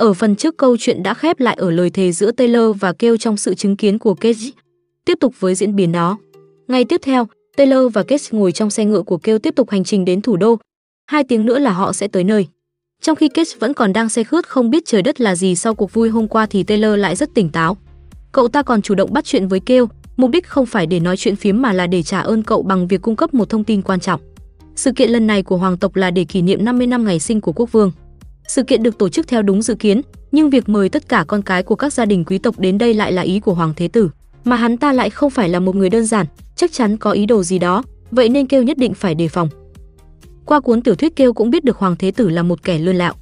Ở phần trước câu chuyện đã khép lại ở lời thề giữa Taylor và Kale trong sự chứng kiến của Cage. Tiếp tục với diễn biến đó. Ngày tiếp theo, Taylor và Cage ngồi trong xe ngựa của Kale tiếp tục hành trình đến thủ đô. Hai tiếng nữa là họ sẽ tới nơi. Trong khi Cage vẫn còn đang say khướt không biết trời đất là gì sau cuộc vui hôm qua thì Taylor lại rất tỉnh táo. Cậu ta còn chủ động bắt chuyện với Kale, mục đích không phải để nói chuyện phiếm mà là để trả ơn cậu bằng việc cung cấp một thông tin quan trọng. Sự kiện lần này của hoàng tộc là để kỷ niệm 50 năm ngày sinh của quốc vương. Sự kiện được tổ chức theo đúng dự kiến, nhưng việc mời tất cả con cái của các gia đình quý tộc đến đây lại là ý của hoàng thế tử, mà hắn ta lại không phải là một người đơn giản, chắc chắn có ý đồ gì đó, vậy nên kêu nhất định phải đề phòng. Qua cuốn tiểu thuyết kêu cũng biết được hoàng thế tử là một kẻ lươn lạo.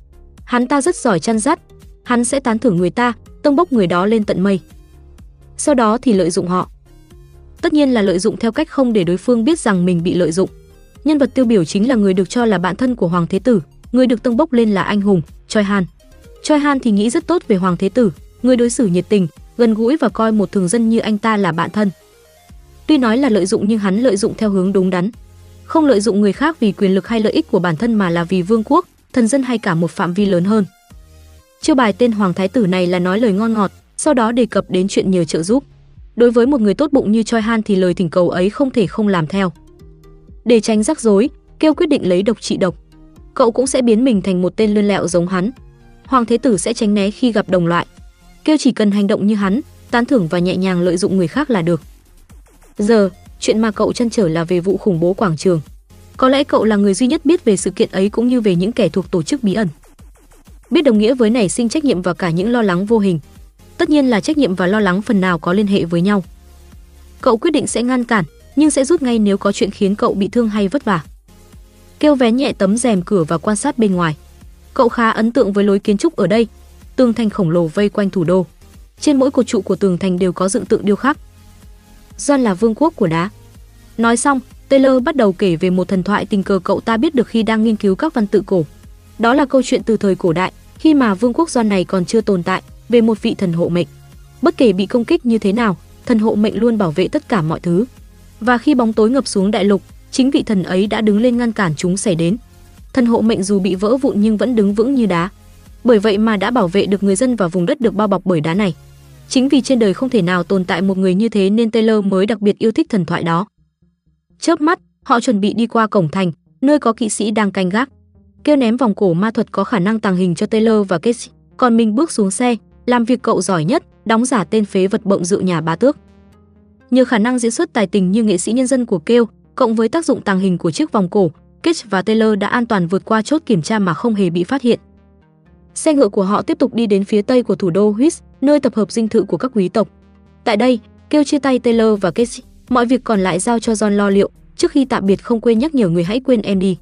Hắn ta rất giỏi chăn dắt, hắn sẽ tán thưởng người ta, tông bốc người đó lên tận mây. Sau đó thì lợi dụng họ. Tất nhiên là lợi dụng theo cách không để đối phương biết rằng mình bị lợi dụng. Nhân vật tiêu biểu chính là người được cho là bạn thân của hoàng thế tử, người được tông bốc lên là anh hùng Choi Han. Choi Han thì nghĩ rất tốt về hoàng thế tử, người đối xử nhiệt tình, gần gũi và coi một thường dân như anh ta là bạn thân. Tuy nói là lợi dụng nhưng hắn lợi dụng theo hướng đúng đắn, không lợi dụng người khác vì quyền lực hay lợi ích của bản thân mà là vì vương quốc, thần dân hay cả một phạm vi lớn hơn. Chiêu bài tên hoàng thái tử này là nói lời ngon ngọt, sau đó đề cập đến chuyện nhờ trợ giúp. Đối với một người tốt bụng như Choi Han thì lời thỉnh cầu ấy không thể không làm theo. Để tránh rắc rối, kêu quyết định lấy độc trị độc. Cậu cũng sẽ biến mình thành một tên lươn lẹo giống hắn. Hoàng thế tử sẽ tránh né khi gặp đồng loại. Kêu chỉ cần hành động như hắn, tán thưởng và nhẹ nhàng lợi dụng người khác là được. Giờ, chuyện mà cậu chăn trở là về vụ khủng bố quảng trường. Có lẽ cậu là người duy nhất biết về sự kiện ấy cũng như về những kẻ thuộc tổ chức bí ẩn. Biết đồng nghĩa với nảy sinh trách nhiệm và cả những lo lắng vô hình. Tất nhiên là trách nhiệm và lo lắng phần nào có liên hệ với nhau. Cậu quyết định sẽ ngăn cản, nhưng sẽ rút ngay nếu có chuyện khiến cậu bị thương hay vất vả. Kêu vén nhẹ tấm rèm cửa và quan sát bên ngoài. Cậu khá ấn tượng với lối kiến trúc ở đây, tường thành khổng lồ vây quanh thủ đô. Trên mỗi cột trụ của tường thành đều có dựng tượng điêu khắc. Doan là vương quốc của đá. Nói xong, Taylor bắt đầu kể về một thần thoại tình cờ cậu ta biết được khi đang nghiên cứu các văn tự cổ. Đó là câu chuyện từ thời cổ đại, khi mà vương quốc Doan này còn chưa tồn tại, về một vị thần hộ mệnh. Bất kể bị công kích như thế nào, thần hộ mệnh luôn bảo vệ tất cả mọi thứ. Và khi bóng tối ngập xuống đại lục, chính vị thần ấy đã đứng lên ngăn cản chúng xảy đến. Thần hộ mệnh dù bị vỡ vụn nhưng vẫn đứng vững như đá. Bởi vậy mà đã bảo vệ được người dân và vùng đất được bao bọc bởi đá này. Chính vì trên đời không thể nào tồn tại một người như thế nên Taylor mới đặc biệt yêu thích thần thoại đó. Chớp mắt, họ chuẩn bị đi qua cổng thành, nơi có kỵ sĩ đang canh gác. Kêu ném vòng cổ ma thuật có khả năng tàng hình cho Taylor và Casey, còn mình bước xuống xe, làm việc cậu giỏi nhất, đóng giả tên phế vật bộng dự nhà bá tước. Nhờ khả năng diễn xuất tài tình như nghệ sĩ nhân dân của Kêu, cộng với tác dụng tàng hình của chiếc vòng cổ, Cage và Taylor đã an toàn vượt qua chốt kiểm tra mà không hề bị phát hiện. Xe ngựa của họ tiếp tục đi đến phía tây của thủ đô Huis, nơi tập hợp dinh thự của các quý tộc. Tại đây, kêu chia tay Taylor và Kitch, mọi việc còn lại giao cho John lo liệu, trước khi tạm biệt không quên nhắc nhở người hãy quên em đi.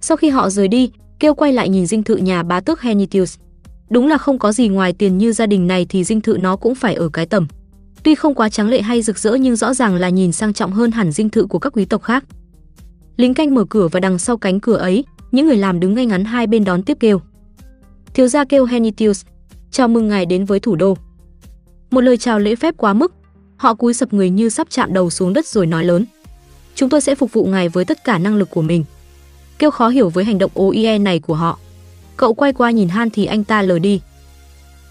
Sau khi họ rời đi, kêu quay lại nhìn dinh thự nhà bá tước Henitius. Đúng là không có gì ngoài tiền như gia đình này thì dinh thự nó cũng phải ở cái tầm. Tuy không quá trắng lệ hay rực rỡ nhưng rõ ràng là nhìn sang trọng hơn hẳn dinh thự của các quý tộc khác. Lính canh mở cửa và đằng sau cánh cửa ấy, những người làm đứng ngay ngắn hai bên đón tiếp kêu. Thiếu gia kêu Henitius, chào mừng ngài đến với thủ đô. Một lời chào lễ phép quá mức, họ cúi sập người như sắp chạm đầu xuống đất rồi nói lớn. Chúng tôi sẽ phục vụ ngài với tất cả năng lực của mình. Kêu khó hiểu với hành động OIE này của họ. Cậu quay qua nhìn Han thì anh ta lờ đi.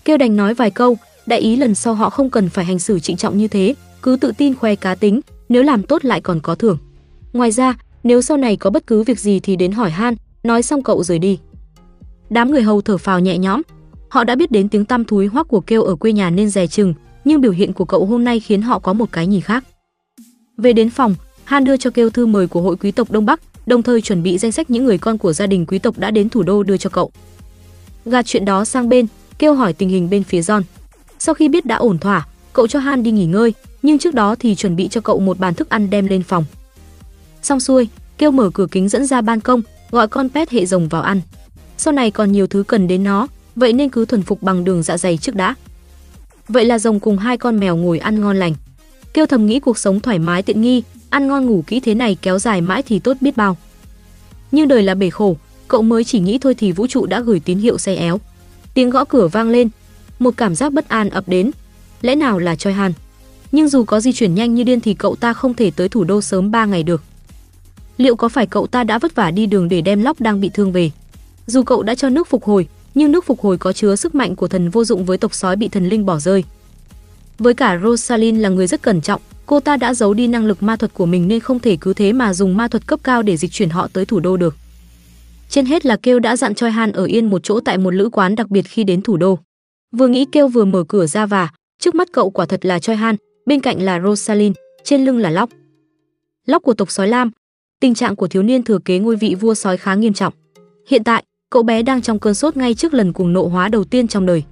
Kêu đành nói vài câu, đại ý lần sau họ không cần phải hành xử trịnh trọng như thế, cứ tự tin khoe cá tính, nếu làm tốt lại còn có thưởng. Ngoài ra, nếu sau này có bất cứ việc gì thì đến hỏi Han, nói xong cậu rời đi. Đám người hầu thở phào nhẹ nhõm, họ đã biết đến tiếng tăm thúi hoắc của kêu ở quê nhà nên dè chừng, nhưng biểu hiện của cậu hôm nay khiến họ có một cái nhìn khác. Về đến phòng, Han đưa cho kêu thư mời của hội quý tộc Đông Bắc, đồng thời chuẩn bị danh sách những người con của gia đình quý tộc đã đến thủ đô đưa cho cậu. Gạt chuyện đó sang bên, kêu hỏi tình hình bên phía John. Sau khi biết đã ổn thỏa, cậu cho Han đi nghỉ ngơi, nhưng trước đó thì chuẩn bị cho cậu một bàn thức ăn đem lên phòng. Xong xuôi, kêu mở cửa kính dẫn ra ban công, gọi con pet hệ rồng vào ăn. Sau này còn nhiều thứ cần đến nó, vậy nên cứ thuần phục bằng đường dạ dày trước đã. Vậy là rồng cùng hai con mèo ngồi ăn ngon lành. Kêu thầm nghĩ cuộc sống thoải mái tiện nghi, ăn ngon ngủ kỹ thế này kéo dài mãi thì tốt biết bao. Nhưng đời là bể khổ, cậu mới chỉ nghĩ thôi thì vũ trụ đã gửi tín hiệu xe éo. Tiếng gõ cửa vang lên, một cảm giác bất an ập đến. Lẽ nào là Choi Han? Nhưng dù có di chuyển nhanh như điên thì cậu ta không thể tới thủ đô sớm 3 ngày được. Liệu có phải cậu ta đã vất vả đi đường để đem Lóc đang bị thương về? Dù cậu đã cho nước phục hồi, nhưng nước phục hồi có chứa sức mạnh của thần vô dụng với tộc sói bị thần linh bỏ rơi. Với cả Rosalind là người rất cẩn trọng, cô ta đã giấu đi năng lực ma thuật của mình nên không thể cứ thế mà dùng ma thuật cấp cao để dịch chuyển họ tới thủ đô được. Trên hết là Kêu đã dặn Choi Han ở yên một chỗ tại một lữ quán đặc biệt khi đến thủ đô. Vừa nghĩ Kêu vừa mở cửa ra và trước mắt cậu quả thật là Choi Han, bên cạnh là Rosalind, trên lưng là Lóc. Lóc của tộc sói lam, tình trạng của thiếu niên thừa kế ngôi vị vua sói khá nghiêm trọng. Hiện tại, cậu bé đang trong cơn sốt ngay trước lần cuồng nộ hóa đầu tiên trong đời.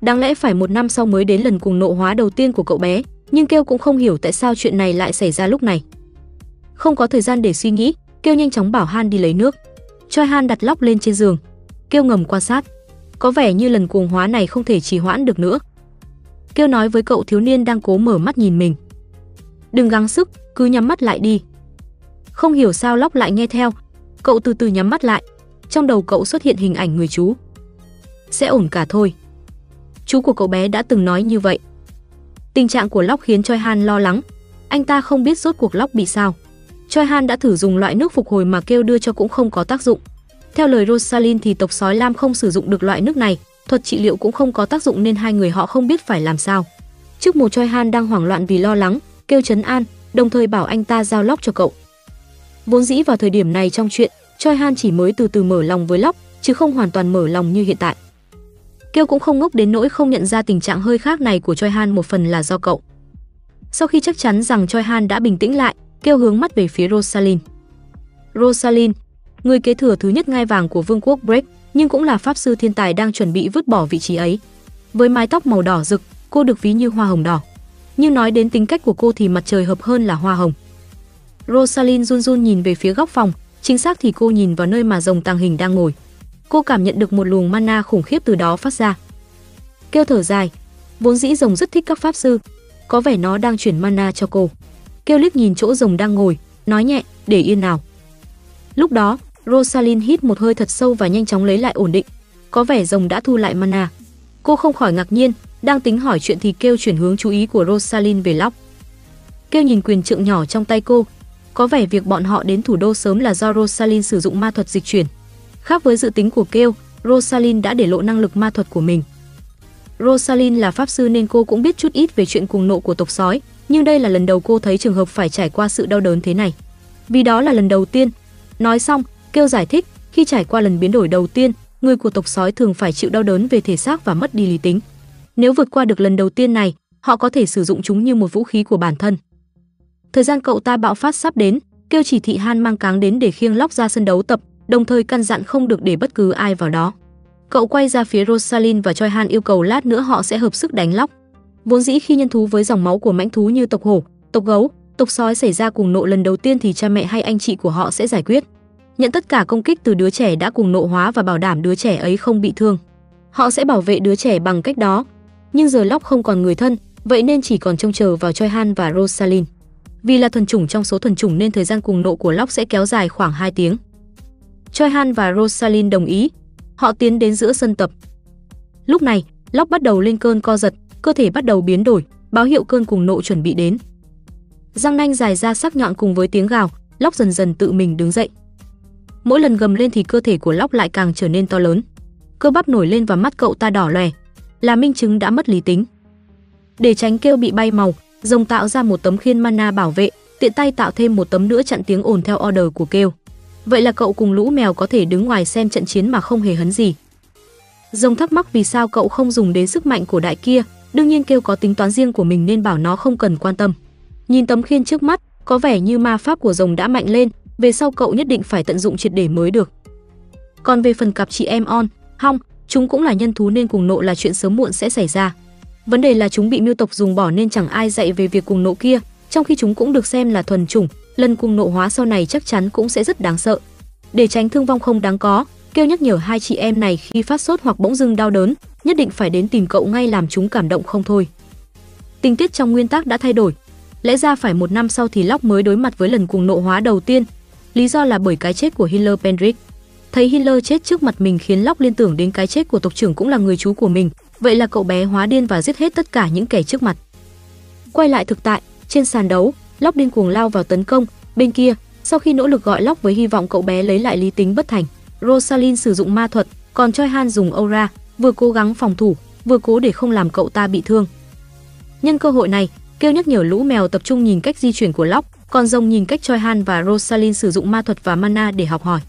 Đáng lẽ phải một năm sau mới đến lần cuồng nộ hóa đầu tiên của cậu bé, nhưng Kêu cũng không hiểu tại sao chuyện này lại xảy ra lúc này. Không có thời gian để suy nghĩ, Kêu nhanh chóng bảo Han đi lấy nước. Choi Han đặt lóc lên trên giường, Kêu ngầm quan sát. Có vẻ như lần cuồng hóa này không thể trì hoãn được nữa. Kêu nói với cậu thiếu niên đang cố mở mắt nhìn mình. Đừng gắng sức, cứ nhắm mắt lại đi. Không hiểu sao lóc lại nghe theo, cậu từ từ nhắm mắt lại. Trong đầu cậu xuất hiện hình ảnh người chú. Sẽ ổn cả thôi. Chú của cậu bé đã từng nói như vậy. Tình trạng của Lóc khiến Choi Han lo lắng. Anh ta không biết rốt cuộc Lóc bị sao. Choi Han đã thử dùng loại nước phục hồi mà kêu đưa cho cũng không có tác dụng. Theo lời Rosalind thì tộc sói lam không sử dụng được loại nước này, thuật trị liệu cũng không có tác dụng nên hai người họ không biết phải làm sao. Trước một Choi Han đang hoảng loạn vì lo lắng, kêu chấn an, đồng thời bảo anh ta giao Lóc cho cậu. Vốn dĩ vào thời điểm này trong chuyện, Choi Han chỉ mới từ từ mở lòng với Lóc, chứ không hoàn toàn mở lòng như hiện tại. Kêu cũng không ngốc đến nỗi không nhận ra tình trạng hơi khác này của Choi Han một phần là do cậu. Sau khi chắc chắn rằng Choi Han đã bình tĩnh lại, Kêu hướng mắt về phía Rosalind. Rosalind, người kế thừa thứ nhất ngai vàng của vương quốc Break, nhưng cũng là pháp sư thiên tài đang chuẩn bị vứt bỏ vị trí ấy. Với mái tóc màu đỏ rực, cô được ví như hoa hồng đỏ. Nhưng nói đến tính cách của cô thì mặt trời hợp hơn là hoa hồng. Rosalind run run nhìn về phía góc phòng, chính xác thì cô nhìn vào nơi mà rồng tàng hình đang ngồi. Cô cảm nhận được một luồng mana khủng khiếp từ đó phát ra. Kêu thở dài, vốn dĩ rồng rất thích các pháp sư, có vẻ nó đang chuyển mana cho cô. Kêu liếc nhìn chỗ rồng đang ngồi, nói nhẹ, để yên nào. Lúc đó, Rosalind hít một hơi thật sâu và nhanh chóng lấy lại ổn định. Có vẻ rồng đã thu lại mana. Cô không khỏi ngạc nhiên, đang tính hỏi chuyện thì kêu chuyển hướng chú ý của Rosalind về Lóc. Kêu nhìn quyền trượng nhỏ trong tay cô, có vẻ việc bọn họ đến thủ đô sớm là do Rosalind sử dụng ma thuật dịch chuyển. Khác với dự tính của Kêu, Rosalind đã để lộ năng lực ma thuật của mình. Rosalind là pháp sư nên cô cũng biết chút ít về chuyện cuồng nộ của tộc sói, nhưng đây là lần đầu cô thấy trường hợp phải trải qua sự đau đớn thế này. Vì đó là lần đầu tiên. Nói xong, Kêu giải thích, khi trải qua lần biến đổi đầu tiên, người của tộc sói thường phải chịu đau đớn về thể xác và mất đi lý tính. Nếu vượt qua được lần đầu tiên này, họ có thể sử dụng chúng như một vũ khí của bản thân. Thời gian cậu ta bạo phát sắp đến, kêu chỉ thị Han mang cáng đến để khiêng lóc ra sân đấu tập, đồng thời căn dặn không được để bất cứ ai vào đó. Cậu quay ra phía Rosalind và Choi Han yêu cầu lát nữa họ sẽ hợp sức đánh lóc. Vốn dĩ khi nhân thú với dòng máu của mãnh thú như tộc hổ, tộc gấu, tộc sói xảy ra cùng nộ lần đầu tiên thì cha mẹ hay anh chị của họ sẽ giải quyết. Nhận tất cả công kích từ đứa trẻ đã cùng nộ hóa và bảo đảm đứa trẻ ấy không bị thương. Họ sẽ bảo vệ đứa trẻ bằng cách đó. Nhưng giờ Lóc không còn người thân, vậy nên chỉ còn trông chờ vào Choi Han và Rosalind. Vì là thuần chủng trong số thuần chủng nên thời gian cùng nộ của Lóc sẽ kéo dài khoảng 2 tiếng. Choi Han và Rosalind đồng ý. Họ tiến đến giữa sân tập. Lúc này, Lóc bắt đầu lên cơn co giật, cơ thể bắt đầu biến đổi, báo hiệu cơn cùng nộ chuẩn bị đến. Răng nanh dài ra sắc nhọn cùng với tiếng gào, Lóc dần dần tự mình đứng dậy. Mỗi lần gầm lên thì cơ thể của Lóc lại càng trở nên to lớn. Cơ bắp nổi lên và mắt cậu ta đỏ lòe, là minh chứng đã mất lý tính. Để tránh kêu bị bay màu, rồng tạo ra một tấm khiên mana bảo vệ, tiện tay tạo thêm một tấm nữa chặn tiếng ồn theo order của kêu. Vậy là cậu cùng lũ mèo có thể đứng ngoài xem trận chiến mà không hề hấn gì. Rồng thắc mắc vì sao cậu không dùng đến sức mạnh của đại kia, đương nhiên kêu có tính toán riêng của mình nên bảo nó không cần quan tâm. Nhìn tấm khiên trước mắt, có vẻ như ma pháp của rồng đã mạnh lên, về sau cậu nhất định phải tận dụng triệt để mới được. Còn về phần cặp chị em On, Hong, chúng cũng là nhân thú nên cùng nộ là chuyện sớm muộn sẽ xảy ra. Vấn đề là chúng bị miêu tộc dùng bỏ nên chẳng ai dạy về việc cùng nộ kia, trong khi chúng cũng được xem là thuần chủng, lần cùng nộ hóa sau này chắc chắn cũng sẽ rất đáng sợ. Để tránh thương vong không đáng có, kêu nhắc nhở hai chị em này khi phát sốt hoặc bỗng dưng đau đớn, nhất định phải đến tìm cậu ngay làm chúng cảm động không thôi. Tình tiết trong nguyên tắc đã thay đổi. Lẽ ra phải một năm sau thì Lóc mới đối mặt với lần cùng nộ hóa đầu tiên. Lý do là bởi cái chết của Hitler Pendrick. Thấy Hitler chết trước mặt mình khiến Locke liên tưởng đến cái chết của tộc trưởng cũng là người chú của mình, vậy là cậu bé hóa điên và giết hết tất cả những kẻ trước mặt. Quay lại thực tại, trên sàn đấu, Locke điên cuồng lao vào tấn công, bên kia, sau khi nỗ lực gọi Locke với hy vọng cậu bé lấy lại lý tính bất thành, Rosalind sử dụng ma thuật, còn Choi Han dùng aura, vừa cố gắng phòng thủ, vừa cố để không làm cậu ta bị thương. Nhân cơ hội này, kêu nhắc nhở lũ mèo tập trung nhìn cách di chuyển của Locke, con rồng nhìn cách Choi Han và Rosalind sử dụng ma thuật và mana để học hỏi.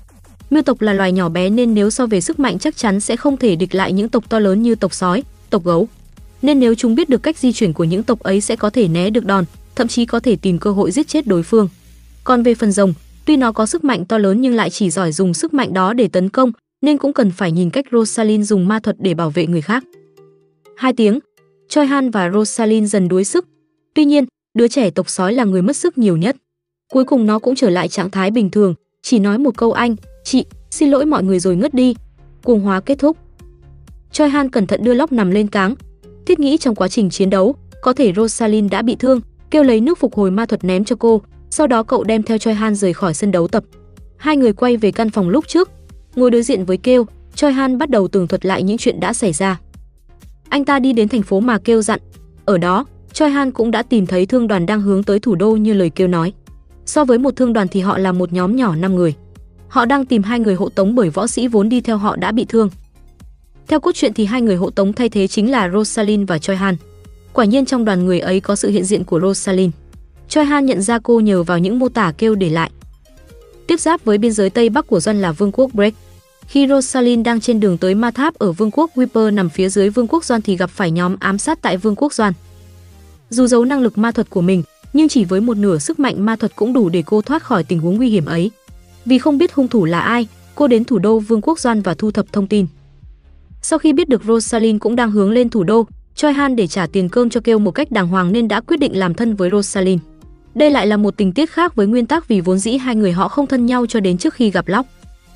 Miêu tộc là loài nhỏ bé nên nếu so về sức mạnh chắc chắn sẽ không thể địch lại những tộc to lớn như tộc sói, tộc gấu. Nên nếu chúng biết được cách di chuyển của những tộc ấy sẽ có thể né được đòn, thậm chí có thể tìm cơ hội giết chết đối phương. Còn về phần rồng, tuy nó có sức mạnh to lớn nhưng lại chỉ giỏi dùng sức mạnh đó để tấn công, nên cũng cần phải nhìn cách Rosalind dùng ma thuật để bảo vệ người khác. Hai tiếng, Choi Han và Rosalind dần đuối sức. Tuy nhiên, đứa trẻ tộc sói là người mất sức nhiều nhất. Cuối cùng nó cũng trở lại trạng thái bình thường, chỉ nói một câu anh, chị, xin lỗi mọi người rồi ngất đi. Cuồng hóa kết thúc. Choi Han cẩn thận đưa lóc nằm lên cáng. Thiết nghĩ trong quá trình chiến đấu, có thể Rosalind đã bị thương, kêu lấy nước phục hồi ma thuật ném cho cô, sau đó cậu đem theo Choi Han rời khỏi sân đấu tập. Hai người quay về căn phòng lúc trước, ngồi đối diện với kêu, Choi Han bắt đầu tường thuật lại những chuyện đã xảy ra. Anh ta đi đến thành phố mà kêu dặn, ở đó, Choi Han cũng đã tìm thấy thương đoàn đang hướng tới thủ đô như lời kêu nói. So với một thương đoàn thì họ là một nhóm nhỏ 5 người. Họ đang tìm hai người hộ tống bởi võ sĩ vốn đi theo họ đã bị thương. Theo cốt truyện thì hai người hộ tống thay thế chính là Rosalind và Choi Han. Quả nhiên trong đoàn người ấy có sự hiện diện của Rosalind. Choi Han nhận ra cô nhờ vào những mô tả kêu để lại. Tiếp giáp với biên giới tây bắc của Doan là Vương quốc Break. Khi Rosalind đang trên đường tới ma tháp ở Vương quốc Wiper nằm phía dưới Vương quốc Doan thì gặp phải nhóm ám sát tại Vương quốc Doan. Dù giấu năng lực ma thuật của mình, nhưng chỉ với một nửa sức mạnh ma thuật cũng đủ để cô thoát khỏi tình huống nguy hiểm ấy. Vì không biết hung thủ là ai, cô đến thủ đô Vương quốc Doan và thu thập thông tin. Sau khi biết được Rosalind cũng đang hướng lên thủ đô, Choi Han để trả tiền cơm cho kêu một cách đàng hoàng nên đã quyết định làm thân với Rosalind. Đây lại là một tình tiết khác với nguyên tắc vì vốn dĩ hai người họ không thân nhau cho đến trước khi gặp lóc.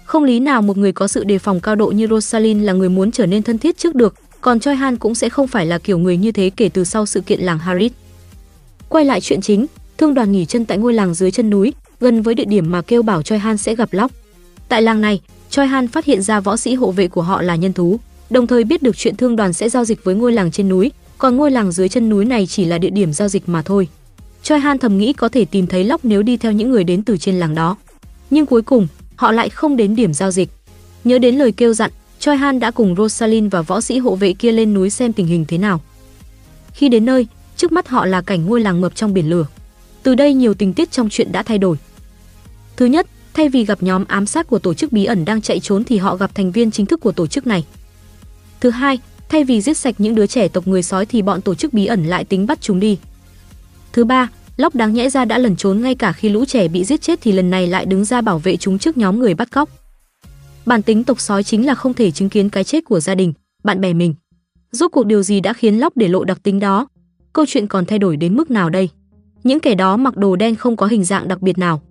Không lý nào một người có sự đề phòng cao độ như Rosalind là người muốn trở nên thân thiết trước được, còn Choi Han cũng sẽ không phải là kiểu người như thế kể từ sau sự kiện làng Harris. Quay lại chuyện chính, thương đoàn nghỉ chân tại ngôi làng dưới chân núi, gần với địa điểm mà kêu bảo Choi Han sẽ gặp lóc. Tại làng này, Choi Han phát hiện ra võ sĩ hộ vệ của họ là nhân thú, đồng thời biết được chuyện thương đoàn sẽ giao dịch với ngôi làng trên núi, còn ngôi làng dưới chân núi này chỉ là địa điểm giao dịch mà thôi. Choi Han thầm nghĩ có thể tìm thấy lóc nếu đi theo những người đến từ trên làng đó. Nhưng cuối cùng, họ lại không đến điểm giao dịch. Nhớ đến lời kêu dặn, Choi Han đã cùng Rosalind và võ sĩ hộ vệ kia lên núi xem tình hình thế nào. Khi đến nơi, trước mắt họ là cảnh ngôi làng ngập trong biển lửa. Từ đây nhiều tình tiết trong chuyện đã thay đổi. Thứ nhất, thay vì gặp nhóm ám sát của tổ chức bí ẩn đang chạy trốn thì họ gặp thành viên chính thức của tổ chức này. Thứ hai, thay vì giết sạch những đứa trẻ tộc người sói thì bọn tổ chức bí ẩn lại tính bắt chúng đi. Thứ ba, Lóc đáng nhẽ ra đã lẩn trốn ngay cả khi lũ trẻ bị giết chết thì lần này lại đứng ra bảo vệ chúng trước nhóm người bắt cóc. Bản tính tộc sói chính là không thể chứng kiến cái chết của gia đình, bạn bè mình. Rốt cuộc điều gì đã khiến Lóc để lộ đặc tính đó? Câu chuyện còn thay đổi đến mức nào đây? Những kẻ đó mặc đồ đen không có hình dạng đặc biệt nào.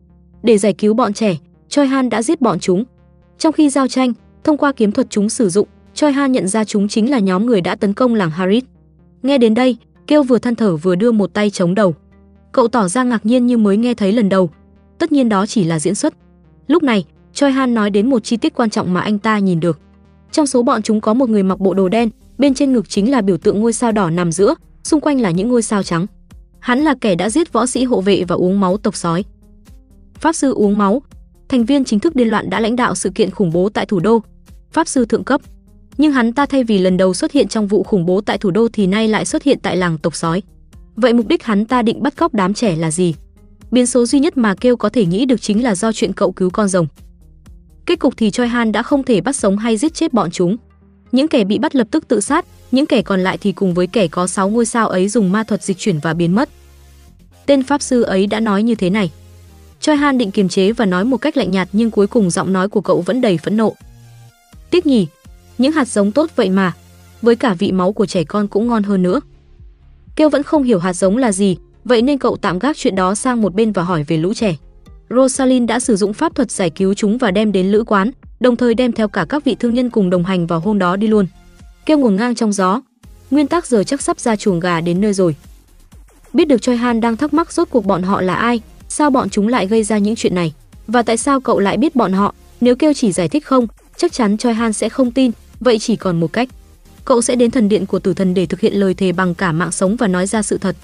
Để giải cứu bọn trẻ, Choi Han đã giết bọn chúng. Trong khi giao tranh, thông qua kiếm thuật chúng sử dụng, Choi Han nhận ra chúng chính là nhóm người đã tấn công làng Harit. Nghe đến đây, Kêu vừa than thở vừa đưa một tay chống đầu. Cậu tỏ ra ngạc nhiên như mới nghe thấy lần đầu. Tất nhiên đó chỉ là diễn xuất. Lúc này, Choi Han nói đến một chi tiết quan trọng mà anh ta nhìn được. Trong số bọn chúng có một người mặc bộ đồ đen, bên trên ngực chính là biểu tượng ngôi sao đỏ nằm giữa, xung quanh là những ngôi sao trắng. Hắn là kẻ đã giết võ sĩ hộ vệ và uống máu tộc sói. Pháp sư uống máu, thành viên chính thức điên loạn đã lãnh đạo sự kiện khủng bố tại thủ đô. Pháp sư thượng cấp, nhưng hắn ta thay vì lần đầu xuất hiện trong vụ khủng bố tại thủ đô thì nay lại xuất hiện tại làng tộc sói. Vậy mục đích hắn ta định bắt cóc đám trẻ là gì? Biến số duy nhất mà kêu có thể nghĩ được chính là do chuyện cậu cứu con rồng. Kết cục thì Choi Han đã không thể bắt sống hay giết chết bọn chúng. Những kẻ bị bắt lập tức tự sát, những kẻ còn lại thì cùng với kẻ có 6 ngôi sao ấy dùng ma thuật dịch chuyển và biến mất. Tên pháp sư ấy đã nói như thế này. Choi Han định kiềm chế và nói một cách lạnh nhạt nhưng cuối cùng giọng nói của cậu vẫn đầy phẫn nộ. Tiếc nhỉ, những hạt giống tốt vậy mà, với cả vị máu của trẻ con cũng ngon hơn nữa. Kêu vẫn không hiểu hạt giống là gì, vậy nên cậu tạm gác chuyện đó sang một bên và hỏi về lũ trẻ. Rosalind đã sử dụng pháp thuật giải cứu chúng và đem đến lữ quán, đồng thời đem theo cả các vị thương nhân cùng đồng hành vào hôm đó đi luôn. Kêu ngổn ngang trong gió, nguyên tắc giờ chắc sắp ra chuồng gà đến nơi rồi. Biết được Choi Han đang thắc mắc rốt cuộc bọn họ là ai, sao bọn chúng lại gây ra những chuyện này, và tại sao cậu lại biết bọn họ, nếu kêu chỉ giải thích không, chắc chắn Choi Han sẽ không tin, vậy chỉ còn một cách. Cậu sẽ đến thần điện của tử thần để thực hiện lời thề bằng cả mạng sống và nói ra sự thật.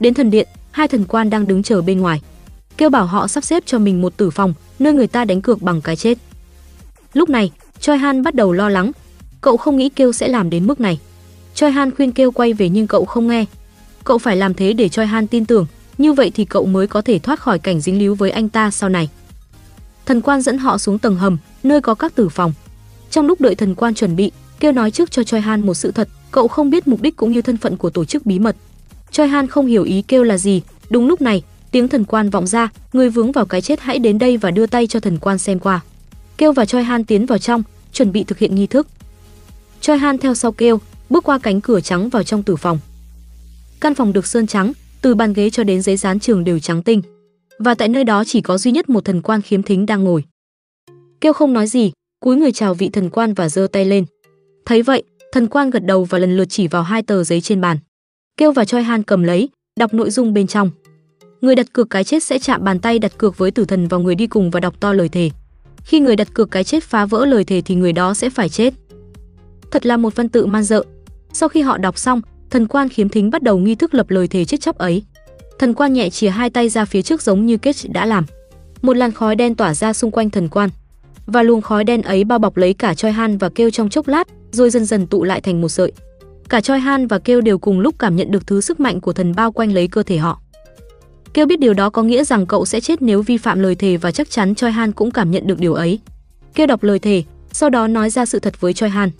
Đến thần điện, hai thần quan đang đứng chờ bên ngoài. Kêu bảo họ sắp xếp cho mình một tử phòng, nơi người ta đánh cược bằng cái chết. Lúc này, Choi Han bắt đầu lo lắng, cậu không nghĩ Kêu sẽ làm đến mức này. Choi Han khuyên Kêu quay về nhưng cậu không nghe. Cậu phải làm thế để Choi Han tin tưởng, như vậy thì cậu mới có thể thoát khỏi cảnh dính líu với anh ta sau này. Thần quan dẫn họ xuống tầng hầm, nơi có các tử phòng. Trong lúc đợi thần quan chuẩn bị, Kêu nói trước cho Choi Han một sự thật, cậu không biết mục đích cũng như thân phận của tổ chức bí mật. Choi Han không hiểu ý Kêu là gì, đúng lúc này, tiếng thần quan vọng ra, người vướng vào cái chết hãy đến đây và đưa tay cho thần quan xem qua. Kêu và Choi Han tiến vào trong, chuẩn bị thực hiện nghi thức. Choi Han theo sau Kêu, bước qua cánh cửa trắng vào trong tử phòng. Căn phòng được sơn trắng, từ bàn ghế cho đến giấy dán trường đều trắng tinh. Và tại nơi đó chỉ có duy nhất một thần quan khiếm thính đang ngồi. Kêu không nói gì, cúi người chào vị thần quan và giơ tay lên. Thấy vậy, thần quan gật đầu và lần lượt chỉ vào hai tờ giấy trên bàn. Kêu và Choi Han cầm lấy, đọc nội dung bên trong. Người đặt cược cái chết sẽ chạm bàn tay đặt cược với tử thần vào người đi cùng và đọc to lời thề. Khi người đặt cược cái chết phá vỡ lời thề thì người đó sẽ phải chết. Thật là một văn tự man dợ. Sau khi họ đọc xong, thần quan khiếm thính bắt đầu nghi thức lập lời thề chết chóc ấy. Thần quan nhẹ chìa hai tay ra phía trước giống như kết đã làm. Một làn khói đen tỏa ra xung quanh thần quan. Và luồng khói đen ấy bao bọc lấy cả Choi Han và kêu trong chốc lát, rồi dần dần tụ lại thành một sợi. Cả Choi Han và kêu đều cùng lúc cảm nhận được thứ sức mạnh của thần bao quanh lấy cơ thể họ. Kêu biết điều đó có nghĩa rằng cậu sẽ chết nếu vi phạm lời thề và chắc chắn Choi Han cũng cảm nhận được điều ấy. Kêu đọc lời thề, sau đó nói ra sự thật với Choi Han.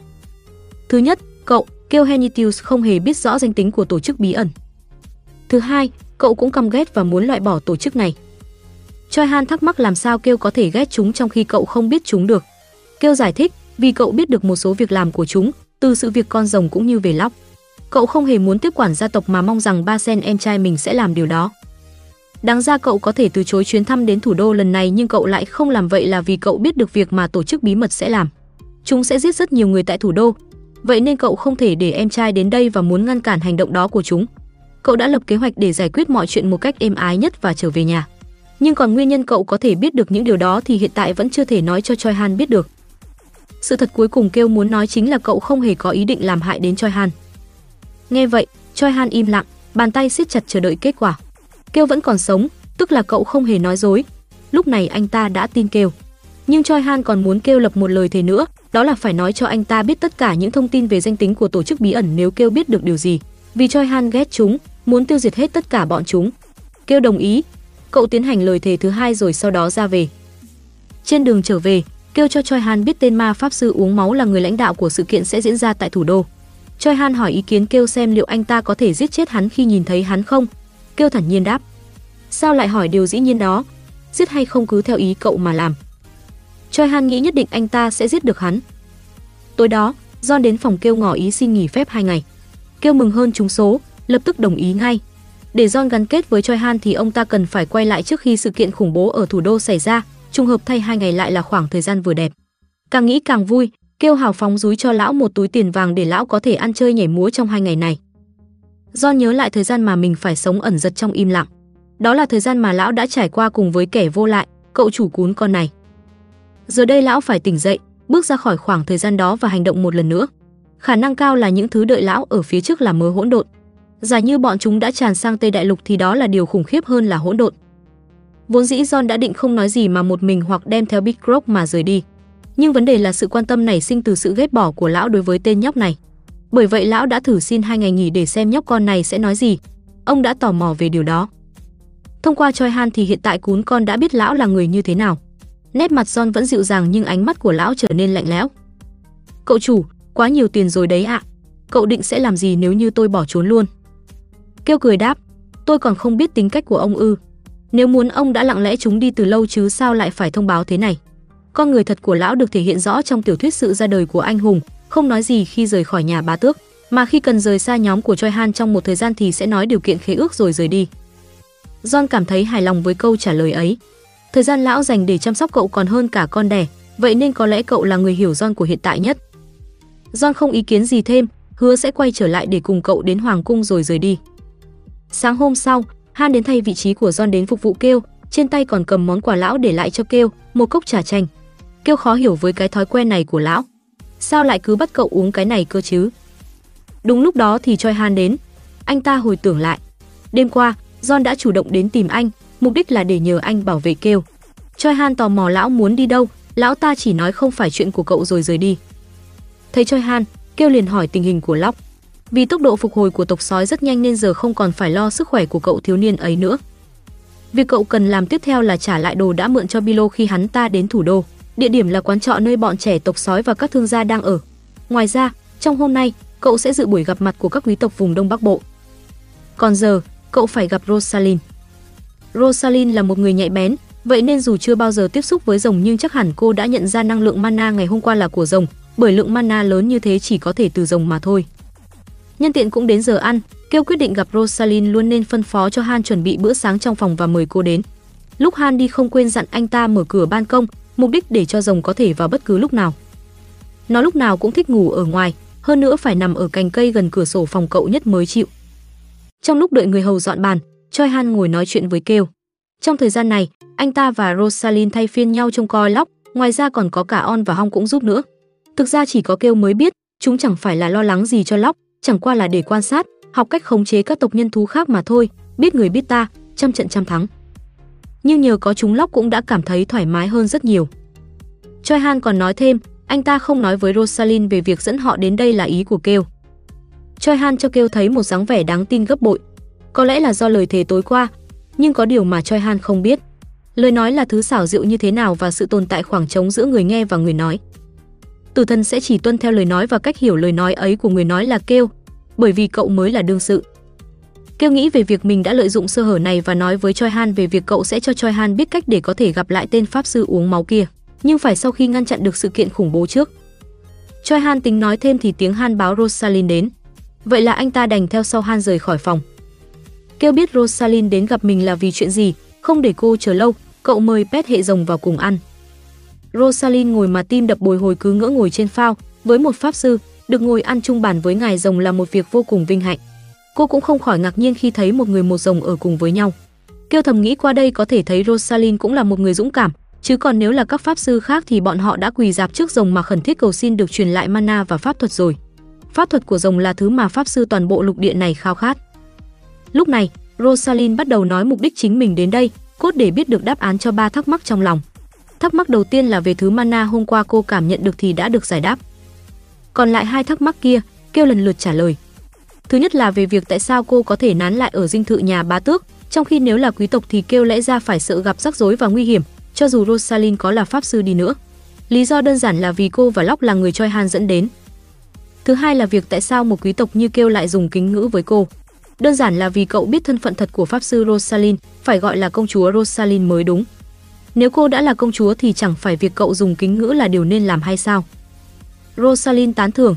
Thứ nhất, cậu, Kêu Henitius không hề biết rõ danh tính của tổ chức bí ẩn. Thứ hai, cậu cũng căm ghét và muốn loại bỏ tổ chức này. Choi Han thắc mắc làm sao Kêu có thể ghét chúng trong khi cậu không biết chúng được. Kêu giải thích, vì cậu biết được một số việc làm của chúng, từ sự việc con rồng cũng như về lóc. Cậu không hề muốn tiếp quản gia tộc mà mong rằng ba sen em trai mình sẽ làm điều đó. Đáng ra cậu có thể từ chối chuyến thăm đến thủ đô lần này nhưng cậu lại không làm vậy là vì cậu biết được việc mà tổ chức bí mật sẽ làm. Chúng sẽ giết rất nhiều người tại thủ đô. Vậy nên cậu không thể để em trai đến đây và muốn ngăn cản hành động đó của chúng. Cậu đã lập kế hoạch để giải quyết mọi chuyện một cách êm ái nhất và trở về nhà. Nhưng còn nguyên nhân cậu có thể biết được những điều đó thì hiện tại vẫn chưa thể nói cho Choi Han biết được. Sự thật cuối cùng kêu muốn nói chính là cậu không hề có ý định làm hại đến Choi Han. Nghe vậy, Choi Han im lặng, bàn tay siết chặt chờ đợi kết quả. Kêu vẫn còn sống, tức là cậu không hề nói dối. Lúc này anh ta đã tin Kêu. Nhưng Choi Han còn muốn Kêu lập một lời thề nữa, đó là phải nói cho anh ta biết tất cả những thông tin về danh tính của tổ chức bí ẩn nếu Kêu biết được điều gì. Vì Choi Han ghét chúng, muốn tiêu diệt hết tất cả bọn chúng. Kêu đồng ý. Cậu tiến hành lời thề thứ hai rồi sau đó ra về. Trên đường trở về, kêu cho Choi Han biết tên ma pháp sư uống máu là người lãnh đạo của sự kiện sẽ diễn ra tại thủ đô. Choi Han hỏi ý kiến kêu xem liệu anh ta có thể giết chết hắn khi nhìn thấy hắn không. Kêu thản nhiên đáp. Sao lại hỏi điều dĩ nhiên đó? Giết hay không cứ theo ý cậu mà làm. Choi Han nghĩ nhất định anh ta sẽ giết được hắn. Tối đó, John đến phòng kêu ngỏ ý xin nghỉ phép hai ngày. Kêu mừng hơn trúng số, lập tức đồng ý ngay. Để John gắn kết với Choi Han thì ông ta cần phải quay lại trước khi sự kiện khủng bố ở thủ đô xảy ra, trùng hợp thay hai ngày lại là khoảng thời gian vừa đẹp. Càng nghĩ càng vui, kêu hào phóng dúi cho lão một túi tiền vàng để lão có thể ăn chơi nhảy múa trong hai ngày này. Do nhớ lại thời gian mà mình phải sống ẩn giật trong im lặng. Đó là thời gian mà lão đã trải qua cùng với kẻ vô lại, cậu chủ cún con này. Giờ đây lão phải tỉnh dậy, bước ra khỏi khoảng thời gian đó và hành động một lần nữa. Khả năng cao là những thứ đợi lão ở phía trước là mớ hỗn độn. Giả như bọn chúng đã tràn sang Tây Đại Lục thì đó là điều khủng khiếp hơn là hỗn độn. Vốn dĩ John đã định không nói gì mà một mình hoặc đem theo Big Rock mà rời đi. Nhưng vấn đề là sự quan tâm nảy sinh từ sự ghét bỏ của lão đối với tên nhóc này. Bởi vậy lão đã thử xin hai ngày nghỉ để xem nhóc con này sẽ nói gì. Ông đã tò mò về điều đó. Thông qua Choi Han thì hiện tại cún con đã biết lão là người như thế nào. Nét mặt John vẫn dịu dàng nhưng ánh mắt của lão trở nên lạnh lẽo. Cậu chủ, quá nhiều tiền rồi đấy ạ. Cậu định sẽ làm gì nếu như tôi bỏ trốn luôn? Kêu cười đáp, tôi còn không biết tính cách của ông ư. Nếu muốn ông đã lặng lẽ chúng đi từ lâu chứ sao lại phải thông báo thế này. Con người thật của lão được thể hiện rõ trong tiểu thuyết sự ra đời của anh hùng, không nói gì khi rời khỏi nhà bá tước, mà khi cần rời xa nhóm của Choi Han trong một thời gian thì sẽ nói điều kiện khế ước rồi rời đi. John cảm thấy hài lòng với câu trả lời ấy. Thời gian lão dành để chăm sóc cậu còn hơn cả con đẻ, vậy nên có lẽ cậu là người hiểu John của hiện tại nhất. John không ý kiến gì thêm, hứa sẽ quay trở lại để cùng cậu đến hoàng cung rồi rời đi. Sáng hôm sau, Han đến thay vị trí của John đến phục vụ kêu, trên tay còn cầm món quà lão để lại cho kêu, một cốc trà chanh. Kêu khó hiểu với cái thói quen này của lão. Sao lại cứ bắt cậu uống cái này cơ chứ? Đúng lúc đó thì Choi Han đến. Anh ta hồi tưởng lại. Đêm qua, John đã chủ động đến tìm anh, mục đích là để nhờ anh bảo vệ kêu. Choi Han tò mò lão muốn đi đâu, Lão ta chỉ nói không phải chuyện của cậu rồi rời đi. Thấy Choi Han, kêu liền hỏi tình hình của Lóc. Vì tốc độ phục hồi của tộc sói rất nhanh nên giờ không còn phải lo sức khỏe của cậu thiếu niên ấy nữa. Việc cậu cần làm tiếp theo là trả lại đồ đã mượn cho Bilo khi hắn ta đến thủ đô. Địa điểm là quán trọ nơi bọn trẻ tộc sói và các thương gia đang ở. Ngoài ra, trong hôm nay, cậu sẽ dự buổi gặp mặt của các quý tộc vùng Đông Bắc Bộ. Còn giờ, cậu phải gặp Rosalind. Rosalind là một người nhạy bén, vậy nên dù chưa bao giờ tiếp xúc với rồng nhưng chắc hẳn cô đã nhận ra năng lượng mana ngày hôm qua là của rồng, bởi lượng mana lớn như thế chỉ có thể từ rồng mà thôi. Nhân tiện cũng đến giờ ăn, kêu quyết định gặp Rosalind luôn nên phân phó cho Han chuẩn bị bữa sáng trong phòng và mời cô đến. Lúc Han đi không quên dặn anh ta mở cửa ban công, mục đích để cho rồng có thể vào bất cứ lúc nào. Nó lúc nào cũng thích ngủ ở ngoài, hơn nữa phải nằm ở cành cây gần cửa sổ phòng cậu nhất mới chịu. Trong lúc đợi người hầu dọn bàn, Choi Han ngồi nói chuyện với Kêu. Trong thời gian này, anh ta và Rosalind thay phiên nhau trông coi lóc, ngoài ra còn có cả On và Hong cũng giúp nữa. Thực ra chỉ có Kêu mới biết, chúng chẳng phải là lo lắng gì cho lóc, chẳng qua là để quan sát, học cách khống chế các tộc nhân thú khác mà thôi, biết người biết ta, trăm trận trăm thắng. Nhưng nhờ có chúng lóc cũng đã cảm thấy thoải mái hơn rất nhiều. Choi Han còn nói thêm, anh ta không nói với Rosalind về việc dẫn họ đến đây là ý của Kêu. Choi Han cho Kêu thấy một dáng vẻ đáng tin gấp bội. Có lẽ là do lời thề tối qua, nhưng có điều mà Choi Han không biết. Lời nói là thứ xảo diệu như thế nào và sự tồn tại khoảng trống giữa người nghe và người nói. Tử thần sẽ chỉ tuân theo lời nói và cách hiểu lời nói ấy của người nói là Kêu, bởi vì cậu mới là đương sự. Kêu nghĩ về việc mình đã lợi dụng sơ hở này và nói với Choi Han về việc cậu sẽ cho Choi Han biết cách để có thể gặp lại tên pháp sư uống máu kia nhưng phải sau khi ngăn chặn được sự kiện khủng bố trước. Choi Han tính nói thêm thì tiếng Han báo Rosalind đến. Vậy là anh ta đành theo sau Han rời khỏi phòng. Kêu biết Rosalind đến gặp mình là vì chuyện gì, không để cô chờ lâu, cậu mời pet hệ rồng vào cùng ăn. Rosalind ngồi mà tim đập bồi hồi cứ ngỡ ngồi trên phao, với một pháp sư, được ngồi ăn chung bàn với ngài rồng là một việc vô cùng vinh hạnh. Cô cũng không khỏi ngạc nhiên khi thấy một người một rồng ở cùng với nhau. Kêu thầm nghĩ qua đây có thể thấy Rosalind cũng là một người dũng cảm, chứ còn nếu là các pháp sư khác thì bọn họ đã quỳ dạp trước rồng mà khẩn thiết cầu xin được truyền lại mana và pháp thuật rồi. Pháp thuật của rồng là thứ mà pháp sư toàn bộ lục địa này khao khát. Lúc này, Rosalind bắt đầu nói mục đích chính mình đến đây, cốt để biết được đáp án cho ba thắc mắc trong lòng. Thắc mắc đầu tiên là về thứ mana hôm qua cô cảm nhận được thì đã được giải đáp. Còn lại hai thắc mắc kia, kêu lần lượt trả lời. Thứ nhất là về việc tại sao cô có thể nán lại ở dinh thự nhà bá tước, trong khi nếu là quý tộc thì kêu lẽ ra phải sợ gặp rắc rối và nguy hiểm, cho dù Rosalind có là pháp sư đi nữa. Lý do đơn giản là vì cô và Locke là người Choi Han dẫn đến. Thứ hai là việc tại sao một quý tộc như kêu lại dùng kính ngữ với cô. Đơn giản là vì cậu biết thân phận thật của pháp sư Rosalind, phải gọi là công chúa Rosalind mới đúng. Nếu cô đã là công chúa thì chẳng phải việc cậu dùng kính ngữ là điều nên làm hay sao? Rosalind tán thưởng.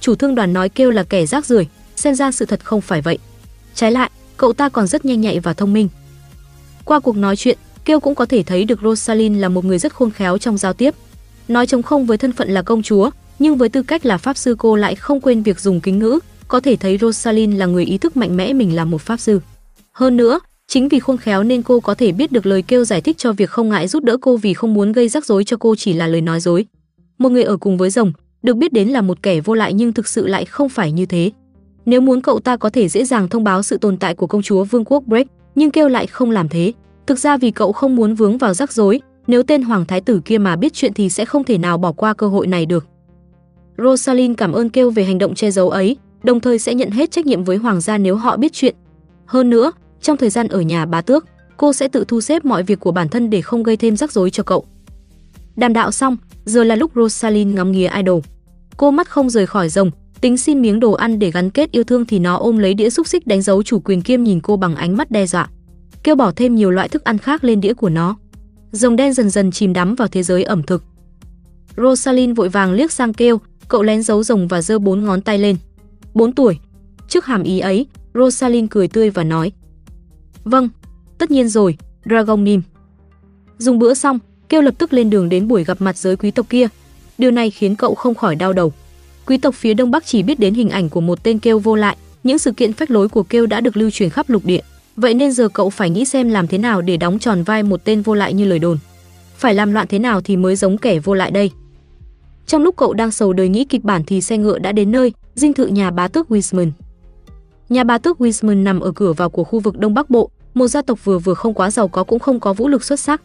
Chủ thương đoàn nói kêu là kẻ rác rưởi, xem ra sự thật không phải vậy. Trái lại, cậu ta còn rất nhanh nhạy và thông minh. Qua cuộc nói chuyện, Kêu cũng có thể thấy được Rosalind là một người rất khôn khéo trong giao tiếp. Nói chống không với thân phận là công chúa, nhưng với tư cách là pháp sư cô lại không quên việc dùng kính ngữ, có thể thấy Rosalind là người ý thức mạnh mẽ mình là một pháp sư. Hơn nữa, chính vì khôn khéo nên cô có thể biết được lời kêu giải thích cho việc không ngại giúp đỡ cô vì không muốn gây rắc rối cho cô chỉ là lời nói dối. Một người ở cùng với rồng, được biết đến là một kẻ vô lại nhưng thực sự lại không phải như thế. Nếu muốn cậu ta có thể dễ dàng thông báo sự tồn tại của công chúa Vương quốc Break, nhưng kêu lại không làm thế. Thực ra vì cậu không muốn vướng vào rắc rối, nếu tên hoàng thái tử kia mà biết chuyện thì sẽ không thể nào bỏ qua cơ hội này được. Rosalind cảm ơn kêu về hành động che giấu ấy, đồng thời sẽ nhận hết trách nhiệm với hoàng gia nếu họ biết chuyện. Hơn nữa, trong thời gian ở nhà bá tước, cô sẽ tự thu xếp mọi việc của bản thân để không gây thêm rắc rối cho cậu. Đàm đạo xong, giờ là lúc Rosalind ngắm nghía idol. Cô mắt không rời khỏi rồng, tính xin miếng đồ ăn để gắn kết yêu thương thì nó ôm lấy đĩa xúc xích đánh dấu chủ quyền kiêm nhìn cô bằng ánh mắt đe dọa kêu bỏ thêm nhiều loại thức ăn khác lên đĩa của nó. Rồng đen dần dần chìm đắm vào thế giới ẩm thực. Rosalind vội vàng liếc sang kêu, cậu lén giấu rồng và giơ bốn ngón tay lên. bốn tuổi. Trước hàm ý ấy, Rosalind cười tươi và nói: "Vâng, tất nhiên rồi, Dragon Nim." Dùng bữa xong, kêu lập tức lên đường đến buổi gặp mặt giới quý tộc kia. Điều này khiến cậu không khỏi đau đầu. Quý tộc phía Đông Bắc chỉ biết đến hình ảnh của một tên kêu vô lại, những sự kiện phách lối của kêu đã được lưu truyền khắp lục địa. Vậy nên giờ cậu phải nghĩ xem làm thế nào để đóng tròn vai một tên vô lại như lời đồn. Phải làm loạn thế nào thì mới giống kẻ vô lại đây. Trong lúc cậu đang sầu đời nghĩ kịch bản thì xe ngựa đã đến nơi, dinh thự nhà bá tước Wisman. Nhà bá tước Wisman nằm ở cửa vào của khu vực Đông Bắc Bộ, một gia tộc vừa vừa không quá giàu có cũng không có vũ lực xuất sắc.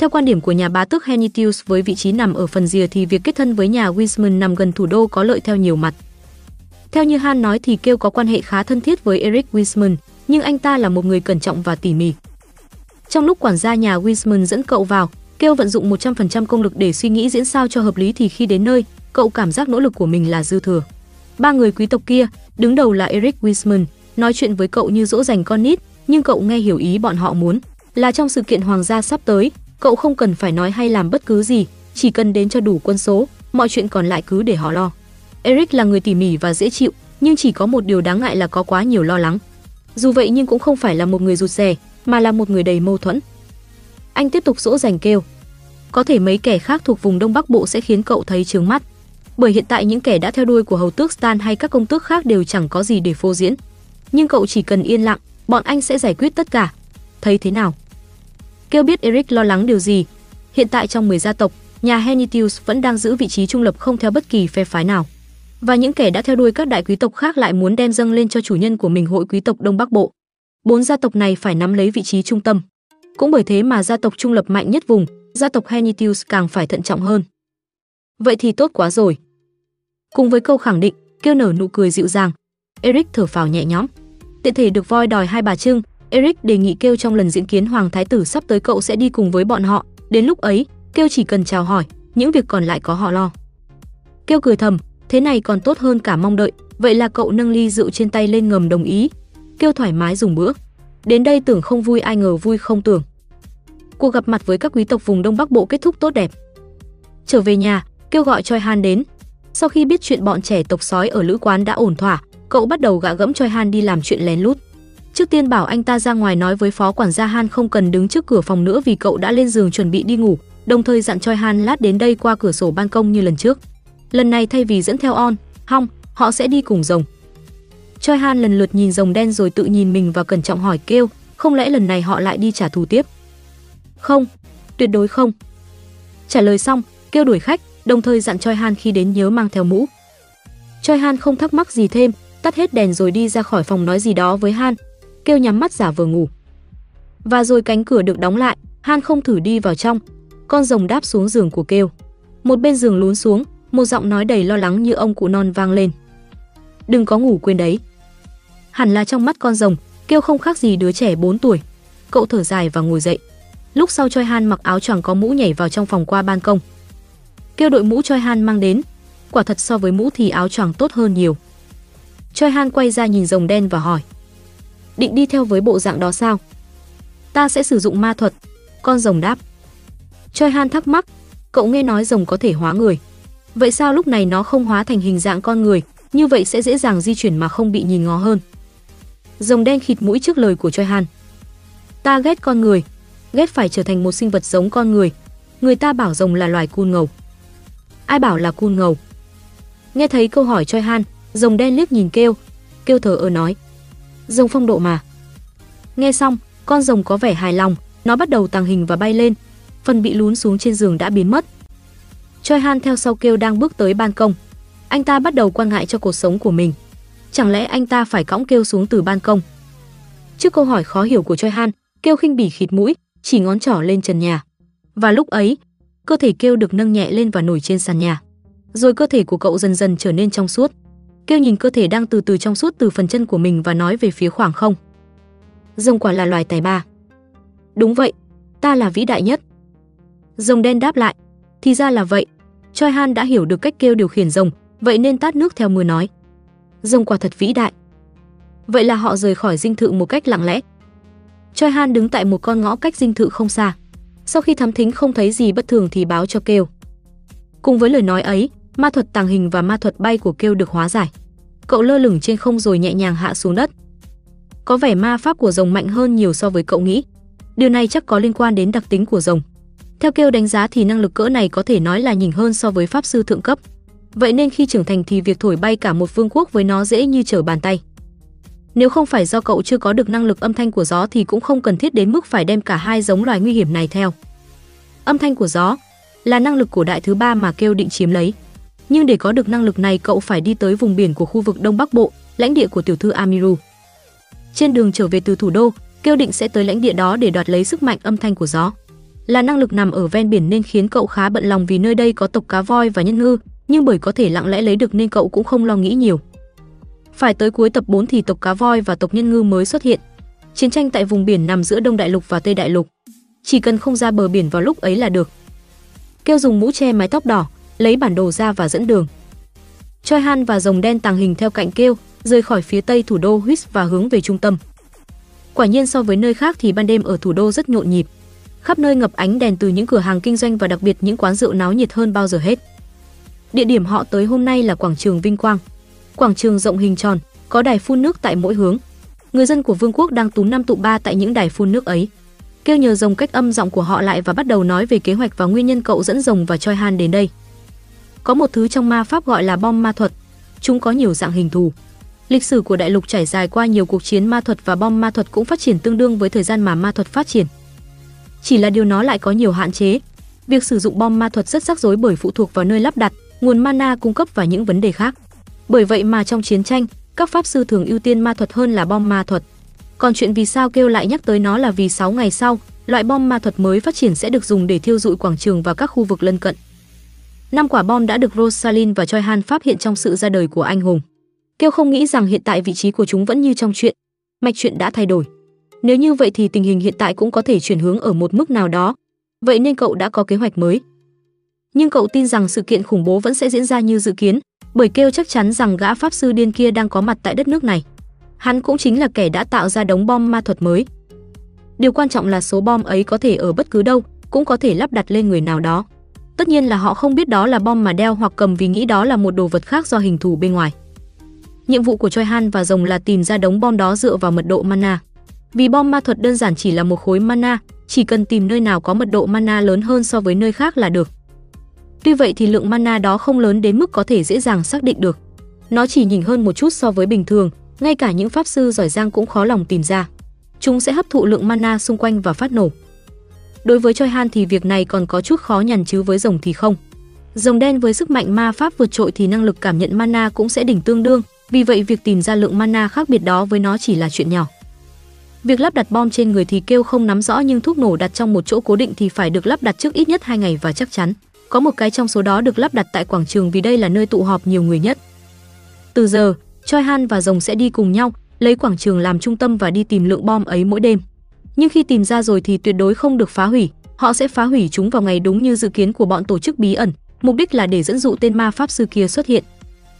Theo quan điểm của nhà bá tước Henitius với vị trí nằm ở phần rìa thì việc kết thân với nhà Winsman nằm gần thủ đô có lợi theo nhiều mặt. Theo như Han nói thì Kêu có quan hệ khá thân thiết với Eric Winsman, nhưng anh ta là một người cẩn trọng và tỉ mỉ. Trong lúc quản gia nhà Winsman dẫn cậu vào, Kêu vận dụng 100% công lực để suy nghĩ diễn sao cho hợp lý thì khi đến nơi, cậu cảm giác nỗ lực của mình là dư thừa. Ba người quý tộc kia, đứng đầu là Eric Wisman, nói chuyện với cậu như dỗ dành con nít, nhưng cậu nghe hiểu ý bọn họ muốn. Là trong sự kiện hoàng gia sắp tới, cậu không cần phải nói hay làm bất cứ gì, chỉ cần đến cho đủ quân số, mọi chuyện còn lại cứ để họ lo. Eric là người tỉ mỉ và dễ chịu, nhưng chỉ có một điều đáng ngại là có quá nhiều lo lắng. Dù vậy nhưng cũng không phải là một người rụt rè, mà là một người đầy mâu thuẫn. Anh tiếp tục dỗ dành kêu. Có thể mấy kẻ khác thuộc vùng Đông Bắc Bộ sẽ khiến cậu thấy trướng mắt. Bởi hiện tại những kẻ đã theo đuôi của hầu tước Stan hay các công tước khác đều chẳng có gì để phô diễn. Nhưng cậu chỉ cần yên lặng, bọn anh sẽ giải quyết tất cả. Thấy thế nào? Kêu biết Eric lo lắng điều gì. Hiện tại trong 10 gia tộc, nhà Henitius vẫn đang giữ vị trí trung lập không theo bất kỳ phe phái nào. Và những kẻ đã theo đuôi các đại quý tộc khác lại muốn đem dâng lên cho chủ nhân của mình hội quý tộc Đông Bắc Bộ. Bốn gia tộc này phải nắm lấy vị trí trung tâm. Cũng bởi thế mà gia tộc trung lập mạnh nhất vùng, gia tộc Henitius càng phải thận trọng hơn. Vậy thì tốt quá rồi. Cùng với câu khẳng định, kêu nở nụ cười dịu dàng, Eric thở phào nhẹ nhõm. Tiện thể được voi đòi hai bà trưng, Eric đề nghị kêu trong lần diễn kiến hoàng thái tử sắp tới cậu sẽ đi cùng với bọn họ, đến lúc ấy, kêu chỉ cần chào hỏi, những việc còn lại có họ lo. Kêu cười thầm, thế này còn tốt hơn cả mong đợi, vậy là cậu nâng ly rượu trên tay lên ngầm đồng ý, kêu thoải mái dùng bữa. Đến đây tưởng không vui ai ngờ vui không tưởng. Cuộc gặp mặt với các quý tộc vùng Đông Bắc Bộ kết thúc tốt đẹp. Trở về nhà, kêu gọi Choi Han đến. Sau khi biết chuyện bọn trẻ tộc sói ở lữ quán đã ổn thỏa, cậu bắt đầu gạ gẫm Choi Han đi làm chuyện lén lút. Trước tiên bảo anh ta ra ngoài nói với phó quản gia Han không cần đứng trước cửa phòng nữa vì cậu đã lên giường chuẩn bị đi ngủ, đồng thời dặn Choi Han lát đến đây qua cửa sổ ban công như lần trước. Lần này thay vì dẫn theo On, Hong, họ sẽ đi cùng rồng. Choi Han lần lượt nhìn rồng đen rồi tự nhìn mình và cẩn trọng hỏi kêu, không lẽ lần này họ lại đi trả thù tiếp? Không, tuyệt đối không. Trả lời xong, kêu đuổi khách, đồng thời dặn Choi Han khi đến nhớ mang theo mũ. Choi Han không thắc mắc gì thêm, tắt hết đèn rồi đi ra khỏi phòng nói gì đó với Han, kêu nhắm mắt giả vờ ngủ. Và rồi cánh cửa được đóng lại, Han không thử đi vào trong, con rồng đáp xuống giường của kêu. Một bên giường lún xuống, một giọng nói đầy lo lắng như ông cụ non vang lên. Đừng có ngủ quên đấy. Hẳn là trong mắt con rồng, kêu không khác gì đứa trẻ 4 tuổi. Cậu thở dài và ngồi dậy. Lúc sau Choi Han mặc áo choàng có mũ nhảy vào trong phòng qua ban công. Kêu đội mũ Choi Han mang đến, quả thật so với mũ thì áo choàng tốt hơn nhiều. Choi Han quay ra nhìn rồng đen và hỏi: "Định đi theo với bộ dạng đó sao?" "Ta sẽ sử dụng ma thuật." Con rồng đáp. Choi Han thắc mắc, cậu nghe nói rồng có thể hóa người. Vậy sao lúc này nó không hóa thành hình dạng con người, như vậy sẽ dễ dàng di chuyển mà không bị nhìn ngó hơn. Rồng đen khịt mũi trước lời của Choi Han. Ta ghét con người, ghét phải trở thành một sinh vật giống con người. Người ta bảo rồng là loài cun ngầu. Ai bảo là cun ngầu? Nghe thấy câu hỏi Choi Han, rồng đen liếc nhìn kêu, kêu thở ơ nói. Rồng phong độ mà. Nghe xong, con rồng có vẻ hài lòng, nó bắt đầu tàng hình và bay lên. Phần bị lún xuống trên giường đã biến mất. Choi Han theo sau kêu đang bước tới ban công. Anh ta bắt đầu quan ngại cho cuộc sống của mình. Chẳng lẽ anh ta phải cõng kêu xuống từ ban công? Trước câu hỏi khó hiểu của Choi Han, kêu khinh bỉ khịt mũi, chỉ ngón trỏ lên trần nhà. Và lúc ấy, cơ thể kêu được nâng nhẹ lên và nổi trên sàn nhà. Rồi cơ thể của cậu dần dần trở nên trong suốt. Kêu nhìn cơ thể đang từ từ trong suốt từ phần chân của mình và nói về phía khoảng không. Rồng quả là loài tài ba. Đúng vậy, ta là vĩ đại nhất. Rồng đen đáp lại, thì ra là vậy. Choi Han đã hiểu được cách kêu điều khiển rồng, vậy nên tát nước theo mưa nói. Rồng quả thật vĩ đại. Vậy là họ rời khỏi dinh thự một cách lặng lẽ. Choi Han đứng tại một con ngõ cách dinh thự không xa. Sau khi thám thính không thấy gì bất thường thì báo cho kêu. Cùng với lời nói ấy, ma thuật tàng hình và ma thuật bay của kêu được hóa giải. Cậu lơ lửng trên không rồi nhẹ nhàng hạ xuống đất. Có vẻ ma pháp của rồng mạnh hơn nhiều so với cậu nghĩ. Điều này chắc có liên quan đến đặc tính của rồng. Theo kêu đánh giá thì năng lực cỡ này có thể nói là nhỉnh hơn so với pháp sư thượng cấp. Vậy nên khi trưởng thành thì việc thổi bay cả một vương quốc với nó dễ như trở bàn tay. Nếu không phải do cậu chưa có được năng lực âm thanh của gió thì cũng không cần thiết đến mức phải đem cả hai giống loài nguy hiểm này theo. Âm thanh của gió là năng lực của đại thứ ba mà kêu định chiếm lấy. Nhưng để có được năng lực này cậu phải đi tới vùng biển của khu vực Đông Bắc Bộ, lãnh địa của tiểu thư Amiru. Trên đường trở về từ thủ đô, kêu định sẽ tới lãnh địa đó để đoạt lấy sức mạnh âm thanh của gió. là năng lực nằm ở ven biển nên khiến cậu khá bận lòng vì nơi đây có tộc cá voi và nhân ngư, nhưng bởi có thể lặng lẽ lấy được nên cậu cũng không lo nghĩ nhiều. Phải tới cuối tập 4 thì tộc cá voi và tộc nhân ngư mới xuất hiện. Chiến tranh tại vùng biển nằm giữa Đông Đại Lục và Tây Đại Lục. Chỉ cần không ra bờ biển vào lúc ấy là được. Kêu dùng mũ che mái tóc đỏ, lấy bản đồ ra và dẫn đường. Choi Han và rồng đen tàng hình theo cạnh kêu, rời khỏi phía tây thủ đô Huis và hướng về trung tâm. Quả nhiên so với nơi khác thì ban đêm ở thủ đô rất nhộn nhịp. Khắp nơi ngập ánh đèn từ những cửa hàng kinh doanh và đặc biệt những quán rượu náo nhiệt hơn bao giờ hết. Địa điểm họ tới hôm nay là quảng trường Vinh Quang. Quảng trường rộng hình tròn, có đài phun nước tại mỗi hướng. Người dân của vương quốc đang túm năm tụ ba tại những đài phun nước ấy. Kêu nhờ rồng cách âm giọng của họ lại và bắt đầu nói về kế hoạch và nguyên nhân cậu dẫn rồng và Choi Han đến đây. Có một thứ trong ma pháp gọi là bom ma thuật. Chúng có nhiều dạng hình thù. Lịch sử của đại lục trải dài qua nhiều cuộc chiến ma thuật và bom ma thuật cũng phát triển tương đương với thời gian mà ma thuật phát triển. Chỉ là điều nó lại có nhiều hạn chế. Việc sử dụng bom ma thuật rất rắc rối bởi phụ thuộc vào nơi lắp đặt, nguồn mana cung cấp và những vấn đề khác. Bởi vậy mà trong chiến tranh, các pháp sư thường ưu tiên ma thuật hơn là bom ma thuật. Còn chuyện vì sao kêu lại nhắc tới nó là vì 6 ngày sau, loại bom ma thuật mới phát triển sẽ được dùng để thiêu dụi quảng trường và các khu vực lân cận. Năm quả bom đã được Rosalind và Choi Han phát hiện trong sự ra đời của anh hùng. Kêu không nghĩ rằng hiện tại vị trí của chúng vẫn như trong chuyện, mạch chuyện đã thay đổi. Nếu như vậy thì tình hình hiện tại cũng có thể chuyển hướng ở một mức nào đó. Vậy nên cậu đã có kế hoạch mới. Nhưng cậu tin rằng sự kiện khủng bố vẫn sẽ diễn ra như dự kiến, bởi kêu chắc chắn rằng gã pháp sư điên kia đang có mặt tại đất nước này. Hắn cũng chính là kẻ đã tạo ra đống bom ma thuật mới. Điều quan trọng là số bom ấy có thể ở bất cứ đâu, cũng có thể lắp đặt lên người nào đó. Tất nhiên là họ không biết đó là bom mà đeo hoặc cầm vì nghĩ đó là một đồ vật khác do hình thù bên ngoài. Nhiệm vụ của Choi Han và Rồng là tìm ra đống bom đó dựa vào mật độ mana. Vì bom ma thuật đơn giản chỉ là một khối mana, chỉ cần tìm nơi nào có mật độ mana lớn hơn so với nơi khác là được. Tuy vậy thì lượng mana đó không lớn đến mức có thể dễ dàng xác định được. Nó chỉ nhỉnh hơn một chút so với bình thường, ngay cả những pháp sư giỏi giang cũng khó lòng tìm ra. Chúng sẽ hấp thụ lượng mana xung quanh và phát nổ. Đối với Choi Han thì việc này còn có chút khó nhằn chứ với rồng thì không. Rồng đen với sức mạnh ma pháp vượt trội thì năng lực cảm nhận mana cũng sẽ đỉnh tương đương, vì vậy việc tìm ra lượng mana khác biệt đó với nó chỉ là chuyện nhỏ. Việc lắp đặt bom trên người thì kêu không nắm rõ nhưng thuốc nổ đặt trong một chỗ cố định thì phải được lắp đặt trước ít nhất 2 ngày và chắc chắn. Có một cái trong số đó được lắp đặt tại quảng trường vì đây là nơi tụ họp nhiều người nhất. Từ giờ, Choi Han và Rồng sẽ đi cùng nhau, lấy quảng trường làm trung tâm và đi tìm lượng bom ấy mỗi đêm. Nhưng khi tìm ra rồi thì tuyệt đối không được phá hủy, họ sẽ phá hủy chúng vào ngày đúng như dự kiến của bọn tổ chức bí ẩn, mục đích là để dẫn dụ tên ma pháp sư kia xuất hiện.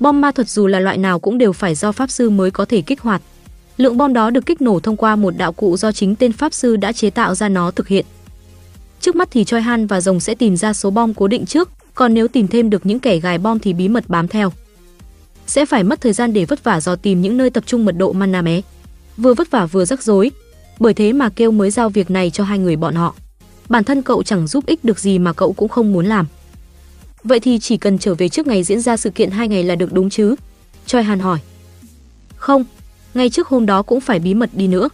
Bom ma thuật dù là loại nào cũng đều phải do pháp sư mới có thể kích hoạt. Lượng bom đó được kích nổ thông qua một đạo cụ do chính tên pháp sư đã chế tạo ra nó thực hiện. Trước mắt thì Choi Han và Rồng sẽ tìm ra số bom cố định trước, còn nếu tìm thêm được những kẻ gài bom thì bí mật bám theo. Sẽ phải mất thời gian để vất vả dò tìm những nơi tập trung mật độ mana mé. Vừa vất vả vừa rắc rối, bởi thế mà kêu mới giao việc này cho hai người bọn họ. Bản thân cậu chẳng giúp ích được gì mà cậu cũng không muốn làm. Vậy thì chỉ cần trở về trước ngày diễn ra sự kiện hai ngày là được đúng chứ? Choi Han hỏi. Không, ngay trước hôm đó cũng phải bí mật đi nữa.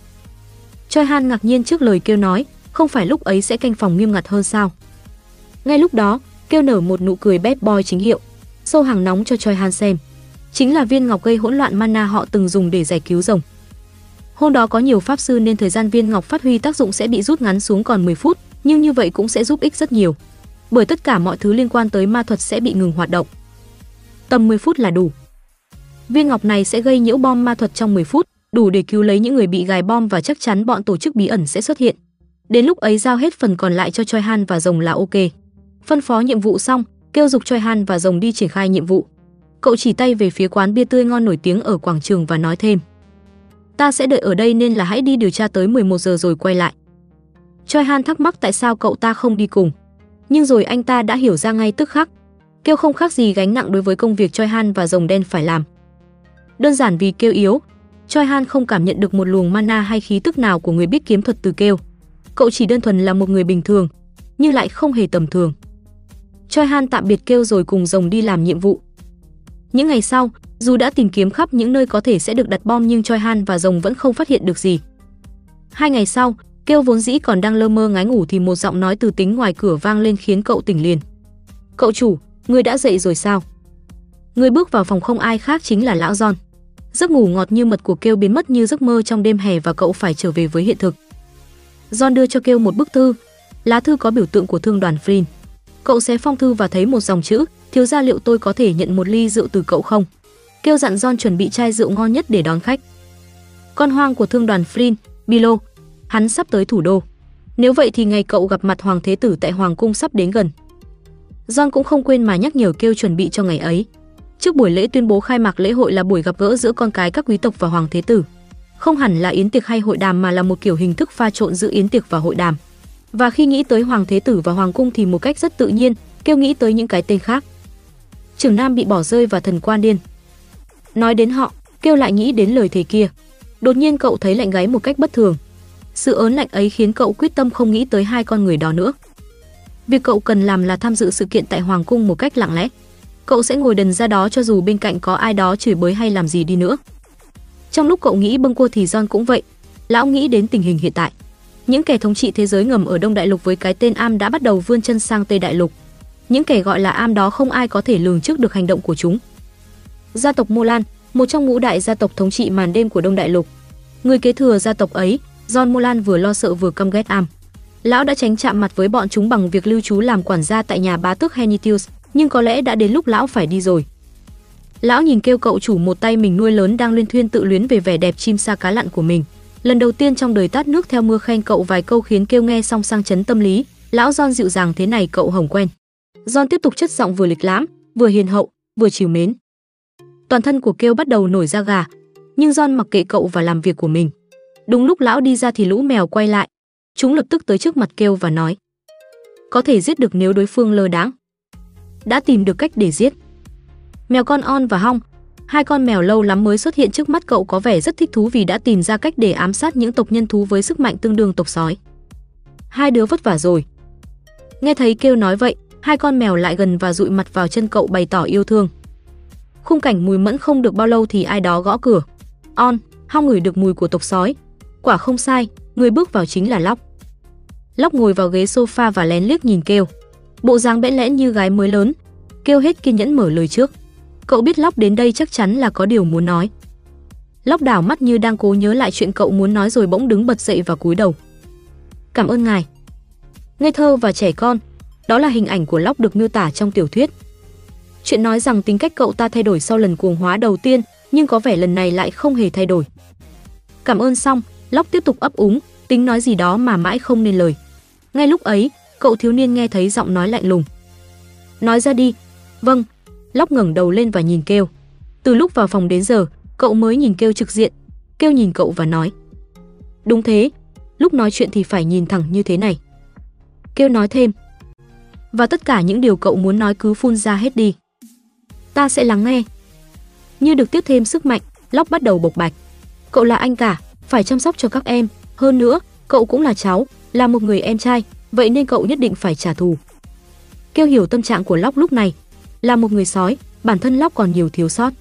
Choi Han ngạc nhiên trước lời kêu nói, không phải lúc ấy sẽ canh phòng nghiêm ngặt hơn sao? Ngay lúc đó, kêu nở một nụ cười bad boy chính hiệu, sâu hàng nóng cho Choi Han xem. Chính là viên ngọc gây hỗn loạn mana họ từng dùng để giải cứu rồng. Hôm đó có nhiều pháp sư nên thời gian viên ngọc phát huy tác dụng sẽ bị rút ngắn xuống còn 10 phút, nhưng như vậy cũng sẽ giúp ích rất nhiều. Bởi tất cả mọi thứ liên quan tới ma thuật sẽ bị ngừng hoạt động. Tầm 10 phút là đủ. Viên ngọc này sẽ gây nhiễu bom ma thuật trong 10 phút, đủ để cứu lấy những người bị gài bom và chắc chắn bọn tổ chức bí ẩn sẽ xuất hiện. Đến lúc ấy giao hết phần còn lại cho Choi Han và Rồng là ok. Phân phó nhiệm vụ xong, kêu dục Choi Han và Rồng đi triển khai nhiệm vụ. Cậu chỉ tay về phía quán bia tươi ngon nổi tiếng ở quảng trường và nói thêm: "Ta sẽ đợi ở đây nên là hãy đi điều tra tới 11 giờ rồi quay lại." Choi Han thắc mắc tại sao cậu ta không đi cùng. Nhưng rồi anh ta đã hiểu ra ngay tức khắc. Kêu không khác gì gánh nặng đối với công việc Choi Han và Rồng đen phải làm. Đơn giản vì kêu yếu, Choi Han không cảm nhận được một luồng mana hay khí tức nào của người biết kiếm thuật từ kêu. Cậu chỉ đơn thuần là một người bình thường, nhưng lại không hề tầm thường. Choi Han tạm biệt kêu rồi cùng rồng đi làm nhiệm vụ. Những ngày sau, dù đã tìm kiếm khắp những nơi có thể sẽ được đặt bom nhưng Choi Han và rồng vẫn không phát hiện được gì. Hai ngày sau, kêu vốn dĩ còn đang lơ mơ ngái ngủ thì một giọng nói từ tính ngoài cửa vang lên khiến cậu tỉnh liền. Cậu chủ, người đã dậy rồi sao? Người bước vào phòng không ai khác chính là lão John. Giấc ngủ ngọt như mật của kêu biến mất như giấc mơ trong đêm hè và cậu phải trở về với hiện thực. John đưa cho kêu một bức thư. Lá thư có biểu tượng của thương đoàn Flynn. Cậu xé phong thư và thấy một dòng chữ, thiếu gia liệu tôi có thể nhận một ly rượu từ cậu không? Kêu dặn John chuẩn bị chai rượu ngon nhất để đón khách. Con hoang của thương đoàn Flynn, Bilo, hắn sắp tới thủ đô. Nếu vậy thì ngày cậu gặp mặt Hoàng Thế Tử tại Hoàng Cung sắp đến gần. John cũng không quên mà nhắc nhở kêu chuẩn bị cho ngày ấy. Trước buổi lễ tuyên bố khai mạc lễ hội là buổi gặp gỡ giữa con cái các quý tộc và Hoàng Thế Tử. Không hẳn là yến tiệc hay hội đàm mà là một kiểu hình thức pha trộn giữa yến tiệc và hội đàm. Và khi nghĩ tới Hoàng Thế Tử và Hoàng Cung thì một cách rất tự nhiên, kêu nghĩ tới những cái tên khác. Trưởng Nam bị bỏ rơi và thần quan điên. Nói đến họ, kêu lại nghĩ đến lời thề kia. Đột nhiên cậu thấy lạnh gáy một cách bất thường. Sự ớn lạnh ấy khiến cậu quyết tâm không nghĩ tới hai con người đó nữa. Việc cậu cần làm là tham dự sự kiện tại Hoàng cung một cách lặng lẽ. Cậu sẽ ngồi đần ra đó cho dù bên cạnh có ai đó chửi bới hay làm gì đi nữa. Trong lúc cậu nghĩ bâng cua thì John cũng vậy. Lão nghĩ đến tình hình hiện tại. Những kẻ thống trị thế giới ngầm ở Đông Đại Lục với cái tên Am đã bắt đầu vươn chân sang Tây Đại Lục. Những kẻ gọi là Am đó không ai có thể lường trước được hành động của chúng. Gia tộc Mô Lan, một trong ngũ đại gia tộc thống trị màn đêm của Đông Đại Lục. Người kế thừa gia tộc ấy, John Molan vừa lo sợ vừa căm ghét Am. Lão đã tránh chạm mặt với bọn chúng bằng việc lưu trú làm quản gia tại nhà bá tước Henitius, nhưng có lẽ đã đến lúc lão phải đi rồi. Lão nhìn kêu cậu chủ một tay mình nuôi lớn đang liên thuyên tự luyến về vẻ đẹp chim sa cá lặn của mình. Lần đầu tiên trong đời tát nước theo mưa khen cậu vài câu khiến kêu nghe xong sang chấn tâm lý. Lão John dịu dàng thế này cậu hồng quen. John tiếp tục chất giọng vừa lịch lãm, vừa hiền hậu, vừa chiều mến. Toàn thân của kêu bắt đầu nổi da gà, nhưng John mặc kệ cậu và làm việc của mình. Đúng lúc lão đi ra thì lũ mèo quay lại. Chúng lập tức tới trước mặt kêu và nói: "Có thể giết được nếu đối phương lơ đáng." Đã tìm được cách để giết. Mèo con On và Hong, hai con mèo lâu lắm mới xuất hiện trước mắt cậu có vẻ rất thích thú vì đã tìm ra cách để ám sát những tộc nhân thú với sức mạnh tương đương tộc sói. Hai đứa vất vả rồi. Nghe thấy kêu nói vậy, hai con mèo lại gần và dụi mặt vào chân cậu bày tỏ yêu thương. Khung cảnh mùi mẫn không được bao lâu thì ai đó gõ cửa. On, Hong ngửi được mùi của tộc sói. Quả không sai, người bước vào chính là Lóc. Lóc ngồi vào ghế sofa và lén liếc nhìn kêu. Bộ dáng bẽn lẽn như gái mới lớn. Kêu hết kiên nhẫn mở lời trước. Cậu biết Lóc đến đây chắc chắn là có điều muốn nói. Lóc đảo mắt như đang cố nhớ lại chuyện cậu muốn nói rồi bỗng đứng bật dậy và cúi đầu. Cảm ơn ngài. Ngây thơ và trẻ con, đó là hình ảnh của Lóc được miêu tả trong tiểu thuyết. Chuyện nói rằng tính cách cậu ta thay đổi sau lần cuồng hóa đầu tiên, nhưng có vẻ lần này lại không hề thay đổi. Cảm ơn xong, Lóc tiếp tục ấp úng, tính nói gì đó mà mãi không nên lời. Ngay lúc ấy, cậu thiếu niên nghe thấy giọng nói lạnh lùng. Nói ra đi. Vâng. Lóc ngẩng đầu lên và nhìn kêu. Từ lúc vào phòng đến giờ, cậu mới nhìn kêu trực diện. Kêu nhìn cậu và nói. Đúng thế, lúc nói chuyện thì phải nhìn thẳng như thế này. Kêu nói thêm. Và tất cả những điều cậu muốn nói cứ phun ra hết đi. Ta sẽ lắng nghe. Như được tiếp thêm sức mạnh, Lóc bắt đầu bộc bạch. Cậu là anh cả, phải chăm sóc cho các em, hơn nữa, cậu cũng là cháu, là một người em trai, vậy nên cậu nhất định phải trả thù. Kêu hiểu tâm trạng của Lóc lúc này, là một người sói, bản thân Lóc còn nhiều thiếu sót,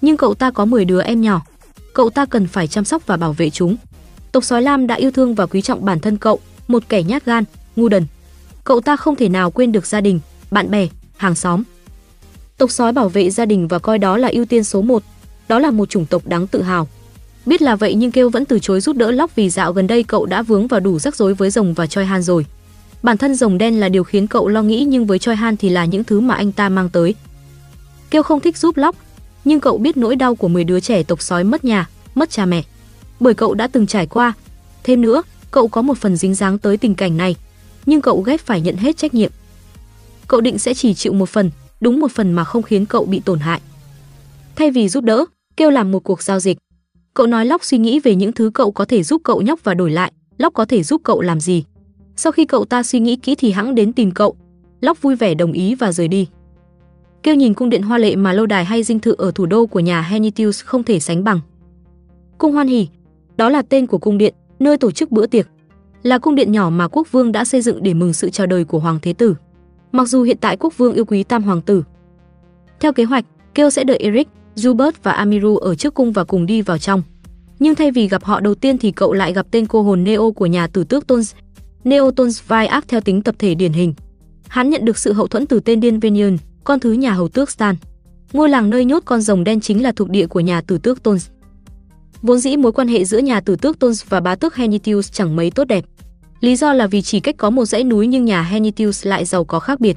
nhưng cậu ta có 10 đứa em nhỏ, cậu ta cần phải chăm sóc và bảo vệ chúng. Tộc sói lam đã yêu thương và quý trọng bản thân cậu, một kẻ nhát gan, ngu đần. Cậu ta không thể nào quên được gia đình, bạn bè, hàng xóm. Tộc sói bảo vệ gia đình và coi đó là ưu tiên số 1, đó là một chủng tộc đáng tự hào. Biết là vậy nhưng kêu vẫn từ chối giúp đỡ Lóc vì dạo gần đây cậu đã vướng vào đủ rắc rối với rồng và Choi Han rồi. Bản thân rồng đen là điều khiến cậu lo nghĩ nhưng với Choi Han thì là những thứ mà anh ta mang tới. Kêu không thích giúp Lóc, nhưng cậu biết nỗi đau của 10 đứa trẻ tộc sói mất nhà, mất cha mẹ. Bởi cậu đã từng trải qua. Thêm nữa, cậu có một phần dính dáng tới tình cảnh này, nhưng cậu ghét phải nhận hết trách nhiệm. Cậu định sẽ chỉ chịu một phần, đúng một phần mà không khiến cậu bị tổn hại. Thay vì giúp đỡ, kêu làm một cuộc giao dịch. Cậu nói Lóc suy nghĩ về những thứ cậu có thể giúp cậu nhóc và đổi lại, Lóc có thể giúp cậu làm gì. Sau khi cậu ta suy nghĩ kỹ thì hãng đến tìm cậu. Lóc vui vẻ đồng ý và rời đi. Kêu nhìn cung điện hoa lệ mà lâu đài hay dinh thự ở thủ đô của nhà Henitius không thể sánh bằng. Cung Hoan Hỉ, đó là tên của cung điện, nơi tổ chức bữa tiệc. Là cung điện nhỏ mà quốc vương đã xây dựng để mừng sự chào đời của hoàng thế tử. Mặc dù hiện tại quốc vương yêu quý tam hoàng tử. Theo kế hoạch, Kêu sẽ đợi Eric, Jubert và Amiru ở trước cung và cùng đi vào trong. Nhưng thay vì gặp họ đầu tiên thì cậu lại gặp tên cô hồn Neo của nhà tử tước Tons. Neo Tons vai ác theo tính tập thể điển hình. Hắn nhận được sự hậu thuẫn từ tên điên Venian, con thứ nhà hầu tước Stan. Ngôi làng nơi nhốt con rồng đen chính là thuộc địa của nhà tử tước Tons. Vốn dĩ mối quan hệ giữa nhà tử tước Tons và bá tước Henitius chẳng mấy tốt đẹp. Lý do là vì chỉ cách có một dãy núi nhưng nhà Henitius lại giàu có khác biệt.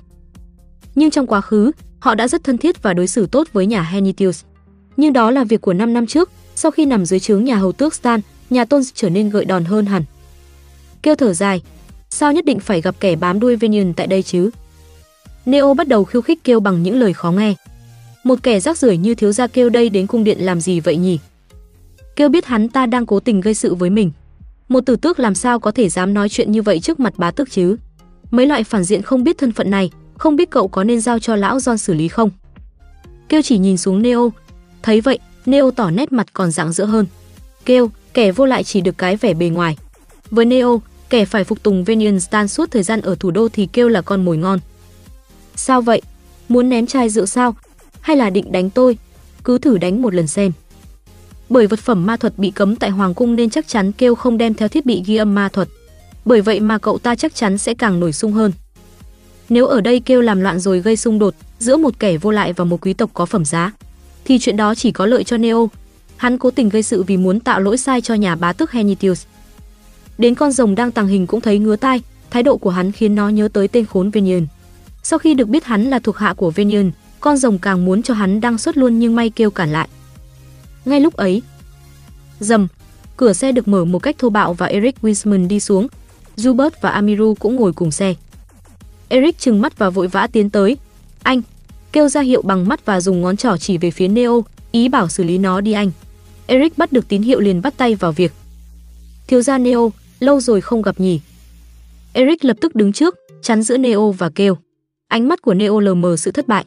Nhưng trong quá khứ, họ đã rất thân thiết và đối xử tốt với nhà Henitius. Nhưng đó là việc của 5 năm trước, sau khi nằm dưới trướng nhà hầu tước Stan, nhà Tôn trở nên gợi đòn hơn hẳn. Kêu thở dài, sao nhất định phải gặp kẻ bám đuôi Venian tại đây chứ? Neo bắt đầu khiêu khích kêu bằng những lời khó nghe. Một kẻ rác rưởi như thiếu gia kêu đây đến cung điện làm gì vậy nhỉ? Kêu biết hắn ta đang cố tình gây sự với mình. Một tử tước làm sao có thể dám nói chuyện như vậy trước mặt bá tước chứ? Mấy loại phản diện không biết thân phận này, không biết cậu có nên giao cho lão John xử lý không? Kêu chỉ nhìn xuống Neo, thấy vậy, Neo tỏ nét mặt còn rạng rỡ hơn. Kêu, kẻ vô lại chỉ được cái vẻ bề ngoài. Với Neo, kẻ phải phục tùng Venian Stan suốt thời gian ở thủ đô thì kêu là con mồi ngon. Sao vậy? Muốn ném chai rượu sao? Hay là định đánh tôi? Cứ thử đánh một lần xem. Bởi vật phẩm ma thuật bị cấm tại Hoàng cung nên chắc chắn kêu không đem theo thiết bị ghi âm ma thuật. Bởi vậy mà cậu ta chắc chắn sẽ càng nổi sung hơn. Nếu ở đây kêu làm loạn rồi gây xung đột giữa một kẻ vô lại và một quý tộc có phẩm giá, thì chuyện đó chỉ có lợi cho Neo. Hắn cố tình gây sự vì muốn tạo lỗi sai cho nhà bá tước Henitius. Đến con rồng đang tàng hình cũng thấy ngứa tai, thái độ của hắn khiến nó nhớ tới tên khốn Venian. Sau khi được biết hắn là thuộc hạ của Venian, con rồng càng muốn cho hắn đăng xuất luôn nhưng may kêu cản lại. Ngay lúc ấy, dầm, cửa xe được mở một cách thô bạo và Eric Wiseman đi xuống. Zubert và Amiru cũng ngồi cùng xe. Eric trừng mắt và vội vã tiến tới. Anh, kêu ra hiệu bằng mắt và dùng ngón trỏ chỉ về phía Neo, ý bảo xử lý nó đi anh. Eric bắt được tín hiệu liền bắt tay vào việc. Thiếu gia Neo, lâu rồi không gặp nhỉ. Eric lập tức đứng trước, chắn giữa Neo và kêu. Ánh mắt của Neo lờ mờ sự thất bại.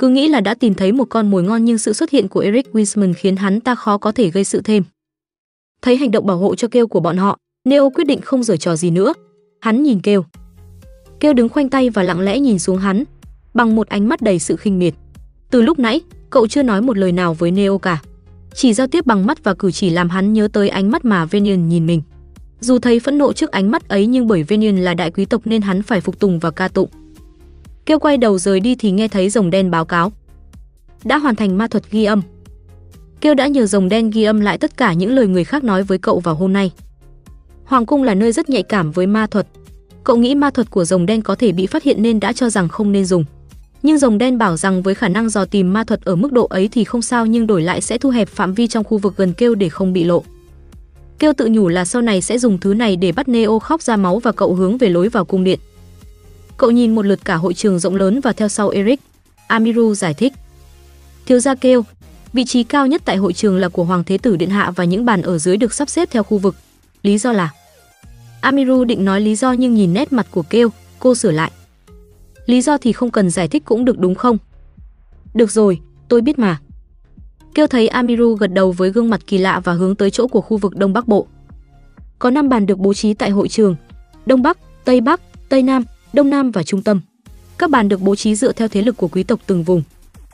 Cứ nghĩ là đã tìm thấy một con mồi ngon nhưng sự xuất hiện của Eric Wiseman khiến hắn ta khó có thể gây sự thêm. Thấy hành động bảo hộ cho kêu của bọn họ, Neo quyết định không giở trò gì nữa. Hắn nhìn kêu. Kêu đứng khoanh tay và lặng lẽ nhìn xuống hắn, bằng một ánh mắt đầy sự khinh miệt. Từ lúc nãy, cậu chưa nói một lời nào với Neo cả. Chỉ giao tiếp bằng mắt và cử chỉ làm hắn nhớ tới ánh mắt mà Venian nhìn mình. Dù thấy phẫn nộ trước ánh mắt ấy nhưng bởi Venian là đại quý tộc nên hắn phải phục tùng và ca tụng. Kêu quay đầu rời đi thì nghe thấy rồng đen báo cáo. Đã hoàn thành ma thuật ghi âm. Kêu đã nhờ rồng đen ghi âm lại tất cả những lời người khác nói với cậu vào hôm nay. Hoàng cung là nơi rất nhạy cảm với ma thuật. Cậu nghĩ ma thuật của rồng đen có thể bị phát hiện nên đã cho rằng không nên dùng. Nhưng rồng đen bảo rằng với khả năng dò tìm ma thuật ở mức độ ấy thì không sao nhưng đổi lại sẽ thu hẹp phạm vi trong khu vực gần kêu để không bị lộ. Kêu tự nhủ là sau này sẽ dùng thứ này để bắt Neo khóc ra máu và cậu hướng về lối vào cung điện. Cậu nhìn một lượt cả hội trường rộng lớn và theo sau Eric. Amiru giải thích. Thiếu gia kêu, vị trí cao nhất tại hội trường là của Hoàng Thế Tử Điện Hạ và những bàn ở dưới được sắp xếp theo khu vực. Lý do là... Amiru định nói lý do nhưng nhìn nét mặt của kêu, cô sửa lại. Lý do thì không cần giải thích cũng được đúng không? Được rồi, tôi biết mà. Kêu thấy Amiru gật đầu với gương mặt kỳ lạ và hướng tới chỗ của khu vực Đông Bắc Bộ. Có 5 bàn được bố trí tại hội trường, Đông Bắc, Tây Bắc, Tây Nam, Đông Nam và Trung Tâm. Các bàn được bố trí dựa theo thế lực của quý tộc từng vùng.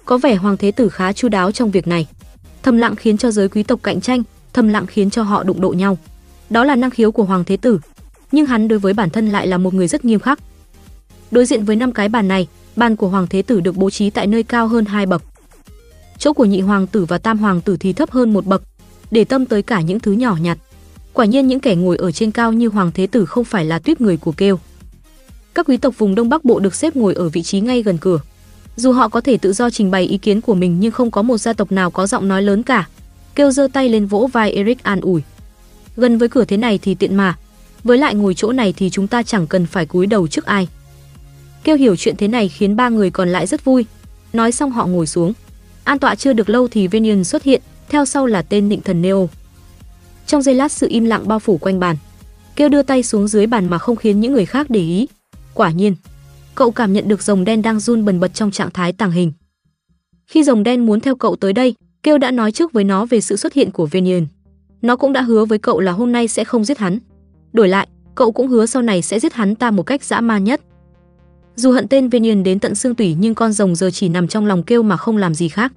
Có vẻ hoàng thế tử khá chu đáo trong việc này. Thầm lặng khiến cho giới quý tộc cạnh tranh, thầm lặng khiến cho họ đụng độ nhau. Đó là năng khiếu của hoàng thế tử, nhưng hắn đối với bản thân lại là một người rất nghiêm khắc. Đối diện với năm cái bàn này, bàn của hoàng thế tử được bố trí tại nơi cao hơn hai bậc. Chỗ của nhị hoàng tử và tam hoàng tử thì thấp hơn một bậc, để tâm tới cả những thứ nhỏ nhặt. Quả nhiên những kẻ ngồi ở trên cao như hoàng thế tử không phải là tuyết người của kêu. Các quý tộc vùng Đông Bắc Bộ được xếp ngồi ở vị trí ngay gần cửa. Dù họ có thể tự do trình bày ý kiến của mình nhưng không có một gia tộc nào có giọng nói lớn cả. Kêu giơ tay lên vỗ vai Eric an ủi. Gần với cửa thế này thì tiện mà, với lại ngồi chỗ này thì chúng ta chẳng cần phải cúi đầu trước ai. Kêu hiểu chuyện thế này khiến ba người còn lại rất vui. Nói xong họ ngồi xuống. An tọa chưa được lâu thì Venian xuất hiện, theo sau là tên định thần Neo. Trong giây lát sự im lặng bao phủ quanh bàn. Kêu đưa tay xuống dưới bàn mà không khiến những người khác để ý. Quả nhiên, cậu cảm nhận được rồng đen đang run bần bật trong trạng thái tàng hình. Khi rồng đen muốn theo cậu tới đây, Kêu đã nói trước với nó về sự xuất hiện của Venian. Nó cũng đã hứa với cậu là hôm nay sẽ không giết hắn. Đổi lại, cậu cũng hứa sau này sẽ giết hắn ta một cách dã man nhất. Dù hận tên Venian đến tận xương tủy nhưng con rồng giờ chỉ nằm trong lòng Kêu mà không làm gì khác.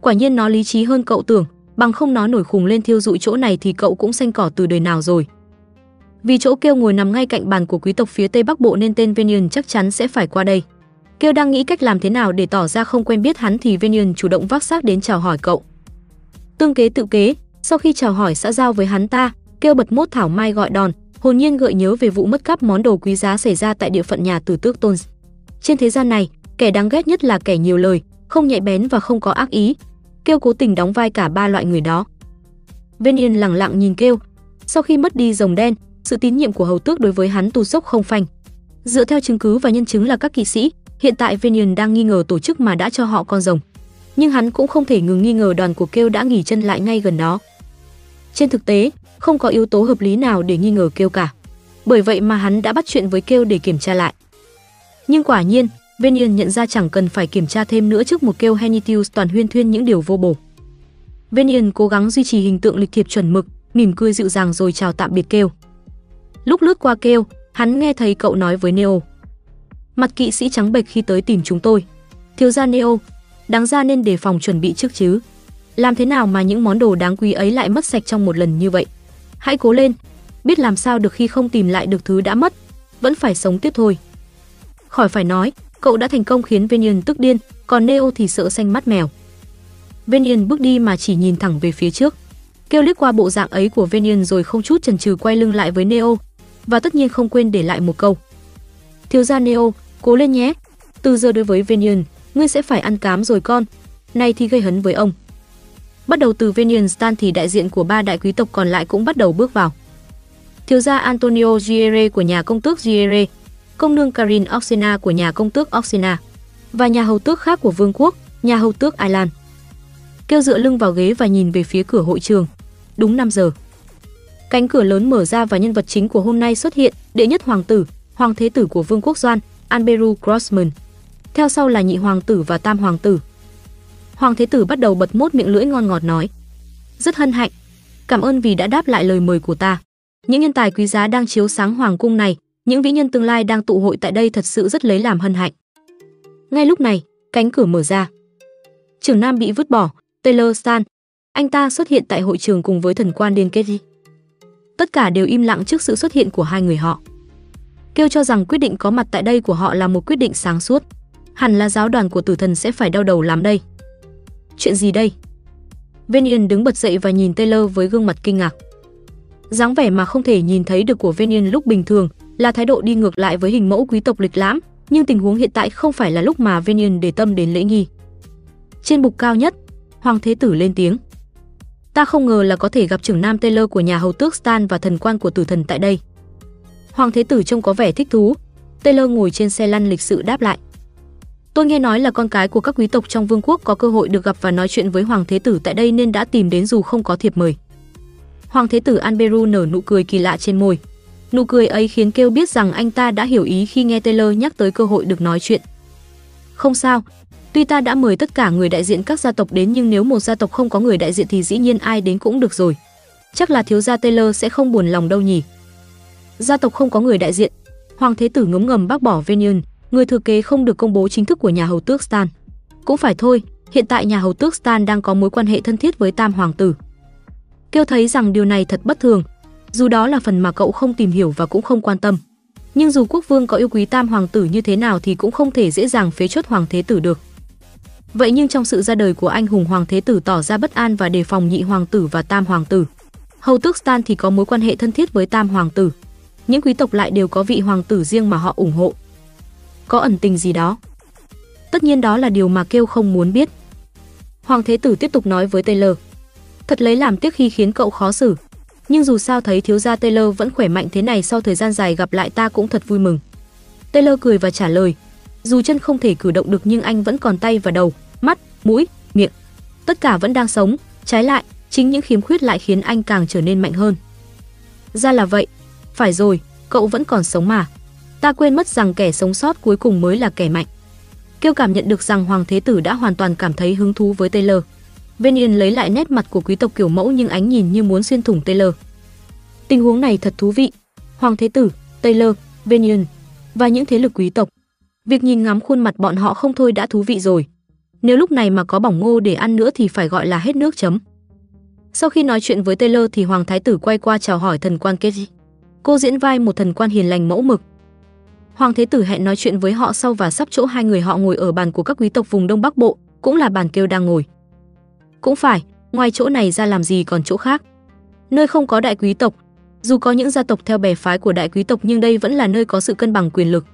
Quả nhiên nó lý trí hơn cậu tưởng, bằng không nó nổi khùng lên thiêu dụi chỗ này thì cậu cũng xanh cỏ từ đời nào rồi. Vì chỗ Kêu ngồi nằm ngay cạnh bàn của quý tộc phía Tây Bắc Bộ nên tên Venian chắc chắn sẽ phải qua đây. Kêu đang nghĩ cách làm thế nào để tỏ ra không quen biết hắn thì Venian chủ động vác xác đến chào hỏi cậu. Tương kế tự kế, sau khi chào hỏi xã giao với hắn ta, Kêu bật mốt thảo mai gọi đòn, hồn nhiên gợi nhớ về vụ mất cắp món đồ quý giá xảy ra tại địa phận nhà tử tước Tôn. Trên thế gian này, kẻ đáng ghét nhất là kẻ nhiều lời, không nhạy bén và không có ác ý. Kêu cố tình đóng vai cả ba loại người đó. Viên Yên lặng lặng nhìn Kêu. Sau khi mất đi rồng đen, sự tín nhiệm của hầu tước đối với hắn tu sốc không phanh. Dựa theo chứng cứ và nhân chứng là các kỵ sĩ, hiện tại Venian đang nghi ngờ tổ chức mà đã cho họ con rồng. Nhưng hắn cũng không thể ngừng nghi ngờ đoàn của Kêu đã nghỉ chân lại ngay gần đó. Trên thực tế, không có yếu tố hợp lý nào để nghi ngờ Kêu cả. Bởi vậy mà hắn đã bắt chuyện với Kêu để kiểm tra lại. Nhưng quả nhiên, Venian nhận ra chẳng cần phải kiểm tra thêm nữa trước một Kêu Henitius toàn huyên thuyên những điều vô bổ. Venian cố gắng duy trì hình tượng lịch thiệp chuẩn mực, mỉm cười dịu dàng rồi chào tạm biệt Kêu. Lúc lướt qua Kêu, hắn nghe thấy cậu nói với Neo. Mặt kỵ sĩ trắng bệch khi tới tìm chúng tôi. Thiếu gia Neo, đáng ra nên đề phòng chuẩn bị trước chứ. Làm thế nào mà những món đồ đáng quý ấy lại mất sạch trong một lần như vậy? Hãy cố lên, biết làm sao được khi không tìm lại được thứ đã mất, vẫn phải sống tiếp thôi. Khỏi phải nói, cậu đã thành công khiến Venian tức điên, còn Neo thì sợ xanh mắt mèo. Venian bước đi mà chỉ nhìn thẳng về phía trước. Kêu liếc qua bộ dạng ấy của Venian rồi không chút chần chừ quay lưng lại với Neo, và tất nhiên không quên để lại một câu. Thiếu gia Neo, cố lên nhé. Từ giờ đối với Venian, ngươi sẽ phải ăn cám rồi con. Này thì gây hấn với ông. Bắt đầu từ Venian Stan thì đại diện của ba đại quý tộc còn lại cũng bắt đầu bước vào. Thiếu gia Antonio Giere của nhà công tước Giere, công nương Karin Oxena của nhà công tước Oxena và nhà hầu tước khác của vương quốc, nhà hầu tước Ireland. Kêu dựa lưng vào ghế và nhìn về phía cửa hội trường. Đúng 5 giờ. Cánh cửa lớn mở ra và nhân vật chính của hôm nay xuất hiện, đệ nhất hoàng tử, hoàng thế tử của vương quốc Doan, Anberu Grossman. Theo sau là nhị hoàng tử và tam hoàng tử. Hoàng thế tử bắt đầu bật mốt miệng lưỡi ngon ngọt nói: "Rất hân hạnh, cảm ơn vì đã đáp lại lời mời của ta. Những nhân tài quý giá đang chiếu sáng hoàng cung này, những vĩ nhân tương lai đang tụ hội tại đây thật sự rất lấy làm hân hạnh." Ngay lúc này, cánh cửa mở ra. Trưởng nam bị vứt bỏ, Taylor Stan. Anh ta xuất hiện tại hội trường cùng với thần quan Điên Kết Tất cả đều im lặng trước sự xuất hiện của hai người họ. Kêu cho rằng quyết định có mặt tại đây của họ là một quyết định sáng suốt. Hẳn là giáo đoàn của tử thần sẽ phải đau đầu làm đây. Chuyện gì đây? Venian đứng bật dậy và nhìn Taylor với gương mặt kinh ngạc. dáng vẻ mà không thể nhìn thấy được của Venian lúc bình thường là thái độ đi ngược lại với hình mẫu quý tộc lịch lãm, nhưng tình huống hiện tại không phải là lúc mà Venian để tâm đến lễ nghi. Trên bục cao nhất, Hoàng Thế Tử lên tiếng. Ta không ngờ là có thể gặp trưởng nam Taylor của nhà hầu tước Stan và thần quan của tử thần tại đây. Hoàng Thế Tử trông có vẻ thích thú. Taylor ngồi trên xe lăn lịch sự đáp lại. Tôi nghe nói là con cái của các quý tộc trong vương quốc có cơ hội được gặp và nói chuyện với Hoàng Thế Tử tại đây nên đã tìm đến dù không có thiệp mời. Hoàng Thế Tử Anberu nở nụ cười kỳ lạ trên môi. Nụ cười ấy khiến Kêu biết rằng anh ta đã hiểu ý khi nghe Taylor nhắc tới cơ hội được nói chuyện. Không sao, tuy ta đã mời tất cả người đại diện các gia tộc đến nhưng nếu một gia tộc không có người đại diện thì dĩ nhiên ai đến cũng được rồi. Chắc là thiếu gia Taylor sẽ không buồn lòng đâu nhỉ. Gia tộc không có người đại diện, Hoàng Thế Tử ngấm ngầm bác bỏ Venian, người thừa kế không được công bố chính thức của nhà hầu tước Stan. Cũng phải thôi, hiện tại nhà hầu tước Stan đang có mối quan hệ thân thiết với Tam hoàng tử. Kêu thấy rằng điều này thật bất thường, dù đó là phần mà cậu không tìm hiểu và cũng không quan tâm. Nhưng dù quốc vương có yêu quý Tam hoàng tử như thế nào thì cũng không thể dễ dàng phế chốt hoàng thế tử được. Vậy nhưng trong sự ra đời của anh hùng hoàng thế tử tỏ ra bất an và đề phòng nhị hoàng tử và tam hoàng tử. Hầu tước Stan thì có mối quan hệ thân thiết với tam hoàng tử. Những quý tộc lại đều có vị hoàng tử riêng mà họ ủng hộ có ẩn tình gì đó. Tất nhiên đó là điều mà kêu không muốn biết. Hoàng Thế Tử tiếp tục nói với Taylor. Thật lấy làm tiếc khi khiến cậu khó xử. Nhưng dù sao thấy thiếu gia Taylor vẫn khỏe mạnh thế này, sau thời gian dài gặp lại ta cũng thật vui mừng. Taylor cười và trả lời. Dù chân không thể cử động được nhưng anh vẫn còn tay và đầu, mắt, mũi, miệng. Tất cả vẫn đang sống, trái lại, chính những khiếm khuyết lại khiến anh càng trở nên mạnh hơn. Ra là vậy. Phải rồi, cậu vẫn còn sống mà ta quên mất rằng kẻ sống sót cuối cùng mới là kẻ mạnh. Kêu cảm nhận được rằng Hoàng Thế Tử đã hoàn toàn cảm thấy hứng thú với Taylor. Venian lấy lại nét mặt của quý tộc kiểu mẫu nhưng ánh nhìn như muốn xuyên thủng Taylor. Tình huống này thật thú vị. Hoàng Thế Tử, Taylor, Venian và những thế lực quý tộc. Việc nhìn ngắm khuôn mặt bọn họ không thôi đã thú vị rồi. Nếu lúc này mà có bỏng ngô để ăn nữa thì phải gọi là hết nước chấm. Sau khi nói chuyện với Taylor thì Hoàng Thái Tử quay qua chào hỏi thần quan Keji. Cô diễn vai một thần quan hiền lành mẫu mực, Hoàng Thế Tử hẹn nói chuyện với họ sau và sắp chỗ hai người họ ngồi ở bàn của các quý tộc vùng Đông Bắc Bộ, cũng là bàn kêu đang ngồi. Cũng phải, ngoài chỗ này ra làm gì còn chỗ khác. Nơi không có đại quý tộc, Dù có những gia tộc theo bè phái của đại quý tộc nhưng đây vẫn là nơi có sự cân bằng quyền lực.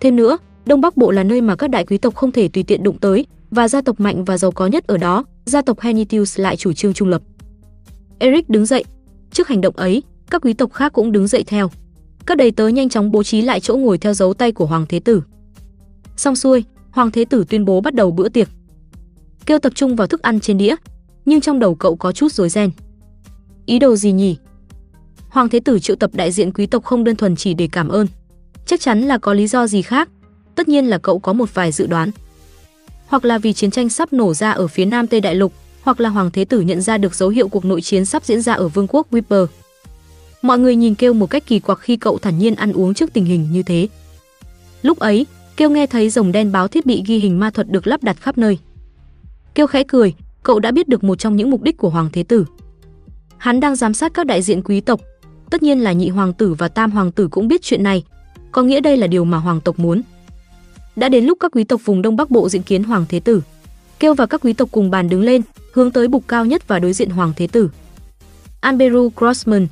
Thêm nữa, Đông Bắc Bộ là nơi mà các đại quý tộc không thể tùy tiện đụng tới và gia tộc mạnh và giàu có nhất ở đó, gia tộc Henitius lại chủ trương trung lập. Eric đứng dậy. Trước hành động ấy, các quý tộc khác cũng đứng dậy theo. Các đầy tớ nhanh chóng bố trí lại chỗ ngồi theo dấu tay của hoàng thế tử. Xong xuôi, hoàng thế tử tuyên bố bắt đầu bữa tiệc. Kêu tập trung vào thức ăn trên đĩa, nhưng trong đầu cậu có chút rối ren. Ý đồ gì nhỉ? Hoàng thế tử triệu tập đại diện quý tộc không đơn thuần chỉ để cảm ơn. Chắc chắn là có lý do gì khác. Tất nhiên là cậu có một vài dự đoán. Hoặc là vì chiến tranh sắp nổ ra ở phía nam Tây Đại Lục, hoặc là hoàng thế tử nhận ra được dấu hiệu cuộc nội chiến sắp diễn ra ở vương quốc whipper Mọi người nhìn kêu một cách kỳ quặc khi cậu thản nhiên ăn uống trước tình hình như thế. Lúc ấy, kêu nghe thấy rồng đen báo thiết bị ghi hình ma thuật được lắp đặt khắp nơi. Kêu khẽ cười, cậu đã biết được một trong những mục đích của hoàng thế tử. Hắn đang giám sát các đại diện quý tộc, tất nhiên là nhị hoàng tử và tam hoàng tử cũng biết chuyện này, có nghĩa đây là điều mà hoàng tộc muốn. Đã đến lúc các quý tộc vùng Đông Bắc Bộ diện kiến hoàng thế tử. Kêu và các quý tộc cùng bàn đứng lên, hướng tới bục cao nhất và đối diện hoàng thế tử. Amberu Crossman,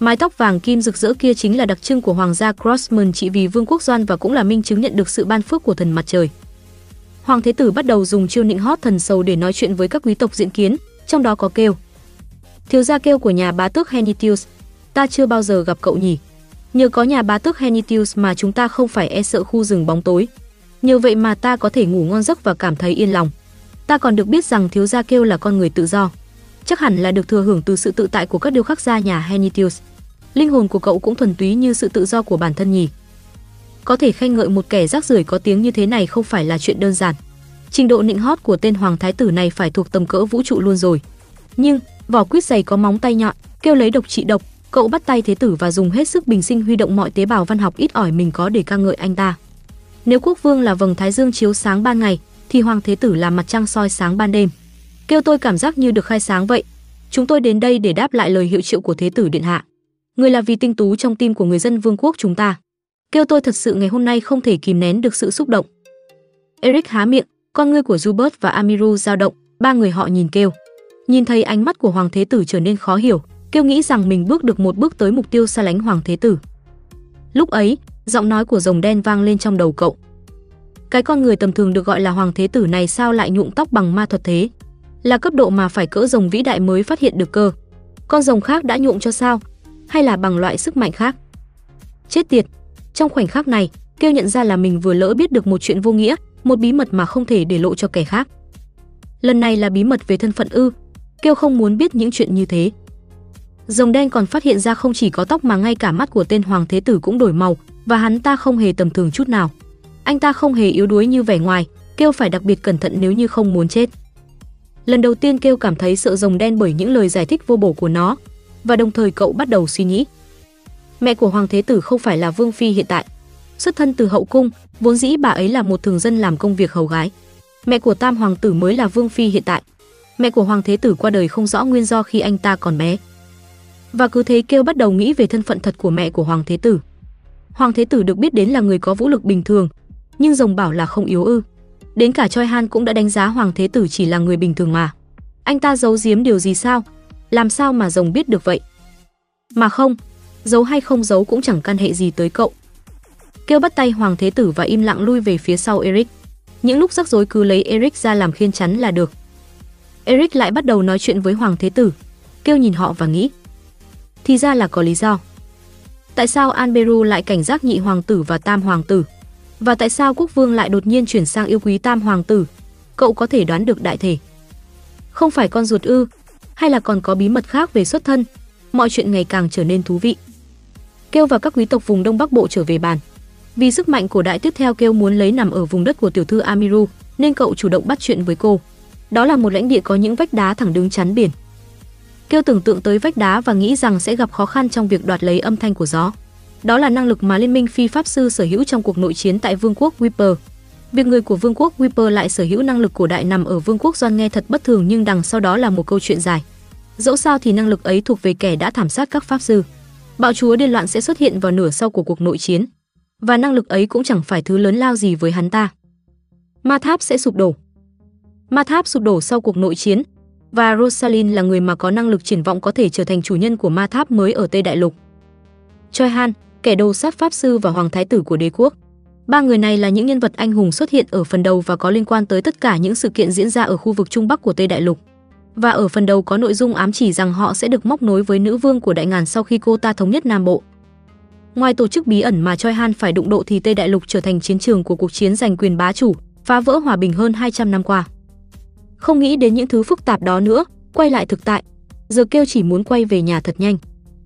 mái tóc vàng kim rực rỡ kia chính là đặc trưng của hoàng gia Crossman trị vì vương quốc doan và cũng là minh chứng nhận được sự ban phước của thần mặt trời. Hoàng thế tử bắt đầu dùng chiêu nịnh hót thần sầu để nói chuyện với các quý tộc diện kiến, trong đó có kêu. Thiếu gia kêu của nhà bá tước Henitius, ta chưa bao giờ gặp cậu nhỉ. Nhờ có nhà bá tước Henitius mà chúng ta không phải e sợ khu rừng bóng tối. Nhờ vậy mà ta có thể ngủ ngon giấc và cảm thấy yên lòng. Ta còn được biết rằng thiếu gia kêu là con người tự do. Chắc hẳn là được thừa hưởng từ sự tự tại của các điêu khắc gia nhà Henitius. Linh hồn của cậu cũng thuần túy như sự tự do của bản thân nhỉ. Có thể khen ngợi một kẻ rác rưởi có tiếng như thế này không phải là chuyện đơn giản. Trình độ nịnh hót của tên hoàng thái tử này phải thuộc tầm cỡ vũ trụ luôn rồi. Nhưng, vỏ quýt dày có móng tay nhọn, kêu lấy độc trị độc, cậu bắt tay thế tử và dùng hết sức bình sinh huy động mọi tế bào văn học ít ỏi mình có để ca ngợi anh ta. Nếu quốc vương là vầng thái dương chiếu sáng ban ngày, thì hoàng thế tử là mặt trăng soi sáng ban đêm. Kêu tôi cảm giác như được khai sáng vậy. Chúng tôi đến đây để đáp lại lời hiệu triệu của thế tử điện hạ. Người là vì tinh tú trong tim của người dân vương quốc chúng ta. Kêu tôi thật sự ngày hôm nay không thể kìm nén được sự xúc động. Eric há miệng, con ngươi của Jubert và Amiru dao động, ba người họ nhìn kêu. Nhìn thấy ánh mắt của hoàng thế tử trở nên khó hiểu, kêu nghĩ rằng mình bước được một bước tới mục tiêu xa lánh hoàng thế tử. Lúc ấy, giọng nói của rồng đen vang lên trong đầu cậu. Cái con người tầm thường được gọi là hoàng thế tử này sao lại nhuộm tóc bằng ma thuật thế? Là cấp độ mà phải cỡ rồng vĩ đại mới phát hiện được cơ. Con rồng khác đã nhuộm cho sao? Hay là bằng loại sức mạnh khác? Chết tiệt! Trong khoảnh khắc này, kêu nhận ra là mình vừa lỡ biết được một chuyện vô nghĩa, một bí mật mà không thể để lộ cho kẻ khác. Lần này là bí mật về thân phận ư? Kêu không muốn biết những chuyện như thế. Rồng đen còn phát hiện ra không chỉ có tóc mà ngay cả mắt của tên hoàng thế tử cũng đổi màu, và hắn ta không hề tầm thường chút nào. Anh ta không hề yếu đuối như vẻ ngoài, kêu phải đặc biệt cẩn thận nếu như không muốn chết. Lần đầu tiên kêu cảm thấy sợ rồng đen bởi những lời giải thích vô bổ của nó, và đồng thời cậu bắt đầu suy nghĩ. Mẹ của hoàng thế tử không phải là vương phi hiện tại, xuất thân từ hậu cung, vốn dĩ bà ấy là một thường dân làm công việc hầu gái. Mẹ của tam hoàng tử mới là vương phi hiện tại. Mẹ của hoàng thế tử qua đời không rõ nguyên do khi anh ta còn bé. Và cứ thế kêu bắt đầu nghĩ về thân phận thật của mẹ của hoàng thế tử. Hoàng thế tử được biết đến là người có vũ lực bình thường, nhưng rồng bảo là không yếu ư. Đến cả Choi Han cũng đã đánh giá hoàng thế tử chỉ là người bình thường mà. Anh ta giấu giếm điều gì sao? Làm sao mà rồng biết được vậy? Mà không, giấu hay không giấu cũng chẳng can hệ gì tới cậu. Kêu bắt tay hoàng thế tử và im lặng lui về phía sau Eric. Những lúc rắc rối cứ lấy Eric ra làm khiên chắn là được. Eric lại bắt đầu nói chuyện với hoàng thế tử. Kêu nhìn họ và nghĩ. Thì ra là có lý do. Tại sao Anberu lại cảnh giác nhị hoàng tử và tam hoàng tử? Và tại sao quốc vương lại đột nhiên chuyển sang yêu quý tam hoàng tử? Cậu có thể đoán được đại thể. Không phải con ruột ư, hay là còn có bí mật khác về xuất thân? Mọi chuyện ngày càng trở nên thú vị. Kêu và các quý tộc vùng Đông Bắc Bộ trở về bàn. Vì sức mạnh của đại tiếp theo kêu muốn lấy nằm ở vùng đất của tiểu thư Amiru, nên cậu chủ động bắt chuyện với cô. Đó là một lãnh địa có những vách đá thẳng đứng chắn biển. Kêu tưởng tượng tới vách đá và nghĩ rằng sẽ gặp khó khăn trong việc đoạt lấy âm thanh của gió. Đó là năng lực mà Liên minh Phi Pháp Sư sở hữu trong cuộc nội chiến tại Vương quốc Whisper. Việc người của Vương quốc Whisper lại sở hữu năng lực cổ đại nằm ở Vương quốc Doan nghe thật bất thường nhưng đằng sau đó là một câu chuyện dài. Dẫu sao thì năng lực ấy thuộc về kẻ đã thảm sát các Pháp Sư. Bạo chúa điên loạn sẽ xuất hiện vào nửa sau của cuộc nội chiến. Và năng lực ấy cũng chẳng phải thứ lớn lao gì với hắn ta. Ma tháp sẽ sụp đổ. Ma tháp sụp đổ sau cuộc nội chiến, và Rosalind là người mà có năng lực triển vọng có thể trở thành chủ nhân của ma tháp mới ở Tây Đại Lục. Choi Han, kẻ đầu sát pháp sư và hoàng thái tử của đế quốc. Ba người này là những nhân vật anh hùng xuất hiện ở phần đầu và có liên quan tới tất cả những sự kiện diễn ra ở khu vực Trung Bắc của Tây Đại Lục. Và ở phần đầu có nội dung ám chỉ rằng họ sẽ được móc nối với nữ vương của Đại Ngàn sau khi cô ta thống nhất Nam Bộ. Ngoài tổ chức bí ẩn mà Choi Han phải đụng độ thì Tây Đại Lục trở thành chiến trường của cuộc chiến giành quyền bá chủ, phá vỡ hòa bình hơn 200 năm qua. Không nghĩ đến những thứ phức tạp đó nữa, quay lại thực tại. Giờ kêu chỉ muốn quay về nhà thật nhanh.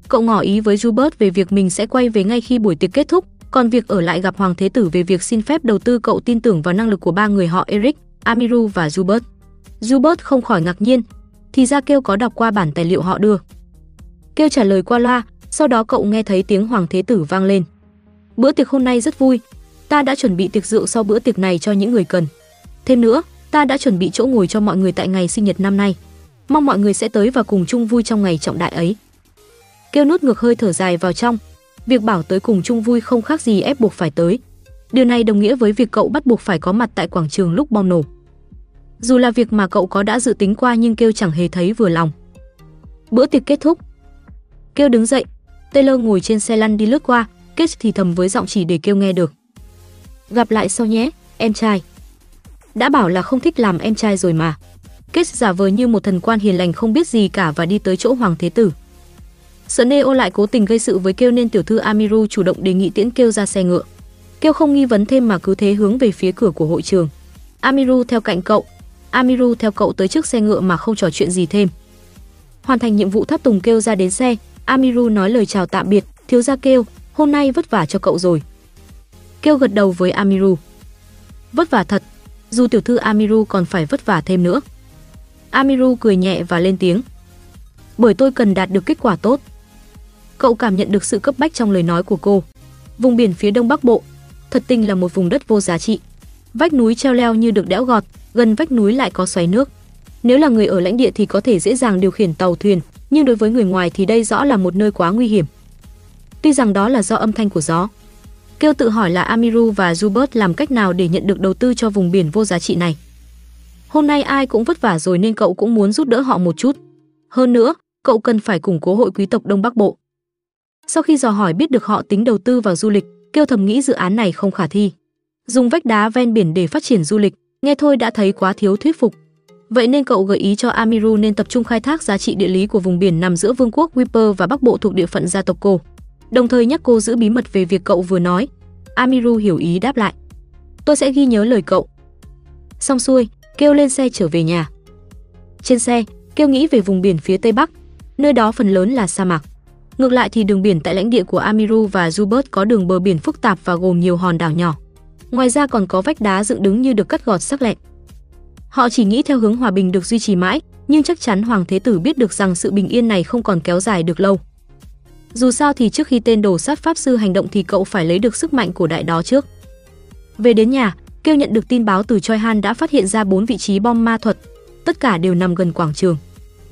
Cậu ngỏ ý với Jubert về việc mình sẽ quay về ngay khi buổi tiệc kết thúc, còn việc ở lại gặp Hoàng Thế Tử về việc xin phép đầu tư cậu tin tưởng vào năng lực của ba người họ Eric, Amiru và Jubert. Jubert không khỏi ngạc nhiên, thì ra kêu có đọc qua bản tài liệu họ đưa. Kêu trả lời qua loa, sau đó cậu nghe thấy tiếng Hoàng Thế Tử vang lên. Bữa tiệc hôm nay rất vui, ta đã chuẩn bị tiệc rượu sau bữa tiệc này cho những người cần. Thêm nữa, ta đã chuẩn bị chỗ ngồi cho mọi người tại ngày sinh nhật năm nay. Mong mọi người sẽ tới và cùng chung vui trong ngày trọng đại ấy. Kêu nút ngược hơi thở dài vào trong. Việc bảo tới cùng chung vui không khác gì ép buộc phải tới. Điều này đồng nghĩa với việc cậu bắt buộc phải có mặt tại quảng trường lúc bom nổ. Dù là việc mà cậu có đã dự tính qua nhưng Kêu chẳng hề thấy vừa lòng. Bữa tiệc kết thúc. Kêu đứng dậy, Taylor ngồi trên xe lăn đi lướt qua, Kết thì thầm với giọng chỉ để Kêu nghe được. Gặp lại sau nhé, em trai. Đã bảo là không thích làm em trai rồi mà. Kết giả vờ như một thần quan hiền lành không biết gì cả và đi tới chỗ Hoàng Thế Tử. Sợ Neo lại cố tình gây sự với Kêu nên tiểu thư Amiru chủ động đề nghị tiễn Kêu ra xe ngựa. Kêu không nghi vấn thêm mà cứ thế hướng về phía cửa của hội trường. Amiru theo cạnh cậu, Amiru theo cậu tới trước xe ngựa mà không trò chuyện gì thêm. Hoàn thành nhiệm vụ tháp tùng Kêu ra đến xe, Amiru nói lời chào tạm biệt, thiếu gia Kêu, hôm nay vất vả cho cậu rồi. Kêu gật đầu với Amiru. Vất vả thật, dù tiểu thư Amiru còn phải vất vả thêm nữa. Amiru cười nhẹ và lên tiếng. Bởi tôi cần đạt được kết quả tốt. Cậu cảm nhận được sự cấp bách trong lời nói của cô. Vùng biển phía đông bắc bộ, thật tình là một vùng đất vô giá trị. Vách núi treo leo như được đẽo gọt, gần vách núi lại có xoáy nước. Nếu là người ở lãnh địa thì có thể dễ dàng điều khiển tàu thuyền, nhưng đối với người ngoài thì đây rõ là một nơi quá nguy hiểm. Tuy rằng đó là do âm thanh của gió. Kêu tự hỏi là Amiru và Jubert làm cách nào để nhận được đầu tư cho vùng biển vô giá trị này. Hôm nay ai cũng vất vả rồi nên cậu cũng muốn giúp đỡ họ một chút. Hơn nữa, cậu cần phải củng cố hội quý tộc Đông Bắc Bộ. Sau khi dò hỏi biết được họ tính đầu tư vào du lịch, kêu thầm nghĩ dự án này không khả thi. Dùng vách đá ven biển để phát triển du lịch, nghe thôi đã thấy quá thiếu thuyết phục. Vậy nên cậu gợi ý cho Amiru nên tập trung khai thác giá trị địa lý của vùng biển nằm giữa vương quốc Wiper và bắc bộ thuộc địa phận gia tộc cô. Đồng thời nhắc cô giữ bí mật về việc cậu vừa nói. Amiru hiểu ý đáp lại. Tôi sẽ ghi nhớ lời cậu. Xong xuôi, kêu lên xe trở về nhà. Trên xe, kêu nghĩ về vùng biển phía tây bắc, nơi đó phần lớn là sa mạc. Ngược lại thì đường biển tại lãnh địa của Amiru và Jubert có đường bờ biển phức tạp và gồm nhiều hòn đảo nhỏ. Ngoài ra còn có vách đá dựng đứng như được cắt gọt sắc lẹn. Họ chỉ nghĩ theo hướng hòa bình được duy trì mãi, nhưng chắc chắn Hoàng Thế Tử biết được rằng sự bình yên này không còn kéo dài được lâu. Dù sao thì trước khi tên đồ sát pháp sư hành động thì cậu phải lấy được sức mạnh của đại đó trước. Về đến nhà, kêu nhận được tin báo từ Choi Han đã phát hiện ra bốn vị trí bom ma thuật, tất cả đều nằm gần quảng trường.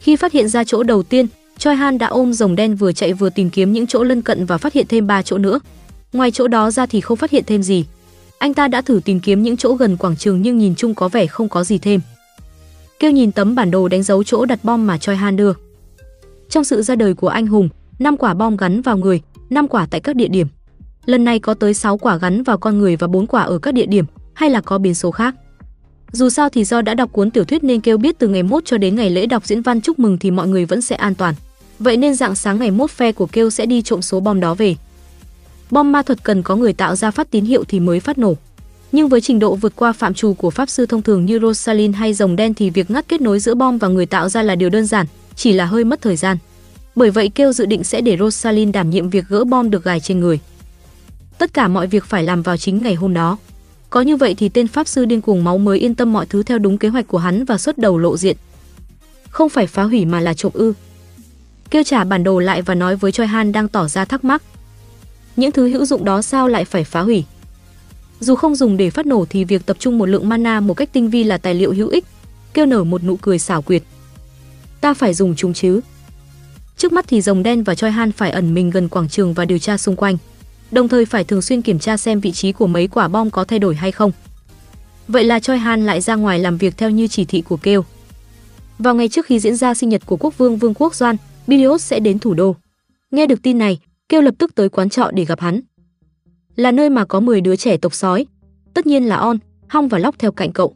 Khi phát hiện ra chỗ đầu tiên, Choi Han đã ôm rồng đen vừa chạy vừa tìm kiếm những chỗ lân cận và phát hiện thêm ba chỗ nữa. Ngoài chỗ đó ra thì không phát hiện thêm gì. Anh ta đã thử tìm kiếm những chỗ gần quảng trường nhưng nhìn chung có vẻ không có gì thêm. Kêu nhìn tấm bản đồ đánh dấu chỗ đặt bom mà Choi Han đưa. Trong sự ra đời của anh hùng, 5 quả bom gắn vào người, 5 quả tại các địa điểm. Lần này có tới 6 quả gắn vào con người và 4 quả ở các địa điểm, hay là có biến số khác. Dù sao thì do đã đọc cuốn tiểu thuyết nên kêu biết từ ngày mốt cho đến ngày lễ đọc diễn văn chúc mừng thì mọi người vẫn sẽ an toàn. Vậy nên dạng sáng ngày mốt phe của kêu sẽ đi trộm số bom đó về. Bom ma thuật cần có người tạo ra phát tín hiệu thì mới phát nổ. Nhưng với trình độ vượt qua phạm trù của pháp sư thông thường như Rosalind hay rồng đen thì việc ngắt kết nối giữa bom và người tạo ra là điều đơn giản, chỉ là hơi mất thời gian. Bởi vậy kêu dự định sẽ để Rosalind đảm nhiệm việc gỡ bom được gài trên người. Tất cả mọi việc phải làm vào chính ngày hôm đó. Có như vậy thì tên pháp sư điên cuồng máu mới yên tâm mọi thứ theo đúng kế hoạch của hắn và xuất đầu lộ diện. Không phải phá hủy mà là trộm ư. Kêu trả bản đồ lại và nói với Choi Han đang tỏ ra thắc mắc. Những thứ hữu dụng đó sao lại phải phá hủy? Dù không dùng để phát nổ thì việc tập trung một lượng mana một cách tinh vi là tài liệu hữu ích. Kêu nở một nụ cười xảo quyệt. Ta phải dùng chúng chứ. Trước mắt thì rồng đen và Choi Han phải ẩn mình gần quảng trường và điều tra xung quanh đồng thời phải thường xuyên kiểm tra xem vị trí của mấy quả bom có thay đổi hay không. Vậy là Choi Han lại ra ngoài làm việc theo như chỉ thị của Kêu. Vào ngày trước khi diễn ra sinh nhật của quốc vương Vương quốc Doan, Bilios sẽ đến thủ đô. Nghe được tin này, Kêu lập tức tới quán trọ để gặp hắn. Là nơi mà có 10 đứa trẻ tộc sói, tất nhiên là On, Hong và Lóc theo cạnh cậu.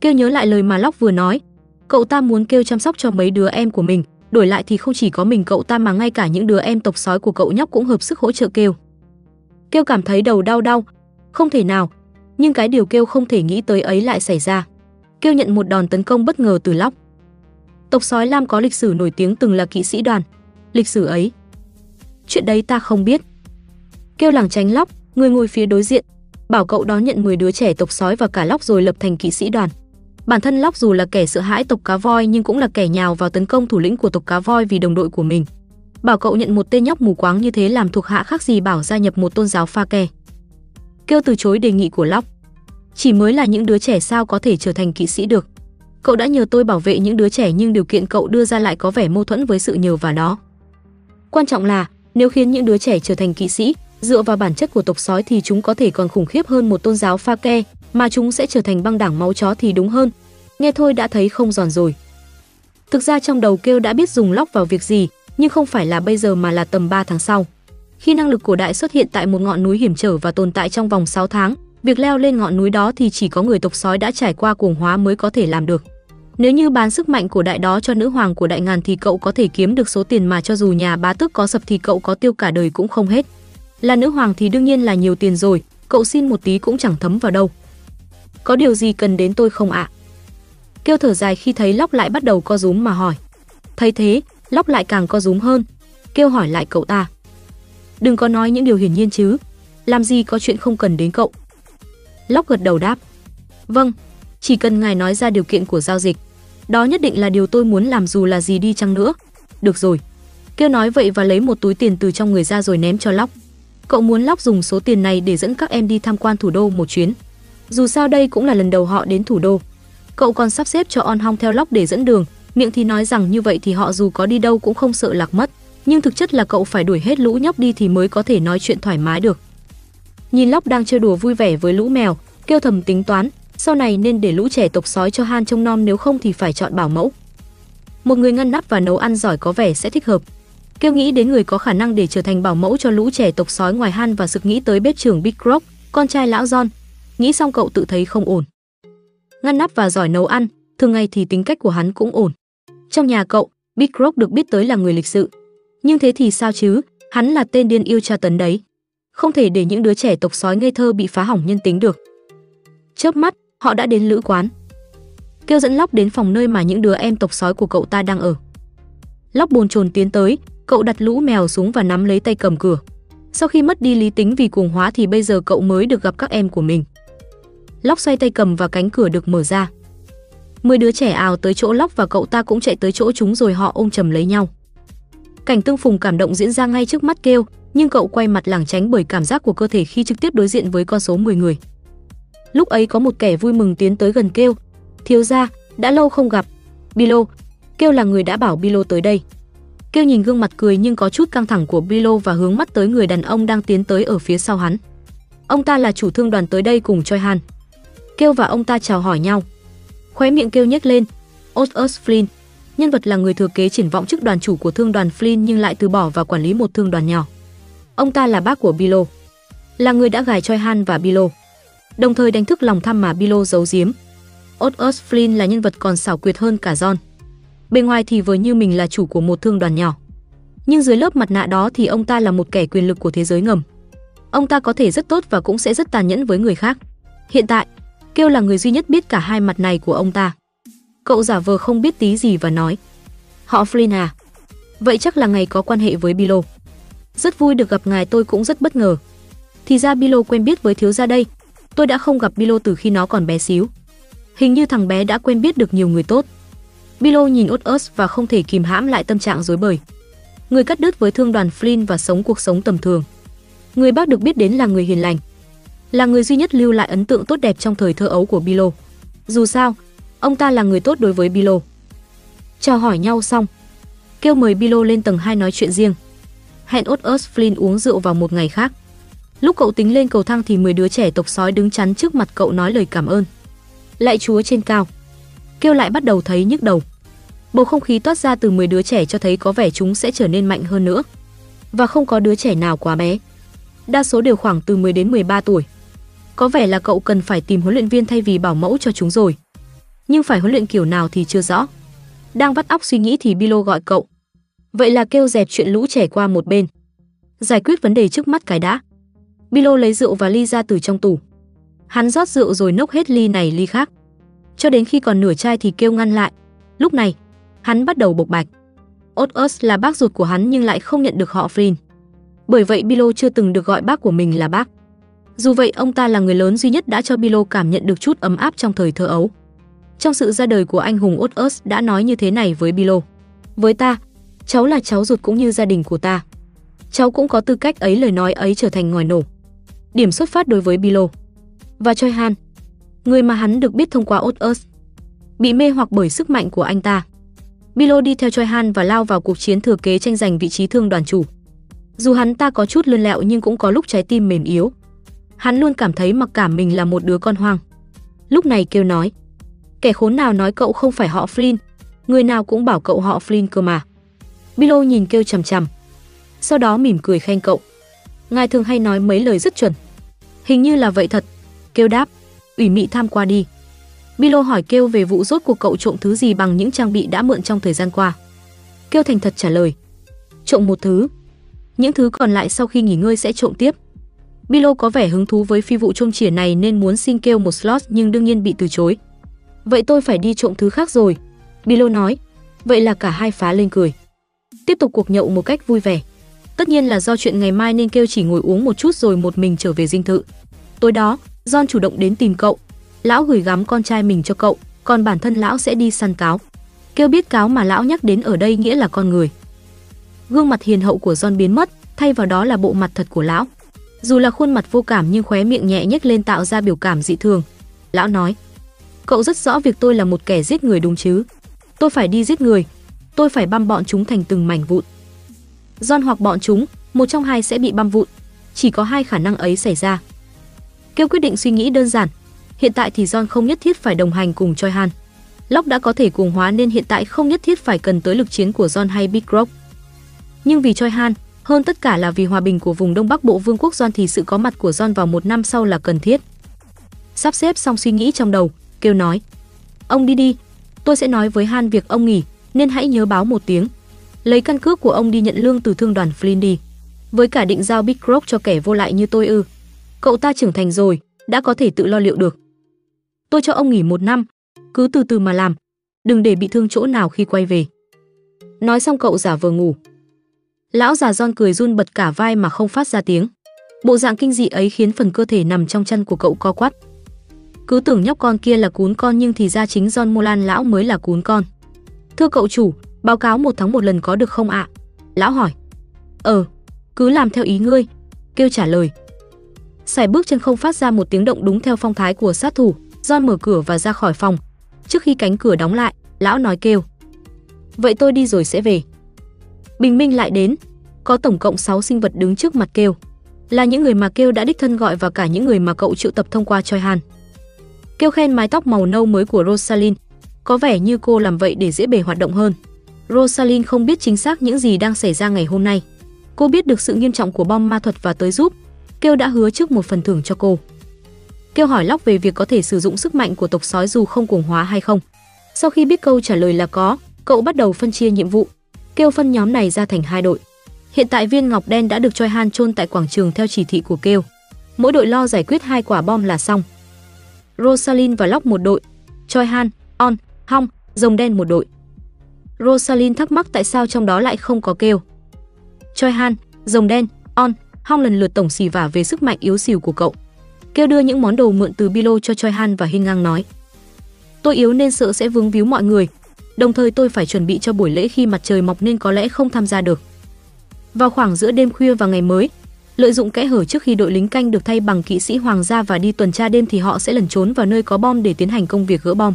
Kêu nhớ lại lời mà Lóc vừa nói, cậu ta muốn kêu chăm sóc cho mấy đứa em của mình, đổi lại thì không chỉ có mình cậu ta mà ngay cả những đứa em tộc sói của cậu nhóc cũng hợp sức hỗ trợ kêu. Kêu cảm thấy đầu đau đau, không thể nào, nhưng cái điều kêu không thể nghĩ tới ấy lại xảy ra. Kêu nhận một đòn tấn công bất ngờ từ Lóc. Tộc sói Lam có lịch sử nổi tiếng từng là kỵ sĩ đoàn. Lịch sử ấy. Chuyện đấy ta không biết. Kêu làng tránh Lóc, người ngồi phía đối diện, bảo cậu đón nhận 10 đứa trẻ tộc sói và cả Lóc rồi lập thành kỵ sĩ đoàn. Bản thân Lóc dù là kẻ sợ hãi tộc cá voi nhưng cũng là kẻ nhào vào tấn công thủ lĩnh của tộc cá voi vì đồng đội của mình. Bảo cậu nhận một tên nhóc mù quáng như thế làm thuộc hạ khác gì bảo gia nhập một tôn giáo pha kè. Kêu từ chối đề nghị của Lóc. Chỉ mới là những đứa trẻ sao có thể trở thành kỵ sĩ được. Cậu đã nhờ tôi bảo vệ những đứa trẻ nhưng điều kiện cậu đưa ra lại có vẻ mâu thuẫn với sự nhờ và đó. Quan trọng là, nếu khiến những đứa trẻ trở thành kỵ sĩ, dựa vào bản chất của tộc sói thì chúng có thể còn khủng khiếp hơn một tôn giáo pha ke, mà chúng sẽ trở thành băng đảng máu chó thì đúng hơn. Nghe thôi đã thấy không giòn rồi. Thực ra trong đầu kêu đã biết dùng lóc vào việc gì, nhưng không phải là bây giờ mà là tầm 3 tháng sau. Khi năng lực của đại xuất hiện tại một ngọn núi hiểm trở và tồn tại trong vòng 6 tháng, việc leo lên ngọn núi đó thì chỉ có người tộc sói đã trải qua cuồng hóa mới có thể làm được. Nếu như bán sức mạnh của đại đó cho nữ hoàng của đại ngàn thì cậu có thể kiếm được số tiền mà cho dù nhà bá tước có sập thì cậu có tiêu cả đời cũng không hết. Là nữ hoàng thì đương nhiên là nhiều tiền rồi, cậu xin một tí cũng chẳng thấm vào đâu. Có điều gì cần đến tôi không ạ? Kêu thở dài khi thấy Lóc lại bắt đầu co rúm mà hỏi. Thấy thế, Lóc lại càng co rúm hơn. Kêu hỏi lại cậu ta. Đừng có nói những điều hiển nhiên chứ. Làm gì có chuyện không cần đến cậu. Lóc gật đầu đáp. Vâng, chỉ cần ngài nói ra điều kiện của giao dịch. Đó nhất định là điều tôi muốn làm dù là gì đi chăng nữa. Được rồi. Kêu nói vậy và lấy một túi tiền từ trong người ra rồi ném cho Lóc. Cậu muốn Lóc dùng số tiền này để dẫn các em đi tham quan thủ đô một chuyến. Dù sao đây cũng là lần đầu họ đến thủ đô. Cậu còn sắp xếp cho On Hong theo Lóc để dẫn đường, miệng thì nói rằng như vậy thì họ dù có đi đâu cũng không sợ lạc mất, nhưng thực chất là cậu phải đuổi hết lũ nhóc đi thì mới có thể nói chuyện thoải mái được. Nhìn Lóc đang chơi đùa vui vẻ với lũ mèo, kêu thầm tính toán, sau này nên để lũ trẻ tộc sói cho Han trông nom nếu không thì phải chọn bảo mẫu. Một người ngăn nắp và nấu ăn giỏi có vẻ sẽ thích hợp. Kêu nghĩ đến người có khả năng để trở thành bảo mẫu cho lũ trẻ tộc sói ngoài Han và sực nghĩ tới bếp trưởng Big Rock, con trai lão John. Nghĩ xong cậu tự thấy không ổn. Ngăn nắp và giỏi nấu ăn, thường ngày thì tính cách của hắn cũng ổn. Trong nhà cậu, Big Rock được biết tới là người lịch sự. Nhưng thế thì sao chứ, hắn là tên điên yêu tra tấn đấy. Không thể để những đứa trẻ tộc sói ngây thơ bị phá hỏng nhân tính được. Chớp mắt, họ đã đến lữ quán. Kêu dẫn Lóc đến phòng nơi mà những đứa em tộc sói của cậu ta đang ở. Lóc bồn chồn tiến tới, cậu đặt lũ mèo xuống và nắm lấy tay cầm cửa. Sau khi mất đi lý tính vì cuồng hóa thì bây giờ cậu mới được gặp các em của mình. Lóc xoay tay cầm và cánh cửa được mở ra. Mười đứa trẻ ào tới chỗ Lóc và cậu ta cũng chạy tới chỗ chúng rồi họ ôm chầm lấy nhau. Cảnh tương phùng cảm động diễn ra ngay trước mắt kêu, nhưng cậu quay mặt lảng tránh bởi cảm giác của cơ thể khi trực tiếp đối diện với con số 10 người. Lúc ấy có một kẻ vui mừng tiến tới gần kêu, thiếu gia, đã lâu không gặp. Bilo, kêu là người đã bảo Bilo tới đây. Kêu nhìn gương mặt cười nhưng có chút căng thẳng của Bilo và hướng mắt tới người đàn ông đang tiến tới ở phía sau hắn. Ông ta là chủ thương đoàn tới đây cùng Choi Han. Kêu và ông ta chào hỏi nhau. Khóe miệng kêu nhếch lên. Otus Flynn, nhân vật là người thừa kế triển vọng chức đoàn chủ của thương đoàn Flynn nhưng lại từ bỏ và quản lý một thương đoàn nhỏ. Ông ta là bác của Bilo, là người đã gài Choi Han và Bilo đồng thời đánh thức lòng tham mà Bilo giấu giếm. Otis Flynn là nhân vật còn xảo quyệt hơn cả John. Bên ngoài thì vừa như mình là chủ của một thương đoàn nhỏ. Nhưng dưới lớp mặt nạ đó thì ông ta là một kẻ quyền lực của thế giới ngầm. Ông ta có thể rất tốt và cũng sẽ rất tàn nhẫn với người khác. Hiện tại, Kêu là người duy nhất biết cả hai mặt này của ông ta. Cậu giả vờ không biết tí gì và nói. Họ Flynn à? Vậy chắc là ngày có quan hệ với Bilo. Rất vui được gặp ngài tôi cũng rất bất ngờ. Thì ra Bilo quen biết với thiếu gia đây, Tôi đã không gặp Bilo từ khi nó còn bé xíu. Hình như thằng bé đã quen biết được nhiều người tốt. Bilo nhìn Otus và không thể kìm hãm lại tâm trạng rối bời. Người cắt đứt với thương đoàn Flynn và sống cuộc sống tầm thường. Người bác được biết đến là người hiền lành, là người duy nhất lưu lại ấn tượng tốt đẹp trong thời thơ ấu của Bilo. Dù sao, ông ta là người tốt đối với Bilo. Chào hỏi nhau xong, kêu mời Bilo lên tầng 2 nói chuyện riêng. Hẹn Otus Flynn uống rượu vào một ngày khác. Lúc cậu tính lên cầu thang thì 10 đứa trẻ tộc sói đứng chắn trước mặt cậu nói lời cảm ơn. Lại chúa trên cao. Kêu lại bắt đầu thấy nhức đầu. Bầu không khí toát ra từ 10 đứa trẻ cho thấy có vẻ chúng sẽ trở nên mạnh hơn nữa. và không có đứa trẻ nào quá bé. Đa số đều khoảng từ 10 đến 13 tuổi. Có vẻ là cậu cần phải tìm huấn luyện viên thay vì bảo mẫu cho chúng rồi. Nhưng phải huấn luyện kiểu nào thì chưa rõ. Đang vắt óc suy nghĩ thì Bilo gọi cậu. Vậy là kêu dẹp chuyện lũ trẻ qua một bên. Giải quyết vấn đề trước mắt cái đã. Bilo lấy rượu và ly ra từ trong tủ. Hắn rót rượu rồi nốc hết ly này ly khác. Cho đến khi còn nửa chai thì kêu ngăn lại. Lúc này, hắn bắt đầu bộc bạch. Otus là bác ruột của hắn nhưng lại không nhận được họ Flynn. Bởi vậy Bilo chưa từng được gọi bác của mình là bác. Dù vậy, ông ta là người lớn duy nhất đã cho Bilo cảm nhận được chút ấm áp trong thời thơ ấu. Trong sự ra đời của anh hùng Otus đã nói như thế này với Bilo. Với ta, cháu là cháu ruột cũng như gia đình của ta. Cháu cũng có tư cách ấy lời nói ấy trở thành ngòi nổ. Điểm xuất phát đối với Bilo. Và Choi Han, người mà hắn được biết thông qua Otus, bị mê hoặc bởi sức mạnh của anh ta. Bilo đi theo Choi Han và lao vào cuộc chiến thừa kế tranh giành vị trí thương đoàn chủ. Dù hắn ta có chút lươn lẹo nhưng cũng có lúc trái tim mềm yếu. Hắn luôn cảm thấy mặc cảm mình là một đứa con hoang. Lúc này kêu nói, kẻ khốn nào nói cậu không phải họ Flynn, người nào cũng bảo cậu họ Flynn cơ mà. Bilo nhìn kêu chằm chằm. Sau đó mỉm cười khen cậu. Ngài thường hay nói mấy lời rất chuẩn. Hình như là vậy thật. Kêu đáp, ủy mị tham qua đi. Bilo hỏi kêu về vụ rốt cuộc cậu trộm thứ gì bằng những trang bị đã mượn trong thời gian qua. Kêu thành thật trả lời. Trộm một thứ. Những thứ còn lại sau khi nghỉ ngơi sẽ trộm tiếp. Bilo có vẻ hứng thú với phi vụ trông chỉa này nên muốn xin kêu một slot nhưng đương nhiên bị từ chối. Vậy tôi phải đi trộm thứ khác rồi. Bilo nói. Vậy là cả hai phá lên cười. Tiếp tục cuộc nhậu một cách vui vẻ. Tất nhiên là do chuyện ngày mai nên kêu chỉ ngồi uống một chút rồi một mình trở về dinh thự. Tối đó, John chủ động đến tìm cậu. Lão gửi gắm con trai mình cho cậu, còn bản thân lão sẽ đi săn cáo. Kêu biết cáo mà lão nhắc đến ở đây nghĩa là con người. Gương mặt hiền hậu của John biến mất, thay vào đó là bộ mặt thật của lão. Dù là khuôn mặt vô cảm nhưng khóe miệng nhẹ nhếch lên tạo ra biểu cảm dị thường. Lão nói: "Cậu rất rõ việc tôi là một kẻ giết người đúng chứ? Tôi phải đi giết người, tôi phải băm bọn chúng thành từng mảnh vụn." John hoặc bọn chúng, một trong hai sẽ bị băm vụn. Chỉ có hai khả năng ấy xảy ra. Kêu quyết định suy nghĩ đơn giản. Hiện tại thì John không nhất thiết phải đồng hành cùng Choi Han. Lóc đã có thể cuồng hóa nên hiện tại không nhất thiết phải cần tới lực chiến của John hay Big Rock. Nhưng vì Choi Han, hơn tất cả là vì hòa bình của vùng Đông Bắc Bộ Vương quốc Doan thì sự có mặt của Doan vào một năm sau là cần thiết. Sắp xếp xong suy nghĩ trong đầu, kêu nói: "Ông đi đi, tôi sẽ nói với Han việc ông nghỉ, nên hãy nhớ báo một tiếng. Lấy căn cước của ông đi nhận lương từ thương đoàn Flynn đi. Với cả định giao Big Rock cho kẻ vô lại như tôi ư? Cậu ta trưởng thành rồi, đã có thể tự lo liệu được. Tôi cho ông nghỉ một năm, cứ từ từ mà làm, đừng để bị thương chỗ nào khi quay về." Nói xong cậu giả vờ ngủ, Lão già John cười run bật cả vai mà không phát ra tiếng. Bộ dạng kinh dị ấy khiến phần cơ thể nằm trong chân của cậu co quắp. Cứ tưởng nhóc con kia là cún con nhưng thì ra chính John Molan lão mới là cún con. Thưa cậu chủ, báo cáo một tháng một lần có được không ạ? Lão hỏi. Ờ, cứ làm theo ý ngươi. Kêu trả lời. Sải bước chân không phát ra một tiếng động đúng theo phong thái của sát thủ. John mở cửa và ra khỏi phòng. Trước khi cánh cửa đóng lại, lão nói kêu. Vậy tôi đi rồi sẽ về. Bình minh lại đến, có tổng cộng 6 sinh vật đứng trước mặt kêu. Là những người mà kêu đã đích thân gọi và cả những người mà cậu triệu tập thông qua Choi Han. Kêu khen mái tóc màu nâu mới của Rosalind, có vẻ như cô làm vậy để dễ bề hoạt động hơn. Rosalind không biết chính xác những gì đang xảy ra ngày hôm nay. Cô biết được sự nghiêm trọng của bom ma thuật và tới giúp. Kêu đã hứa trước một phần thưởng cho cô. Kêu hỏi Lóc về việc có thể sử dụng sức mạnh của tộc sói dù không cuồng hóa hay không. Sau khi biết câu trả lời là có, cậu bắt đầu phân chia nhiệm vụ kêu phân nhóm này ra thành hai đội. Hiện tại viên ngọc đen đã được Choi Han chôn tại quảng trường theo chỉ thị của kêu. Mỗi đội lo giải quyết hai quả bom là xong. Rosalind và Lock một đội, Choi Han, On, Hong, rồng đen một đội. Rosalind thắc mắc tại sao trong đó lại không có kêu. Choi Han, rồng đen, On, Hong lần lượt tổng xì vả về sức mạnh yếu xìu của cậu. Kêu đưa những món đồ mượn từ Bilo cho Choi Han và Hin ngang nói. Tôi yếu nên sợ sẽ vướng víu mọi người, Đồng thời tôi phải chuẩn bị cho buổi lễ khi mặt trời mọc nên có lẽ không tham gia được. Vào khoảng giữa đêm khuya và ngày mới, lợi dụng kẽ hở trước khi đội lính canh được thay bằng kỵ sĩ hoàng gia và đi tuần tra đêm thì họ sẽ lẩn trốn vào nơi có bom để tiến hành công việc gỡ bom.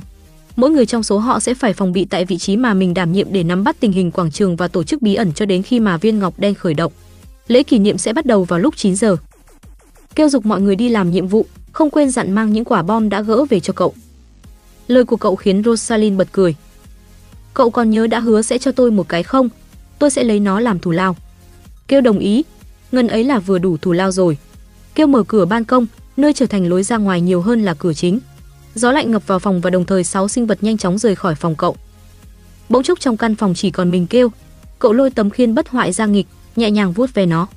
Mỗi người trong số họ sẽ phải phòng bị tại vị trí mà mình đảm nhiệm để nắm bắt tình hình quảng trường và tổ chức bí ẩn cho đến khi mà viên ngọc đen khởi động. Lễ kỷ niệm sẽ bắt đầu vào lúc 9 giờ. Kêu dục mọi người đi làm nhiệm vụ, không quên dặn mang những quả bom đã gỡ về cho cậu. Lời của cậu khiến Rosalind bật cười. Cậu còn nhớ đã hứa sẽ cho tôi một cái không? Tôi sẽ lấy nó làm thù lao. Kêu đồng ý. Ngân ấy là vừa đủ thù lao rồi. Kêu mở cửa ban công, nơi trở thành lối ra ngoài nhiều hơn là cửa chính. Gió lạnh ngập vào phòng và đồng thời sáu sinh vật nhanh chóng rời khỏi phòng cậu. Bỗng chốc trong căn phòng chỉ còn mình kêu. Cậu lôi tấm khiên bất hoại ra nghịch, nhẹ nhàng vuốt về nó.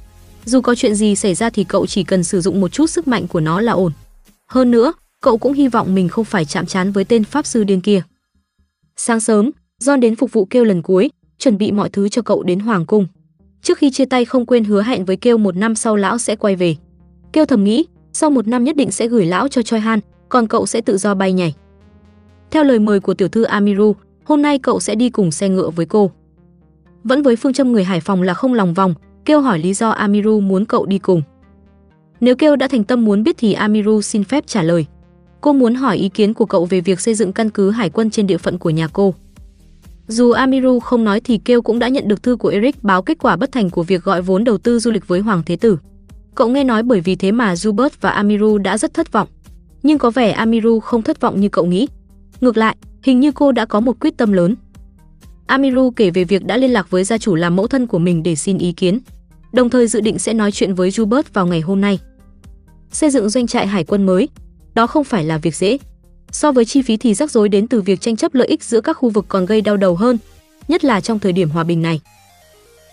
Dù có chuyện gì xảy ra thì cậu chỉ cần sử dụng một chút sức mạnh của nó là ổn. Hơn nữa, cậu cũng hy vọng mình không phải chạm trán với tên pháp sư điên kia. Sáng sớm, John đến phục vụ kêu lần cuối, chuẩn bị mọi thứ cho cậu đến hoàng cung. Trước khi chia tay không quên hứa hẹn với kêu một năm sau lão sẽ quay về. Kêu thầm nghĩ, sau một năm nhất định sẽ gửi lão cho Choi Han, còn cậu sẽ tự do bay nhảy. Theo lời mời của tiểu thư Amiru, hôm nay cậu sẽ đi cùng xe ngựa với cô. Vẫn với phương châm người Hải Phòng là không lòng vòng, kêu hỏi lý do Amiru muốn cậu đi cùng. Nếu kêu đã thành tâm muốn biết thì Amiru xin phép trả lời. Cô muốn hỏi ý kiến của cậu về việc xây dựng căn cứ hải quân trên địa phận của nhà cô. Dù Amiru không nói thì kêu cũng đã nhận được thư của Eric báo kết quả bất thành của việc gọi vốn đầu tư du lịch với Hoàng Thế Tử. Cậu nghe nói bởi vì thế mà Zubert và Amiru đã rất thất vọng. Nhưng có vẻ Amiru không thất vọng như cậu nghĩ. Ngược lại, hình như cô đã có một quyết tâm lớn. Amiru kể về việc đã liên lạc với gia chủ làm mẫu thân của mình để xin ý kiến, đồng thời dự định sẽ nói chuyện với Zubert vào ngày hôm nay. Xây dựng doanh trại hải quân mới, đó không phải là việc dễ. So với chi phí thì rắc rối đến từ việc tranh chấp lợi ích giữa các khu vực còn gây đau đầu hơn, nhất là trong thời điểm hòa bình này.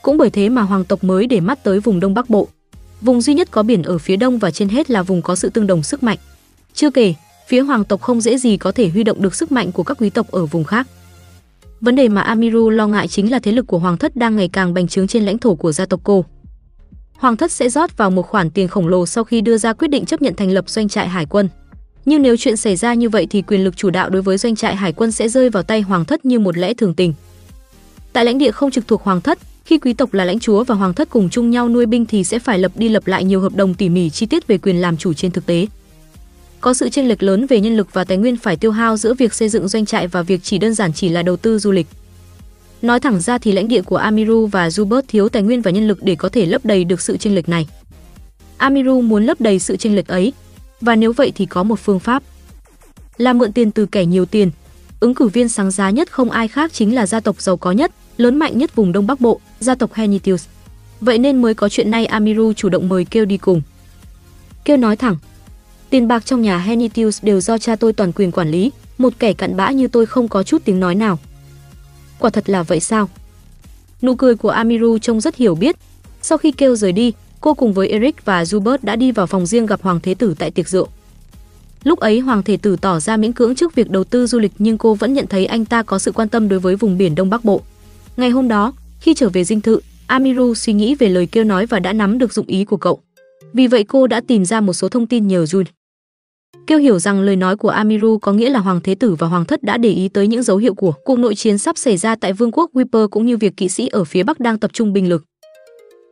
Cũng bởi thế mà hoàng tộc mới để mắt tới vùng Đông Bắc Bộ. Vùng duy nhất có biển ở phía đông và trên hết là vùng có sự tương đồng sức mạnh. Chưa kể, phía hoàng tộc không dễ gì có thể huy động được sức mạnh của các quý tộc ở vùng khác. Vấn đề mà Amiru lo ngại chính là thế lực của hoàng thất đang ngày càng bành trướng trên lãnh thổ của gia tộc cô. Hoàng thất sẽ rót vào một khoản tiền khổng lồ sau khi đưa ra quyết định chấp nhận thành lập doanh trại hải quân. Nhưng nếu chuyện xảy ra như vậy thì quyền lực chủ đạo đối với doanh trại hải quân sẽ rơi vào tay hoàng thất như một lẽ thường tình. Tại lãnh địa không trực thuộc hoàng thất, khi quý tộc là lãnh chúa và hoàng thất cùng chung nhau nuôi binh thì sẽ phải lập đi lập lại nhiều hợp đồng tỉ mỉ chi tiết về quyền làm chủ trên thực tế. Có sự chênh lệch lớn về nhân lực và tài nguyên phải tiêu hao giữa việc xây dựng doanh trại và việc chỉ đơn giản chỉ là đầu tư du lịch. Nói thẳng ra thì lãnh địa của Amiru và Zubert thiếu tài nguyên và nhân lực để có thể lấp đầy được sự chênh lệch này. Amiru muốn lấp đầy sự chênh lệch ấy, và nếu vậy thì có một phương pháp là mượn tiền từ kẻ nhiều tiền. Ứng cử viên sáng giá nhất không ai khác chính là gia tộc giàu có nhất, lớn mạnh nhất vùng Đông Bắc Bộ, gia tộc Henitius. Vậy nên mới có chuyện này Amiru chủ động mời kêu đi cùng. Kêu nói thẳng, tiền bạc trong nhà Henitius đều do cha tôi toàn quyền quản lý, một kẻ cặn bã như tôi không có chút tiếng nói nào. Quả thật là vậy sao? Nụ cười của Amiru trông rất hiểu biết. Sau khi kêu rời đi, cô cùng với Eric và Zubert đã đi vào phòng riêng gặp Hoàng Thế Tử tại tiệc rượu. Lúc ấy Hoàng Thế Tử tỏ ra miễn cưỡng trước việc đầu tư du lịch nhưng cô vẫn nhận thấy anh ta có sự quan tâm đối với vùng biển Đông Bắc Bộ. Ngày hôm đó, khi trở về dinh thự, Amiru suy nghĩ về lời kêu nói và đã nắm được dụng ý của cậu. Vì vậy cô đã tìm ra một số thông tin nhờ Jun. Kêu hiểu rằng lời nói của Amiru có nghĩa là Hoàng Thế Tử và Hoàng Thất đã để ý tới những dấu hiệu của cuộc nội chiến sắp xảy ra tại Vương quốc Wiper cũng như việc kỵ sĩ ở phía Bắc đang tập trung binh lực.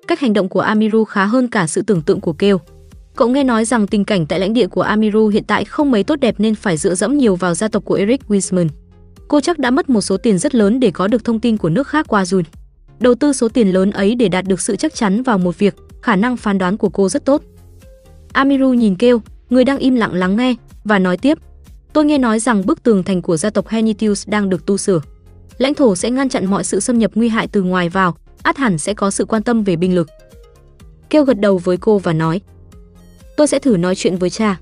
Cách hành động của Amiru khá hơn cả sự tưởng tượng của Kêu. Cậu nghe nói rằng tình cảnh tại lãnh địa của Amiru hiện tại không mấy tốt đẹp nên phải dựa dẫm nhiều vào gia tộc của Eric Wiseman. Cô chắc đã mất một số tiền rất lớn để có được thông tin của nước khác qua Jun. Đầu tư số tiền lớn ấy để đạt được sự chắc chắn vào một việc, khả năng phán đoán của cô rất tốt. Amiru nhìn Kêu, người đang im lặng lắng nghe, và nói tiếp. Tôi nghe nói rằng bức tường thành của gia tộc Henitius đang được tu sửa. Lãnh thổ sẽ ngăn chặn mọi sự xâm nhập nguy hại từ ngoài vào, át hẳn sẽ có sự quan tâm về binh lực. Kêu gật đầu với cô và nói, tôi sẽ thử nói chuyện với cha.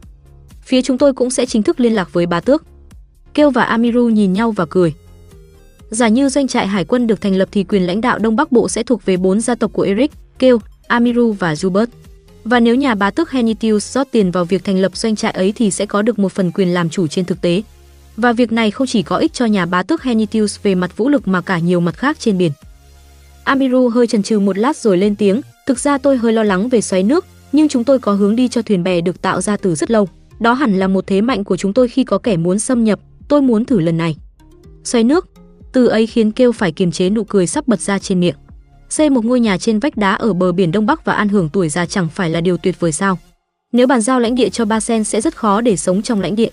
Phía chúng tôi cũng sẽ chính thức liên lạc với bá tước. Kêu và Amiru nhìn nhau và cười. Giả như doanh trại hải quân được thành lập thì quyền lãnh đạo Đông Bắc Bộ sẽ thuộc về bốn gia tộc của Eric, Kêu, Amiru và Zubert. Và nếu nhà bá tước Henitius rót tiền vào việc thành lập doanh trại ấy thì sẽ có được một phần quyền làm chủ trên thực tế. Và việc này không chỉ có ích cho nhà bá tước Henitius về mặt vũ lực mà cả nhiều mặt khác trên biển. Amiru hơi chần chừ một lát rồi lên tiếng, thực ra tôi hơi lo lắng về xoáy nước, nhưng chúng tôi có hướng đi cho thuyền bè được tạo ra từ rất lâu. Đó hẳn là một thế mạnh của chúng tôi khi có kẻ muốn xâm nhập, tôi muốn thử lần này. Xoáy nước, từ ấy khiến kêu phải kiềm chế nụ cười sắp bật ra trên miệng. Xây một ngôi nhà trên vách đá ở bờ biển Đông Bắc và an hưởng tuổi già chẳng phải là điều tuyệt vời sao? Nếu bàn giao lãnh địa cho Ba Sen sẽ rất khó để sống trong lãnh địa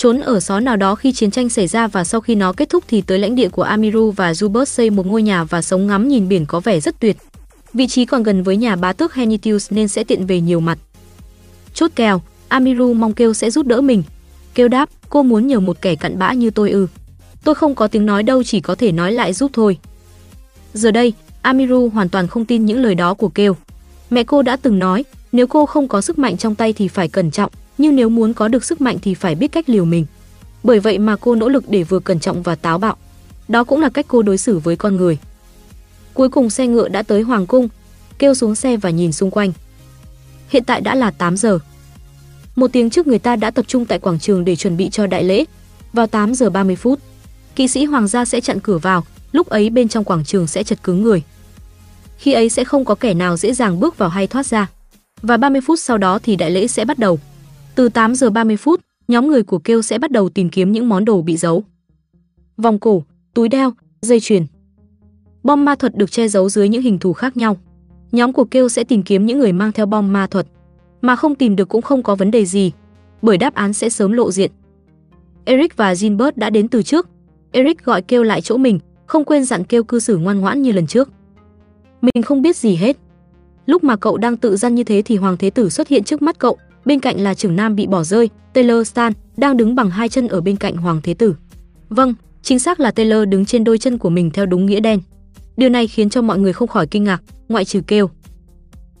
trốn ở xó nào đó khi chiến tranh xảy ra và sau khi nó kết thúc thì tới lãnh địa của Amiru và Zubert xây một ngôi nhà và sống ngắm nhìn biển có vẻ rất tuyệt. Vị trí còn gần với nhà bá tước Henitius nên sẽ tiện về nhiều mặt. Chốt kèo, Amiru mong kêu sẽ giúp đỡ mình. Kêu đáp, cô muốn nhờ một kẻ cặn bã như tôi ư. Tôi không có tiếng nói đâu chỉ có thể nói lại giúp thôi. Giờ đây, Amiru hoàn toàn không tin những lời đó của Kêu. Mẹ cô đã từng nói, nếu cô không có sức mạnh trong tay thì phải cẩn trọng, nhưng nếu muốn có được sức mạnh thì phải biết cách liều mình. Bởi vậy mà cô nỗ lực để vừa cẩn trọng và táo bạo. Đó cũng là cách cô đối xử với con người. Cuối cùng xe ngựa đã tới hoàng cung, kêu xuống xe và nhìn xung quanh. Hiện tại đã là 8 giờ. Một tiếng trước người ta đã tập trung tại quảng trường để chuẩn bị cho đại lễ. Vào 8 giờ 30 phút, kỵ sĩ hoàng gia sẽ chặn cửa vào, lúc ấy bên trong quảng trường sẽ chật cứng người. Khi ấy sẽ không có kẻ nào dễ dàng bước vào hay thoát ra. Và 30 phút sau đó thì đại lễ sẽ bắt đầu. Từ 8 giờ 30 phút, nhóm người của Kêu sẽ bắt đầu tìm kiếm những món đồ bị giấu. Vòng cổ, túi đeo, dây chuyền. Bom ma thuật được che giấu dưới những hình thù khác nhau. Nhóm của Kêu sẽ tìm kiếm những người mang theo bom ma thuật, mà không tìm được cũng không có vấn đề gì, bởi đáp án sẽ sớm lộ diện. Eric và Gilbert đã đến từ trước. Eric gọi Kêu lại chỗ mình, không quên dặn Kêu cư xử ngoan ngoãn như lần trước. Mình không biết gì hết. Lúc mà cậu đang tự gian như thế thì Hoàng Thế Tử xuất hiện trước mắt cậu, bên cạnh là trưởng nam bị bỏ rơi, Taylor Stan, đang đứng bằng hai chân ở bên cạnh Hoàng Thế Tử. Vâng, chính xác là Taylor đứng trên đôi chân của mình theo đúng nghĩa đen. Điều này khiến cho mọi người không khỏi kinh ngạc, ngoại trừ kêu.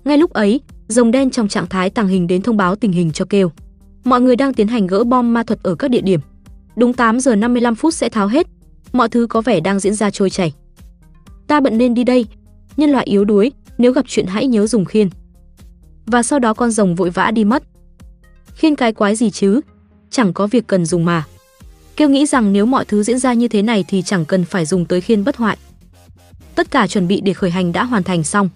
Ngay lúc ấy, rồng đen trong trạng thái tàng hình đến thông báo tình hình cho kêu. Mọi người đang tiến hành gỡ bom ma thuật ở các địa điểm. Đúng 8 giờ 55 phút sẽ tháo hết. Mọi thứ có vẻ đang diễn ra trôi chảy. Ta bận nên đi đây. Nhân loại yếu đuối, nếu gặp chuyện hãy nhớ dùng khiên. Và sau đó con rồng vội vã đi mất. Khiên cái quái gì chứ? Chẳng có việc cần dùng mà. Kêu nghĩ rằng nếu mọi thứ diễn ra như thế này thì chẳng cần phải dùng tới khiên bất hoại. Tất cả chuẩn bị để khởi hành đã hoàn thành xong.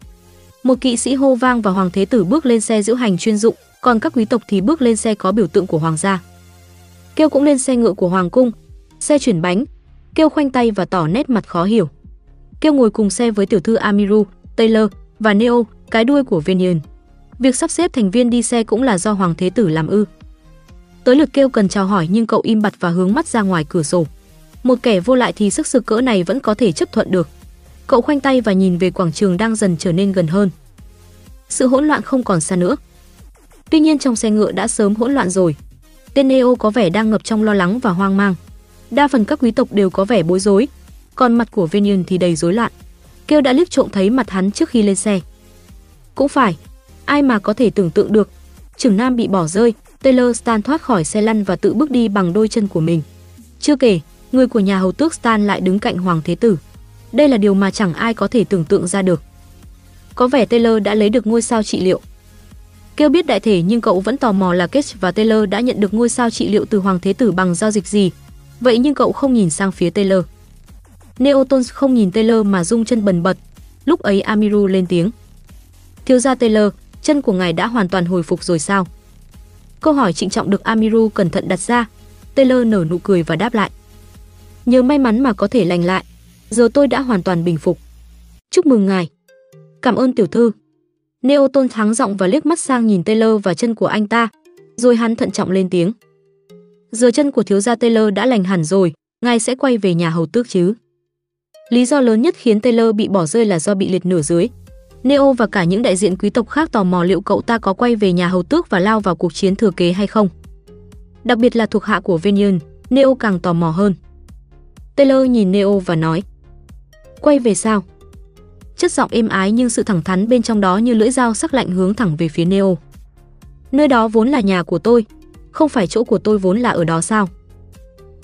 Một kỵ sĩ hô vang và hoàng thế tử bước lên xe diễu hành chuyên dụng, còn các quý tộc thì bước lên xe có biểu tượng của hoàng gia. Kêu cũng lên xe ngựa của hoàng cung, xe chuyển bánh. Kêu khoanh tay và tỏ nét mặt khó hiểu. Kêu ngồi cùng xe với tiểu thư Amiru, Taylor và Neo, cái đuôi của Venian. Việc sắp xếp thành viên đi xe cũng là do hoàng thế tử làm ư. Tới lượt kêu cần chào hỏi nhưng cậu im bặt và hướng mắt ra ngoài cửa sổ. Một kẻ vô lại thì sức sực cỡ này vẫn có thể chấp thuận được. Cậu khoanh tay và nhìn về quảng trường đang dần trở nên gần hơn. Sự hỗn loạn không còn xa nữa. Tuy nhiên trong xe ngựa đã sớm hỗn loạn rồi. Tên Neo có vẻ đang ngập trong lo lắng và hoang mang. Đa phần các quý tộc đều có vẻ bối rối, còn mặt của Venian thì đầy rối loạn. Kêu đã liếc trộm thấy mặt hắn trước khi lên xe. Cũng phải, ai mà có thể tưởng tượng được, trưởng nam bị bỏ rơi, Taylor Stan thoát khỏi xe lăn và tự bước đi bằng đôi chân của mình. Chưa kể, người của nhà hầu tước Stan lại đứng cạnh hoàng thế tử. Đây là điều mà chẳng ai có thể tưởng tượng ra được. Có vẻ Taylor đã lấy được ngôi sao trị liệu. Kêu biết đại thể nhưng cậu vẫn tò mò là Cage và Taylor đã nhận được ngôi sao trị liệu từ Hoàng Thế Tử bằng giao dịch gì. Vậy nhưng cậu không nhìn sang phía Taylor. Neotons không nhìn Taylor mà rung chân bần bật. Lúc ấy Amiru lên tiếng. Thiếu gia Taylor, chân của ngài đã hoàn toàn hồi phục rồi sao? Câu hỏi trịnh trọng được Amiru cẩn thận đặt ra. Taylor nở nụ cười và đáp lại. Nhờ may mắn mà có thể lành lại, giờ tôi đã hoàn toàn bình phục. Chúc mừng ngài. Cảm ơn tiểu thư. Neo tôn thắng giọng và liếc mắt sang nhìn Taylor và chân của anh ta, rồi hắn thận trọng lên tiếng. Giờ chân của thiếu gia Taylor đã lành hẳn rồi, ngài sẽ quay về nhà hầu tước chứ? Lý do lớn nhất khiến Taylor bị bỏ rơi là do bị liệt nửa dưới. Neo và cả những đại diện quý tộc khác tò mò liệu cậu ta có quay về nhà hầu tước và lao vào cuộc chiến thừa kế hay không. Đặc biệt là thuộc hạ của Venian, Neo càng tò mò hơn. Taylor nhìn Neo và nói: "Quay về sao?" Chất giọng êm ái nhưng sự thẳng thắn bên trong đó như lưỡi dao sắc lạnh hướng thẳng về phía Neo. "Nơi đó vốn là nhà của tôi, không phải chỗ của tôi vốn là ở đó sao?"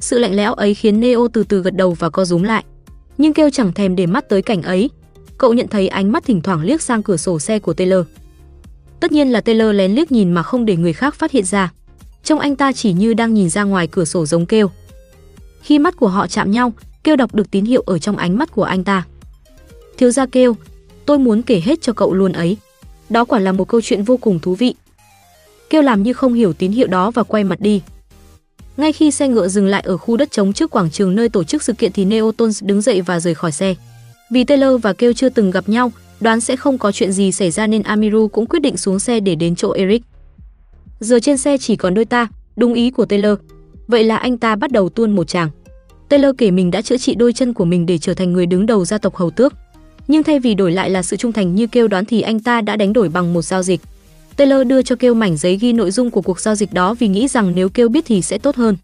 Sự lạnh lẽo ấy khiến Neo từ từ gật đầu và co rúm lại nhưng kêu chẳng thèm để mắt tới cảnh ấy. Cậu nhận thấy ánh mắt thỉnh thoảng liếc sang cửa sổ xe của Taylor. Tất nhiên là Taylor lén liếc nhìn mà không để người khác phát hiện ra. Trông anh ta chỉ như đang nhìn ra ngoài cửa sổ giống kêu. Khi mắt của họ chạm nhau, kêu đọc được tín hiệu ở trong ánh mắt của anh ta. Thiếu gia kêu, tôi muốn kể hết cho cậu luôn ấy. Đó quả là một câu chuyện vô cùng thú vị. Kêu làm như không hiểu tín hiệu đó và quay mặt đi. Ngay khi xe ngựa dừng lại ở khu đất trống trước quảng trường nơi tổ chức sự kiện thì Neotons đứng dậy và rời khỏi xe. Vì Taylor và Kêu chưa từng gặp nhau, đoán sẽ không có chuyện gì xảy ra nên Amiru cũng quyết định xuống xe để đến chỗ Eric. Giờ trên xe chỉ còn đôi ta, đúng ý của Taylor. Vậy là anh ta bắt đầu tuôn một tràng. Taylor kể mình đã chữa trị đôi chân của mình để trở thành người đứng đầu gia tộc hầu tước. Nhưng thay vì đổi lại là sự trung thành như kêu đoán thì anh ta đã đánh đổi bằng một giao dịch. Taylor đưa cho Kêu mảnh giấy ghi nội dung của cuộc giao dịch đó vì nghĩ rằng nếu Kêu biết thì sẽ tốt hơn.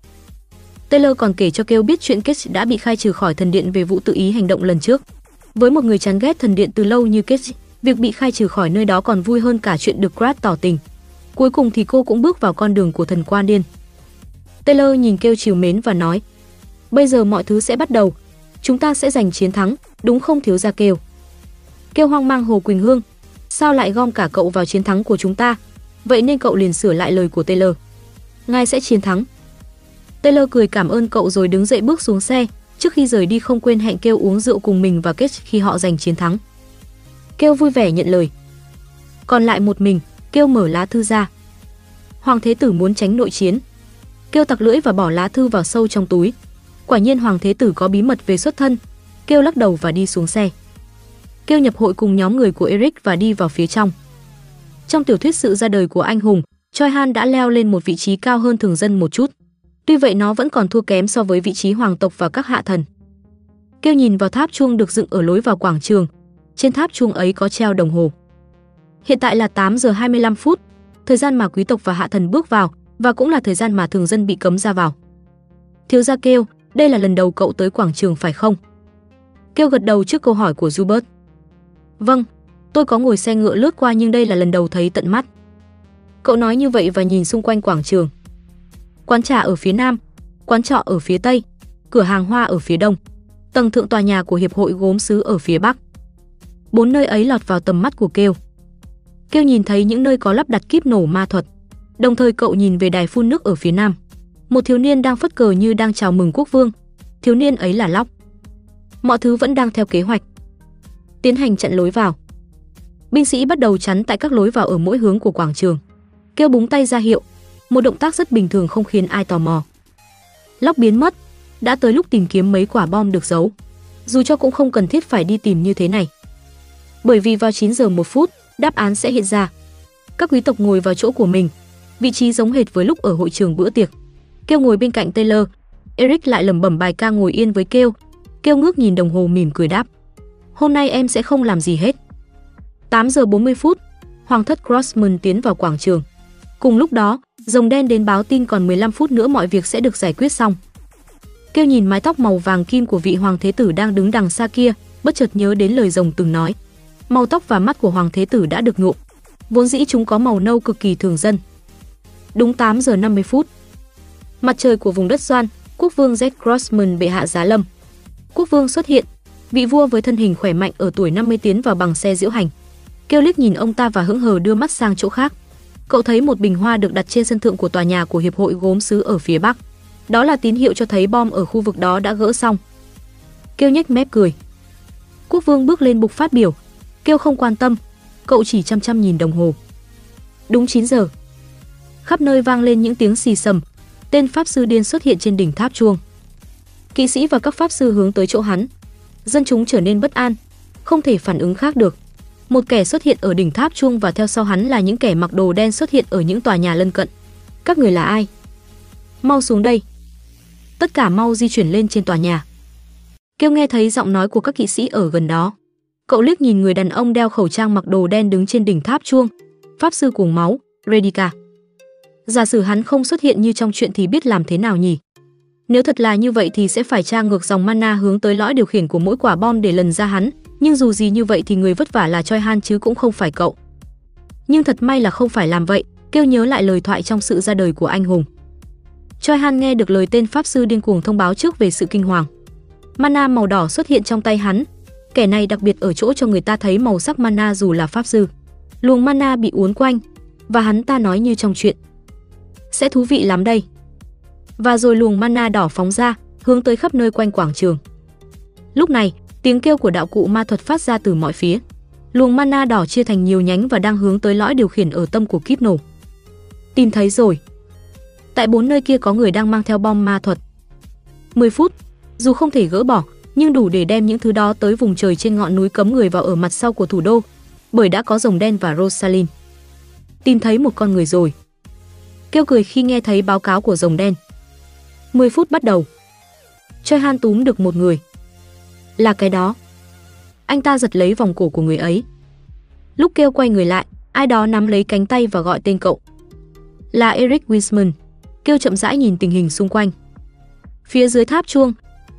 Taylor còn kể cho Kêu biết chuyện Cage đã bị khai trừ khỏi thần điện về vụ tự ý hành động lần trước. Với một người chán ghét thần điện từ lâu như Kate, việc bị khai trừ khỏi nơi đó còn vui hơn cả chuyện được Grad tỏ tình. Cuối cùng thì cô cũng bước vào con đường của thần quan điên. Taylor nhìn kêu chiều mến và nói: "Bây giờ mọi thứ sẽ bắt đầu, chúng ta sẽ giành chiến thắng, đúng không thiếu gia kêu?" Kêu hoang mang Hồ Quỳnh Hương, sao lại gom cả cậu vào chiến thắng của chúng ta? Vậy nên cậu liền sửa lại lời của Taylor. Ngài sẽ chiến thắng. Taylor cười cảm ơn cậu rồi đứng dậy bước xuống xe, trước khi rời đi không quên hẹn kêu uống rượu cùng mình và kết khi họ giành chiến thắng. Kêu vui vẻ nhận lời. Còn lại một mình, kêu mở lá thư ra. Hoàng Thế Tử muốn tránh nội chiến. Kêu tặc lưỡi và bỏ lá thư vào sâu trong túi. Quả nhiên Hoàng Thế Tử có bí mật về xuất thân. Kêu lắc đầu và đi xuống xe. Kêu nhập hội cùng nhóm người của Eric và đi vào phía trong. Trong tiểu thuyết sự ra đời của anh hùng, Choi Han đã leo lên một vị trí cao hơn thường dân một chút. Tuy vậy nó vẫn còn thua kém so với vị trí hoàng tộc và các hạ thần. Kêu nhìn vào tháp chuông được dựng ở lối vào quảng trường. Trên tháp chuông ấy có treo đồng hồ. Hiện tại là 8 giờ 25 phút, thời gian mà quý tộc và hạ thần bước vào và cũng là thời gian mà thường dân bị cấm ra vào. Thiếu gia kêu, đây là lần đầu cậu tới quảng trường phải không? Kêu gật đầu trước câu hỏi của Hubert. Vâng, tôi có ngồi xe ngựa lướt qua nhưng đây là lần đầu thấy tận mắt. Cậu nói như vậy và nhìn xung quanh quảng trường. Quán trà ở phía nam, quán trọ ở phía tây, cửa hàng hoa ở phía đông, tầng thượng tòa nhà của hiệp hội gốm sứ ở phía bắc. Bốn nơi ấy lọt vào tầm mắt của Kêu. Kêu nhìn thấy những nơi có lắp đặt kíp nổ ma thuật. Đồng thời cậu nhìn về đài phun nước ở phía nam. Một thiếu niên đang phất cờ như đang chào mừng quốc vương. Thiếu niên ấy là Lóc. Mọi thứ vẫn đang theo kế hoạch. Tiến hành chặn lối vào. Binh sĩ bắt đầu chắn tại các lối vào ở mỗi hướng của quảng trường. Kêu búng tay ra hiệu, một động tác rất bình thường không khiến ai tò mò. Lóc biến mất, đã tới lúc tìm kiếm mấy quả bom được giấu. Dù cho cũng không cần thiết phải đi tìm như thế này. Bởi vì vào 9 giờ 1 phút, đáp án sẽ hiện ra. Các quý tộc ngồi vào chỗ của mình, vị trí giống hệt với lúc ở hội trường bữa tiệc. Kêu ngồi bên cạnh Taylor, Eric lại lẩm bẩm bài ca ngồi yên với Kêu. Kêu ngước nhìn đồng hồ mỉm cười đáp: "Hôm nay em sẽ không làm gì hết." 8 giờ 40 phút, Hoàng thất Crossman tiến vào quảng trường. Cùng lúc đó, rồng đen đến báo tin còn 15 phút nữa mọi việc sẽ được giải quyết xong. Kêu nhìn mái tóc màu vàng kim của vị hoàng thế tử đang đứng đằng xa kia, bất chợt nhớ đến lời rồng từng nói. Màu tóc và mắt của hoàng thế tử đã được nhuộm. Vốn dĩ chúng có màu nâu cực kỳ thường dân. Đúng 8 giờ 50 phút. Mặt trời của vùng đất Doan, quốc vương Jack Crossman bệ hạ giá lâm. Quốc vương xuất hiện, vị vua với thân hình khỏe mạnh ở tuổi 50 tiến vào bằng xe diễu hành. Kêu liếc nhìn ông ta và hững hờ đưa mắt sang chỗ khác. Cậu thấy một bình hoa được đặt trên sân thượng của tòa nhà của hiệp hội gốm sứ ở phía bắc. Đó là tín hiệu cho thấy bom ở khu vực đó đã gỡ xong. Kêu nhếch mép cười. Quốc vương bước lên bục phát biểu. Kêu không quan tâm, cậu chỉ chăm chăm nhìn đồng hồ. Đúng 9 giờ. Khắp nơi vang lên những tiếng xì sầm. Tên pháp sư điên xuất hiện trên đỉnh tháp chuông. Kỵ sĩ và các pháp sư hướng tới chỗ hắn. Dân chúng trở nên bất an, không thể phản ứng khác được. Một kẻ xuất hiện ở đỉnh tháp chuông và theo sau hắn là những kẻ mặc đồ đen xuất hiện ở những tòa nhà lân cận. Các người là ai? Mau xuống đây. Tất cả mau di chuyển lên trên tòa nhà. Kêu nghe thấy giọng nói của các kỵ sĩ ở gần đó. Cậu liếc nhìn người đàn ông đeo khẩu trang mặc đồ đen đứng trên đỉnh tháp chuông. Pháp sư cuồng máu, Redika. Giả sử hắn không xuất hiện như trong chuyện thì biết làm thế nào nhỉ? Nếu thật là như vậy thì sẽ phải tra ngược dòng mana hướng tới lõi điều khiển của mỗi quả bom để lần ra hắn, nhưng dù gì như vậy thì người vất vả là Choi Han chứ cũng không phải cậu. Nhưng thật may là không phải làm vậy, kêu nhớ lại lời thoại trong sự ra đời của anh hùng. Choi Han nghe được lời tên pháp sư điên cuồng thông báo trước về sự kinh hoàng. Mana màu đỏ xuất hiện trong tay hắn. Kẻ này đặc biệt ở chỗ cho người ta thấy màu sắc mana dù là pháp sư. Luồng mana bị uốn quanh và hắn ta nói như trong chuyện. Sẽ thú vị lắm đây. Và rồi luồng mana đỏ phóng ra, hướng tới khắp nơi quanh quảng trường. Lúc này, Tiếng kêu của đạo cụ ma thuật phát ra từ mọi phía. Luồng mana đỏ chia thành nhiều nhánh và đang hướng tới lõi điều khiển ở tâm của kíp nổ. Tìm thấy rồi. Tại bốn nơi kia có người đang mang theo bom ma thuật. 10 phút, dù không thể gỡ bỏ, nhưng đủ để đem những thứ đó tới vùng trời trên ngọn núi cấm người vào ở mặt sau của thủ đô, bởi đã có rồng đen và Rosalind. Tìm thấy một con người rồi. Kêu cười khi nghe thấy báo cáo của rồng đen. 10 phút bắt đầu. Choi Han túm được một người, là cái đó. Anh ta giật lấy vòng cổ của người ấy. Lúc kêu quay người lại, ai đó nắm lấy cánh tay và gọi tên cậu. Là Eric Wiseman. Kêu chậm rãi nhìn tình hình xung quanh. Phía dưới tháp chuông,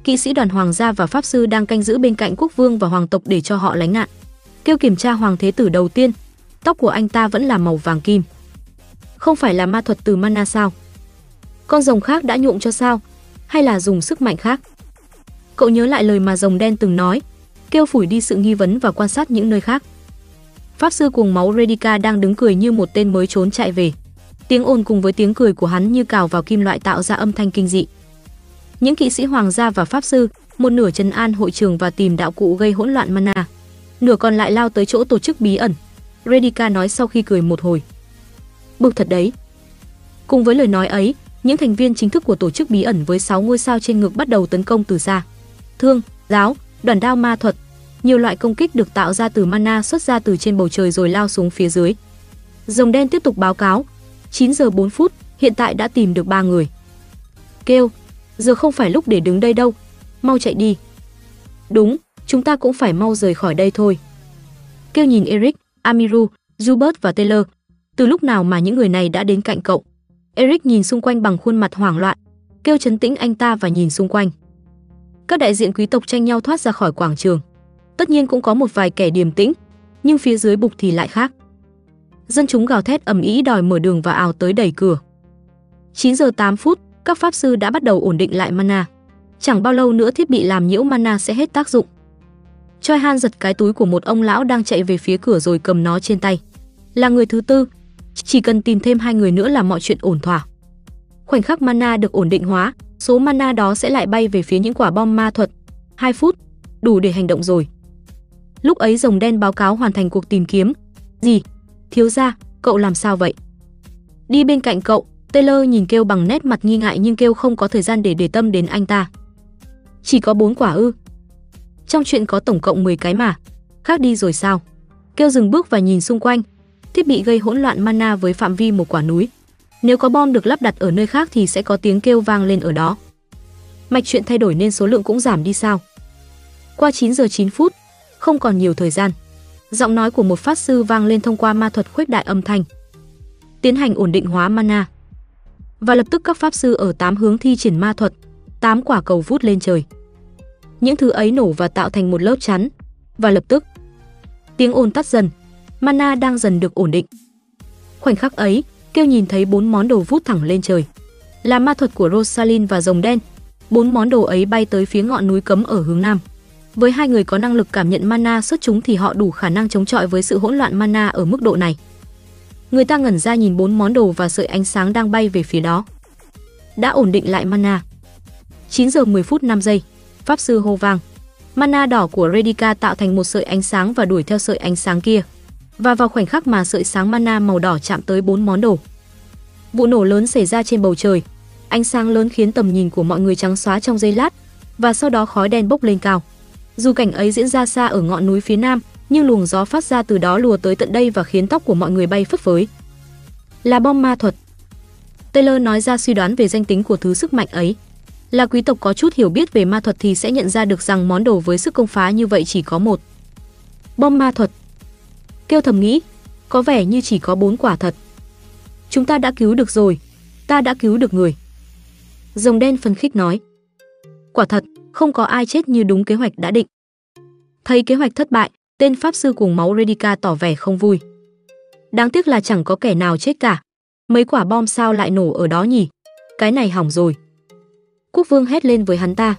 kỵ sĩ đoàn hoàng gia và pháp sư đang canh giữ bên cạnh quốc vương và hoàng tộc để cho họ lánh nạn. Kêu kiểm tra hoàng thế tử đầu tiên, tóc của anh ta vẫn là màu vàng kim. Không phải là ma thuật từ mana sao? Con rồng khác đã nhuộm cho sao? Hay là dùng sức mạnh khác? Cậu nhớ lại lời mà rồng đen từng nói, kêu phủi đi sự nghi vấn và quan sát những nơi khác. Pháp sư cuồng máu Redica đang đứng cười như một tên mới trốn chạy về. Tiếng ồn cùng với tiếng cười của hắn như cào vào kim loại tạo ra âm thanh kinh dị. Những kỵ sĩ hoàng gia và pháp sư, một nửa trấn an hội trường và tìm đạo cụ gây hỗn loạn mana, nửa còn lại lao tới chỗ tổ chức bí ẩn. Redica nói sau khi cười một hồi. Bực thật đấy. Cùng với lời nói ấy, những thành viên chính thức của tổ chức bí ẩn với 6 ngôi sao trên ngực bắt đầu tấn công từ xa. Thương, giáo, đoàn đao ma thuật, nhiều loại công kích được tạo ra từ mana xuất ra từ trên bầu trời rồi lao xuống phía dưới. Rồng đen tiếp tục báo cáo, 9 giờ 4 phút, hiện tại đã tìm được ba người. Kêu, giờ không phải lúc để đứng đây đâu, mau chạy đi. Đúng, chúng ta cũng phải mau rời khỏi đây thôi. Kêu nhìn Eric, Amiru, Zubert và Taylor. Từ lúc nào mà những người này đã đến cạnh cậu? Eric nhìn xung quanh bằng khuôn mặt hoảng loạn, kêu chấn tĩnh anh ta và nhìn xung quanh. Các đại diện quý tộc tranh nhau thoát ra khỏi quảng trường. Tất nhiên cũng có một vài kẻ điềm tĩnh, nhưng phía dưới bục thì lại khác. Dân chúng gào thét ầm ĩ đòi mở đường và ào tới đẩy cửa. 9 giờ 8 phút, các pháp sư đã bắt đầu ổn định lại mana. Chẳng bao lâu nữa thiết bị làm nhiễu mana sẽ hết tác dụng. Choi Han giật cái túi của một ông lão đang chạy về phía cửa rồi cầm nó trên tay. Là người thứ tư, chỉ cần tìm thêm hai người nữa là mọi chuyện ổn thỏa. Khoảnh khắc mana được ổn định hóa, số mana đó sẽ lại bay về phía những quả bom ma thuật. 2 phút, đủ để hành động rồi. Lúc ấy rồng đen báo cáo hoàn thành cuộc tìm kiếm. Gì? Thiếu gia, cậu làm sao vậy? Đi bên cạnh cậu, Taylor nhìn kêu bằng nét mặt nghi ngại nhưng kêu không có thời gian để để tâm đến anh ta. Chỉ có bốn quả ư? Trong chuyện có tổng cộng 10 cái mà. Khác đi rồi sao? Kêu dừng bước và nhìn xung quanh. Thiết bị gây hỗn loạn mana với phạm vi một quả núi. Nếu có bom được lắp đặt ở nơi khác thì sẽ có tiếng kêu vang lên ở đó. Mạch chuyện thay đổi nên số lượng cũng giảm đi sao? Qua 9 giờ 9 phút, không còn nhiều thời gian. Giọng nói của một pháp sư vang lên thông qua ma thuật khuếch đại âm thanh. Tiến hành ổn định hóa mana. Và lập tức các pháp sư ở tám hướng thi triển ma thuật, tám quả cầu vút lên trời. Những thứ ấy nổ và tạo thành một lớp chắn, và lập tức tiếng ồn tắt dần, mana đang dần được ổn định. Khoảnh khắc ấy, kêu nhìn thấy bốn món đồ vút thẳng lên trời. Là ma thuật của Rosalind và rồng đen. Bốn món đồ ấy bay tới phía ngọn núi cấm ở hướng nam. Với hai người có năng lực cảm nhận mana xuất chúng thì họ đủ khả năng chống chọi với sự hỗn loạn mana ở mức độ này. Người ta ngẩn ra nhìn bốn món đồ và sợi ánh sáng đang bay về phía đó. Đã ổn định lại mana. 9 giờ 10 phút 5 giây, pháp sư hô vang. Mana đỏ của Redica tạo thành một sợi ánh sáng và đuổi theo sợi ánh sáng kia. Và vào khoảnh khắc mà sợi sáng mana màu đỏ chạm tới bốn món đồ, vụ nổ lớn xảy ra trên bầu trời. Ánh sáng lớn khiến tầm nhìn của mọi người trắng xóa trong giây lát, và sau đó khói đen bốc lên cao. Dù cảnh ấy diễn ra xa ở ngọn núi phía nam, nhưng luồng gió phát ra từ đó lùa tới tận đây và khiến tóc của mọi người bay phất phới. Là bom ma thuật. Taylor nói ra suy đoán về danh tính của thứ sức mạnh ấy. Là quý tộc có chút hiểu biết về ma thuật thì sẽ nhận ra được rằng món đồ với sức công phá như vậy chỉ có một. Bom ma thuật. Kêu thầm nghĩ, có vẻ như chỉ có bốn quả thật. Chúng ta đã cứu được rồi, ta đã cứu được người. Rồng đen phân khích nói. Quả thật, không có ai chết như đúng kế hoạch đã định. Thấy kế hoạch thất bại, tên pháp sư cuồng máu Redica tỏ vẻ không vui. Đáng tiếc là chẳng có kẻ nào chết cả. Mấy quả bom sao lại nổ ở đó nhỉ? Cái này hỏng rồi. Quốc vương hét lên với hắn ta.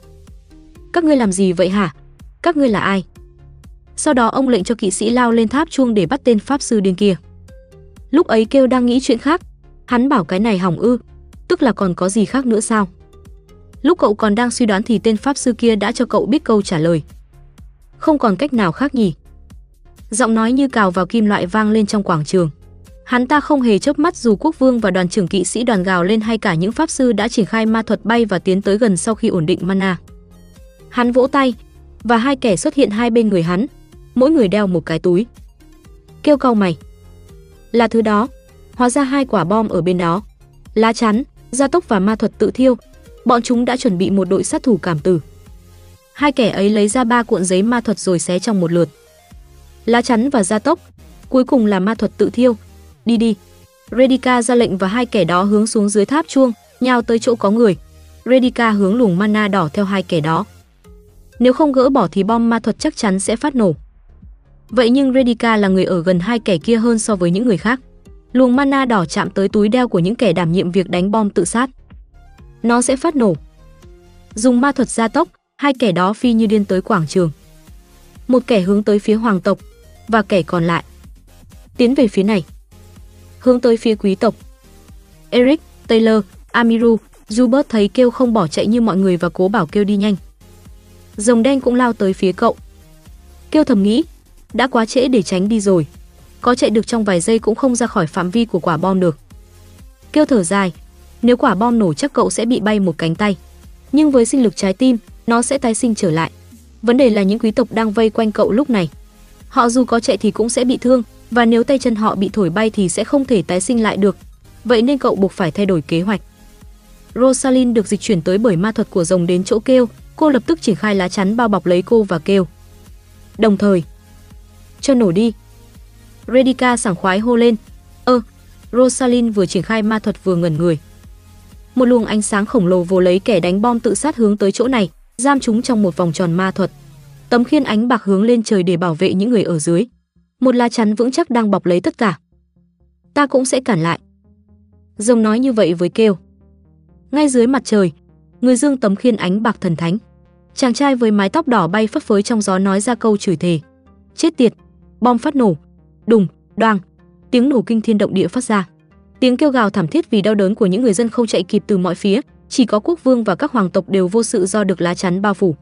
Các ngươi làm gì vậy hả? Các ngươi là ai? Sau đó ông lệnh cho kỵ sĩ lao lên tháp chuông để bắt tên pháp sư điên kia. Lúc ấy kêu đang nghĩ chuyện khác, hắn bảo cái này hỏng ư, tức là còn có gì khác nữa sao? Lúc cậu còn đang suy đoán thì tên pháp sư kia đã cho cậu biết câu trả lời. Không còn cách nào khác nhỉ? Giọng nói như cào vào kim loại vang lên trong quảng trường. Hắn ta không hề chớp mắt dù quốc vương và đoàn trưởng kỵ sĩ đoàn gào lên hay cả những pháp sư đã triển khai ma thuật bay và tiến tới gần sau khi ổn định mana. Hắn vỗ tay và hai kẻ xuất hiện hai bên người hắn, mỗi người đeo một cái túi. Kêu cau mày. Là thứ đó, hóa ra hai quả bom ở bên đó. Lá chắn, gia tốc và ma thuật tự thiêu, bọn chúng đã chuẩn bị một đội sát thủ cảm tử. Hai kẻ ấy lấy ra ba cuộn giấy ma thuật rồi xé trong một lượt. Lá chắn và gia tốc, cuối cùng là ma thuật tự thiêu. Đi đi. Redica ra lệnh và hai kẻ đó hướng xuống dưới tháp chuông, nhào tới chỗ có người. Redica hướng luồng mana đỏ theo hai kẻ đó. Nếu không gỡ bỏ thì bom ma thuật chắc chắn sẽ phát nổ. Vậy nhưng Redica là người ở gần hai kẻ kia hơn so với những người khác. Luồng mana đỏ chạm tới túi đeo của những kẻ đảm nhiệm việc đánh bom tự sát. Nó sẽ phát nổ. Dùng ma thuật gia tốc, hai kẻ đó phi như điên tới quảng trường. Một kẻ hướng tới phía hoàng tộc và kẻ còn lại tiến về phía này. Hướng tới phía quý tộc. Eric, Taylor, Amiru, Zubert thấy kêu không bỏ chạy như mọi người và cố bảo kêu đi nhanh. Rồng đen cũng lao tới phía cậu. Kêu thầm nghĩ, đã quá trễ để tránh đi rồi. Có chạy được trong vài giây cũng không ra khỏi phạm vi của quả bom được. Kêu thở dài, nếu quả bom nổ chắc cậu sẽ bị bay một cánh tay. Nhưng với sinh lực trái tim, nó sẽ tái sinh trở lại. Vấn đề là những quý tộc đang vây quanh cậu lúc này. Họ dù có chạy thì cũng sẽ bị thương, và nếu tay chân họ bị thổi bay thì sẽ không thể tái sinh lại được. Vậy nên cậu buộc phải thay đổi kế hoạch. Rosalind được dịch chuyển tới bởi ma thuật của rồng đến chỗ kêu, cô lập tức triển khai lá chắn bao bọc lấy cô và kêu. Đồng thời, cho nổ đi. Redica sảng khoái hô lên. Ơ, Rosalind vừa triển khai ma thuật vừa ngẩn người. Một luồng ánh sáng khổng lồ vồ lấy kẻ đánh bom tự sát hướng tới chỗ này, giam chúng trong một vòng tròn ma thuật. Tấm khiên ánh bạc hướng lên trời để bảo vệ những người ở dưới. Một lá chắn vững chắc đang bọc lấy tất cả. Ta cũng sẽ cản lại. Rồng nói như vậy với kêu. Ngay dưới mặt trời, người dương tấm khiên ánh bạc thần thánh. Chàng trai với mái tóc đỏ bay phất phới trong gió nói ra câu chửi thề. Chết tiệt, bom phát nổ, đùng, đoàng, tiếng nổ kinh thiên động địa phát ra. Tiếng kêu gào thảm thiết vì đau đớn của những người dân không chạy kịp từ mọi phía, chỉ có quốc vương và các hoàng tộc đều vô sự do được lá chắn bao phủ.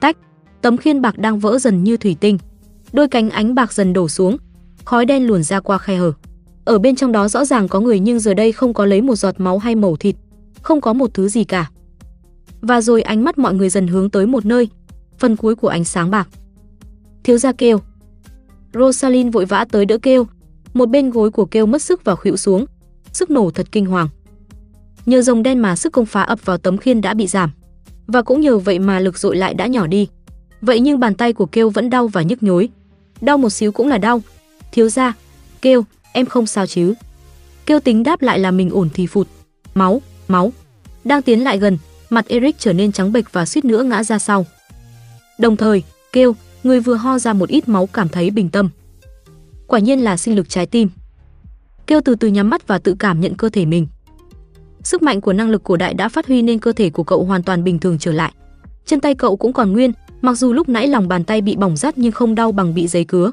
Tách, tấm khiên bạc đang vỡ dần như thủy tinh. Đôi cánh ánh bạc dần đổ xuống, khói đen luồn ra qua khe hở. Ở bên trong đó rõ ràng có người nhưng giờ đây không có lấy một giọt máu hay mẩu thịt, không có một thứ gì cả. Và rồi ánh mắt mọi người dần hướng tới một nơi, phần cuối của ánh sáng bạc. Thiếu gia kêu. Rosalind vội vã tới đỡ kêu, một bên gối của kêu mất sức và khuỵu xuống, sức nổ thật kinh hoàng. Nhờ rồng đen mà sức công phá ập vào tấm khiên đã bị giảm, và cũng nhờ vậy mà lực dội lại đã nhỏ đi. Vậy nhưng bàn tay của kêu vẫn đau và nhức nhối. Đau một xíu cũng là đau. Thiếu gia, kêu, em không sao chứ? Kêu tính đáp lại là mình ổn thì phụt. Máu, máu. Đang tiến lại gần, mặt Eric trở nên trắng bệch và suýt nữa ngã ra sau. Đồng thời, kêu, người vừa ho ra một ít máu cảm thấy bình tâm. Quả nhiên là sinh lực trái tim. Kêu từ từ nhắm mắt và tự cảm nhận cơ thể mình. Sức mạnh của năng lực của đại đã phát huy nên cơ thể của cậu hoàn toàn bình thường trở lại. Chân tay cậu cũng còn nguyên, mặc dù lúc nãy lòng bàn tay bị bỏng rát nhưng không đau bằng bị giấy cứa.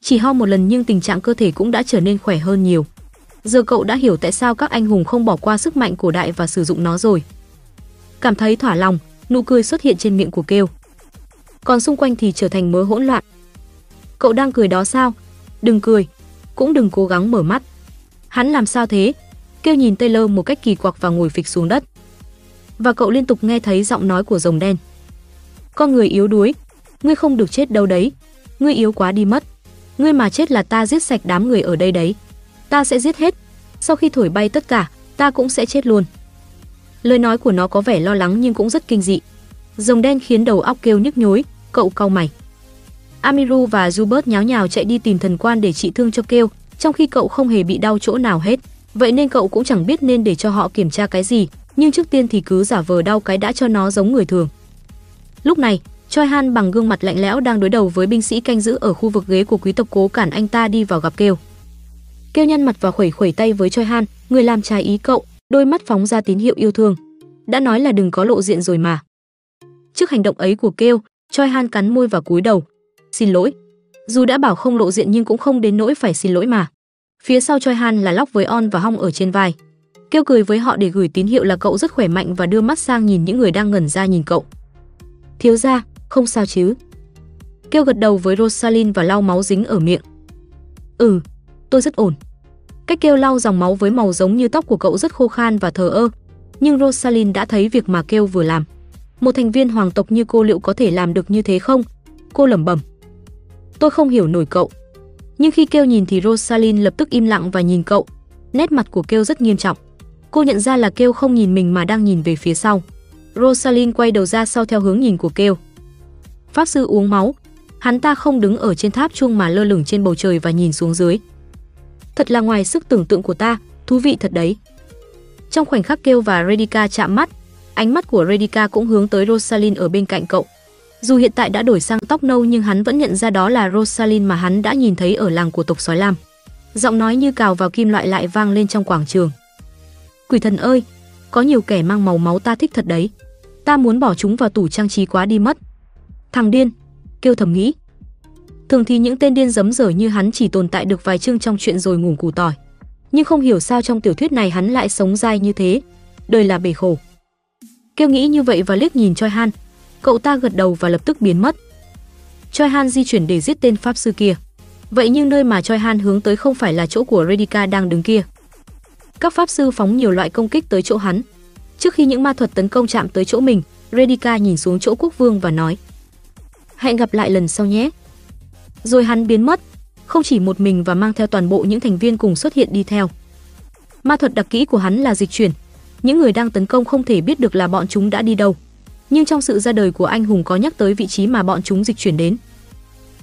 Chỉ ho một lần nhưng tình trạng cơ thể cũng đã trở nên khỏe hơn nhiều. Giờ cậu đã hiểu tại sao các anh hùng không bỏ qua sức mạnh của đại và sử dụng nó rồi. Cảm thấy thỏa lòng, nụ cười xuất hiện trên miệng của kêu. Còn xung quanh thì trở thành mớ hỗn loạn. Cậu đang cười đó sao? Đừng cười, cũng đừng cố gắng mở mắt. Hắn làm sao thế? Kêu nhìn Taylor một cách kỳ quặc và ngồi phịch xuống đất. Và cậu liên tục nghe thấy giọng nói của rồng đen. Con người yếu đuối, ngươi không được chết đâu đấy. Ngươi yếu quá đi mất. Ngươi mà chết là ta giết sạch đám người ở đây đấy. Ta sẽ giết hết. Sau khi thổi bay tất cả, ta cũng sẽ chết luôn. Lời nói của nó có vẻ lo lắng nhưng cũng rất kinh dị. Rồng đen khiến đầu óc kêu nhức nhối, cậu cau mày. Amiru và Zubert nháo nhào chạy đi tìm thần quan để trị thương cho kêu, trong khi cậu không hề bị đau chỗ nào hết. Vậy nên cậu cũng chẳng biết nên để cho họ kiểm tra cái gì, nhưng trước tiên thì cứ giả vờ đau cái đã cho nó giống người thường. Lúc này, Choi Han bằng gương mặt lạnh lẽo đang đối đầu với binh sĩ canh giữ ở khu vực ghế của quý tộc cố cản anh ta đi vào gặp Kêu. Kêu nhăn mặt và khuẩy khuẩy tay với Choi Han, người làm trái ý cậu, đôi mắt phóng ra tín hiệu yêu thương. Đã nói là đừng có lộ diện rồi mà. Trước hành động ấy của Kêu, Choi Han cắn môi và cúi đầu. Xin lỗi. Dù đã bảo không lộ diện nhưng cũng không đến nỗi phải xin lỗi mà. Phía sau Choi Han là Lóc với On và Hong ở trên vai. Kêu cười với họ để gửi tín hiệu là cậu rất khỏe mạnh và đưa mắt sang nhìn những người đang ngẩn ra nhìn cậu. Thiếu gia, không sao chứ? Kêu gật đầu với Rosalind và lau máu dính ở miệng. Ừ, tôi rất ổn. Cách kêu lau dòng máu với màu giống như tóc của cậu rất khô khan và thờ ơ, nhưng Rosalind đã thấy việc mà kêu vừa làm. Một thành viên hoàng tộc như cô liệu có thể làm được như thế không? Cô lẩm bẩm. Tôi không hiểu nổi cậu. Nhưng khi kêu nhìn thì Rosalind lập tức im lặng và nhìn cậu. Nét mặt của kêu rất nghiêm trọng. Cô nhận ra là kêu không nhìn mình mà đang nhìn về phía sau. Rosalind quay đầu ra sau theo hướng nhìn của kêu. Pháp sư uống máu. Hắn ta không đứng ở trên tháp chuông mà lơ lửng trên bầu trời và nhìn xuống dưới. Thật là ngoài sức tưởng tượng của ta, thú vị thật đấy. Trong khoảnh khắc kêu và Redica chạm mắt, Ánh mắt của Redica cũng hướng tới Rosalind ở bên cạnh cậu. Dù hiện tại đã đổi sang tóc nâu nhưng hắn vẫn nhận ra đó là Rosalind mà hắn đã nhìn thấy ở làng của tộc sói lam. Giọng nói như cào vào kim loại lại vang lên trong quảng trường. Quỷ thần ơi, có nhiều kẻ mang màu máu ta thích thật đấy. Ta muốn bỏ chúng vào tủ trang trí quá đi mất. Thằng điên, kêu thầm nghĩ. Thường thì những tên điên giấm dở như hắn chỉ tồn tại được vài chương trong chuyện rồi ngủ củ tỏi. Nhưng không hiểu sao trong tiểu thuyết này hắn lại sống dai như thế. Đời là bể khổ. Kêu nghĩ như vậy và liếc nhìn Choi Han. Cậu ta gật đầu và lập tức biến mất. Choi Han di chuyển để giết tên pháp sư kia. Vậy nhưng nơi mà Choi Han hướng tới không phải là chỗ của Redika đang đứng kia. Các pháp sư phóng nhiều loại công kích tới chỗ hắn. Trước khi những ma thuật tấn công chạm tới chỗ mình, Redika nhìn xuống chỗ quốc vương và nói: "Hẹn gặp lại lần sau nhé." Rồi hắn biến mất, không chỉ một mình và mang theo toàn bộ những thành viên cùng xuất hiện đi theo. Ma thuật đặc kỹ của hắn là dịch chuyển, những người đang tấn công không thể biết được là bọn chúng đã đi đâu. Nhưng trong sự ra đời của anh hùng có nhắc tới vị trí mà bọn chúng dịch chuyển đến.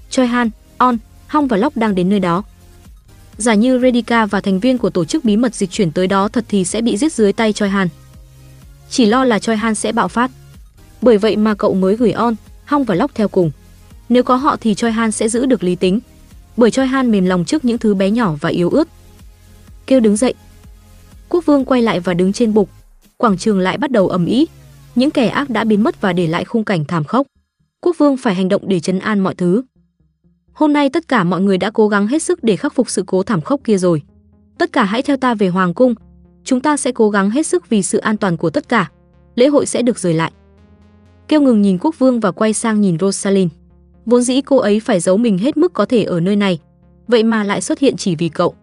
Choi Han, On, Hong và Lock đang đến nơi đó. Giả như Redica và thành viên của tổ chức bí mật dịch chuyển tới đó thật thì sẽ bị giết dưới tay Choi Han. Chỉ lo là Choi Han sẽ bạo phát. Bởi vậy mà cậu mới gửi On, Hong và Lock theo cùng. Nếu có họ thì Choi Han sẽ giữ được lý tính. Bởi Choi Han mềm lòng trước những thứ bé nhỏ và yếu ớt. Kêu đứng dậy. Quốc vương quay lại và đứng trên bục. Quảng trường lại bắt đầu ầm ĩ. Những kẻ ác đã biến mất và để lại khung cảnh thảm khốc. Quốc vương phải hành động để trấn an mọi thứ. Hôm nay tất cả mọi người đã cố gắng hết sức để khắc phục sự cố thảm khốc kia rồi. Tất cả hãy theo ta về hoàng cung. Chúng ta sẽ cố gắng hết sức vì sự an toàn của tất cả. Lễ hội sẽ được rời lại. Kêu ngừng nhìn quốc vương và quay sang nhìn Rosalind. Vốn dĩ cô ấy phải giấu mình hết mức có thể ở nơi này, vậy mà lại xuất hiện chỉ vì cậu.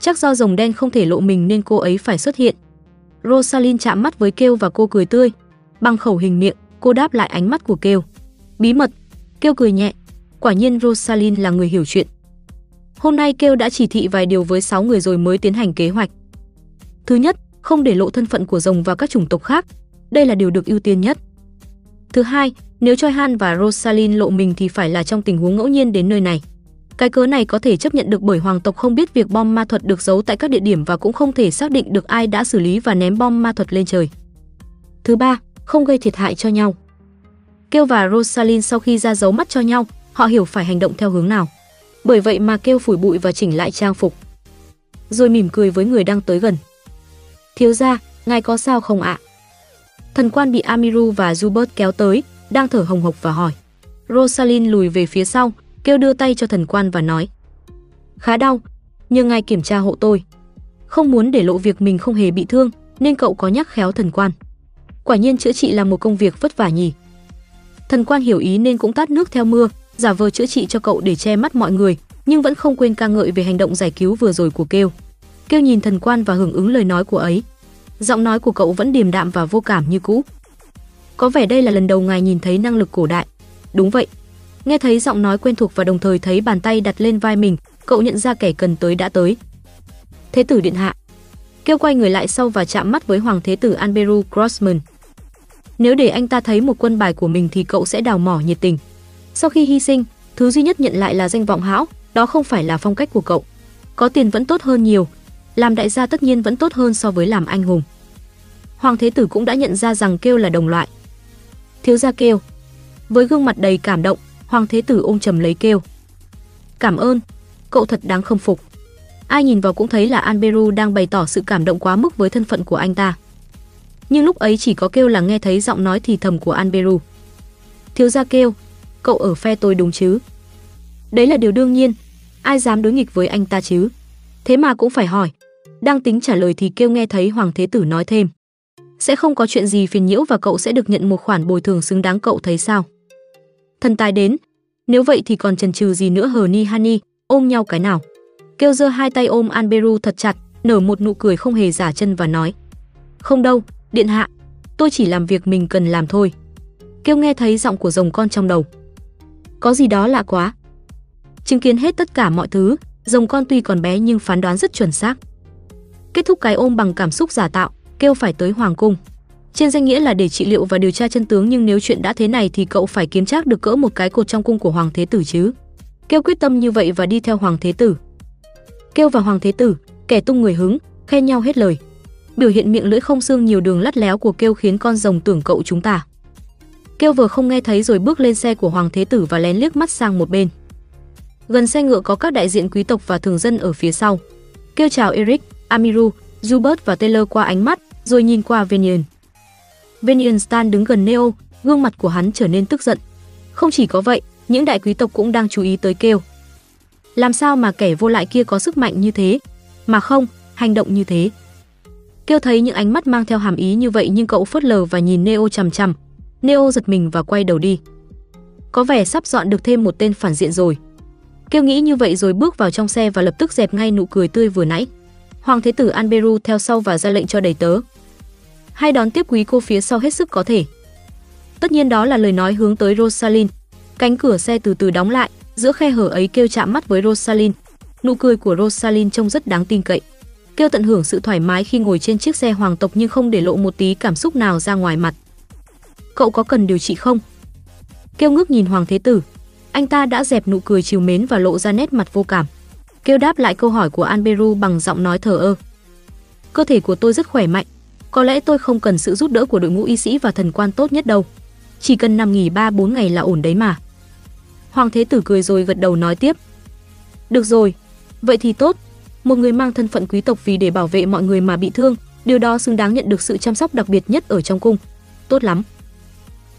Chắc do rồng đen không thể lộ mình nên cô ấy phải xuất hiện. Rosalind chạm mắt với Kêu và cô cười tươi. Bằng khẩu hình miệng, cô đáp lại ánh mắt của Kêu. Bí mật. Kêu cười nhẹ, Quả nhiên Rosalind là người hiểu chuyện. Hôm nay kêu đã chỉ thị vài điều với 6 người rồi mới tiến hành kế hoạch. Thứ nhất, không để lộ thân phận của rồng và các chủng tộc khác. Đây là điều được ưu tiên nhất. Thứ hai, nếu Choi Han và Rosalind lộ mình thì phải là trong tình huống ngẫu nhiên đến nơi này. Cái cớ này có thể chấp nhận được bởi hoàng tộc không biết việc bom ma thuật được giấu tại các địa điểm và cũng không thể xác định được ai đã xử lý và ném bom ma thuật lên trời. Thứ ba, không gây thiệt hại cho nhau. Kêu và Rosalind sau khi ra dấu mắt cho nhau, họ hiểu phải hành động theo hướng nào. Bởi vậy mà kêu phủi bụi và chỉnh lại trang phục. Rồi mỉm cười với người đang tới gần. Thiếu gia, ngài có sao không ạ? Thần quan bị Amiru và Zubert kéo tới, đang thở hồng hộc và hỏi. Rosalind lùi về phía sau, kêu đưa tay cho thần quan và nói. Khá đau, nhưng ngài kiểm tra hộ tôi. Không muốn để lộ việc mình không hề bị thương, nên cậu có nhắc khéo thần quan. Quả nhiên chữa trị là một công việc vất vả nhỉ. Thần quan hiểu ý nên cũng tát nước theo mưa, giả vờ chữa trị cho cậu để che mắt mọi người, nhưng vẫn không quên ca ngợi về hành động giải cứu vừa rồi của Kêu. Kêu nhìn thần quan và hưởng ứng lời nói của ấy. Giọng nói của cậu vẫn điềm đạm và vô cảm như cũ. Có vẻ đây là lần đầu ngài nhìn thấy năng lực cổ đại. Đúng vậy. Nghe thấy giọng nói quen thuộc và đồng thời thấy bàn tay đặt lên vai mình, cậu nhận ra kẻ cần tới đã tới. Thế tử điện hạ. Kêu quay người lại sau và chạm mắt với hoàng thế tử Anberu Crossman. Nếu để anh ta thấy một quân bài của mình thì cậu sẽ đào mỏ nhiệt tình. Sau khi hy sinh, thứ duy nhất nhận lại là danh vọng hão, đó không phải là phong cách của cậu. Có tiền vẫn tốt hơn nhiều, làm đại gia tất nhiên vẫn tốt hơn so với làm anh hùng. Hoàng thế tử cũng đã nhận ra rằng kêu là đồng loại. Thiếu gia kêu. Với gương mặt đầy cảm động, Hoàng thế tử ôm trầm lấy kêu. Cảm ơn, cậu thật đáng khâm phục. Ai nhìn vào cũng thấy là Anberu đang bày tỏ sự cảm động quá mức với thân phận của anh ta. Nhưng lúc ấy chỉ có kêu là nghe thấy giọng nói thì thầm của Anberu. Thiếu gia kêu, cậu ở phe tôi đúng chứ? Đấy là điều đương nhiên, ai dám đối nghịch với anh ta chứ? Thế mà cũng phải hỏi. Đang tính trả lời thì kêu nghe thấy Hoàng Thế Tử nói thêm. Sẽ không có chuyện gì phiền nhiễu và cậu sẽ được nhận một khoản bồi thường xứng đáng cậu thấy sao? Thần tài đến, nếu vậy thì còn chần chừ gì nữa hờ ni hani, ôm nhau cái nào. Kêu giơ hai tay ôm Anberu thật chặt, nở một nụ cười không hề giả chân và nói. Không đâu, điện hạ, tôi chỉ làm việc mình cần làm thôi. Kêu nghe thấy giọng của rồng con trong đầu. Có gì đó lạ quá. Chứng kiến hết tất cả mọi thứ, rồng con tuy còn bé nhưng phán đoán rất chuẩn xác. Kết thúc cái ôm bằng cảm xúc giả tạo, kêu phải tới hoàng cung. Trên danh nghĩa là để trị liệu và điều tra chân tướng nhưng nếu chuyện đã thế này thì cậu phải kiếm chắc được cỡ một cái cột trong cung của hoàng thế tử chứ. Kêu quyết tâm như vậy và đi theo hoàng thế tử. Kêu và hoàng thế tử, kẻ tung người hứng, khen nhau hết lời. Biểu hiện miệng lưỡi không xương nhiều đường lắt léo của kêu khiến con rồng tưởng cậu chúng ta. Kêu vừa không nghe thấy rồi bước lên xe của Hoàng Thế Tử và lén liếc mắt sang một bên. Gần xe ngựa có các đại diện quý tộc và thường dân ở phía sau. Kêu chào Eric, Amiru, Zubert và Taylor qua ánh mắt, rồi nhìn qua Venian. Venian Stan đứng gần Neo, gương mặt của hắn trở nên tức giận. Không chỉ có vậy, những đại quý tộc cũng đang chú ý tới kêu. Làm sao mà kẻ vô lại kia có sức mạnh như thế? Mà không, hành động như thế. Kêu thấy những ánh mắt mang theo hàm ý như vậy nhưng cậu phớt lờ và nhìn Neo chằm chằm. Neo giật mình và quay đầu đi. Có vẻ sắp dọn được thêm một tên phản diện rồi. Kêu nghĩ như vậy rồi bước vào trong xe và lập tức dẹp ngay nụ cười tươi vừa nãy. Hoàng Thế tử Anberu theo sau và ra lệnh cho đầy tớ. Hay đón tiếp quý cô phía sau hết sức có thể. Tất nhiên đó là lời nói hướng tới Rosalind. Cánh cửa xe từ từ đóng lại, giữa khe hở ấy kêu chạm mắt với Rosalind. Nụ cười của Rosalind trông rất đáng tin cậy. Kêu tận hưởng sự thoải mái khi ngồi trên chiếc xe hoàng tộc nhưng không để lộ một tí cảm xúc nào ra ngoài mặt. Cậu có cần điều trị không? Kêu ngước nhìn Hoàng Thế Tử. Anh ta đã dẹp nụ cười chiều mến và lộ ra nét mặt vô cảm. Kêu đáp lại câu hỏi của Anberu bằng giọng nói thờ ơ. Cơ thể của tôi rất khỏe mạnh. Có lẽ tôi không cần sự giúp đỡ của đội ngũ y sĩ và thần quan tốt nhất đâu. Chỉ cần nằm nghỉ 3-4 ngày là ổn đấy mà. Hoàng Thế Tử cười rồi gật đầu nói tiếp. Được rồi, vậy thì tốt. Một người mang thân phận quý tộc vì để bảo vệ mọi người mà bị thương, điều đó xứng đáng nhận được sự chăm sóc đặc biệt nhất ở trong cung. Tốt lắm.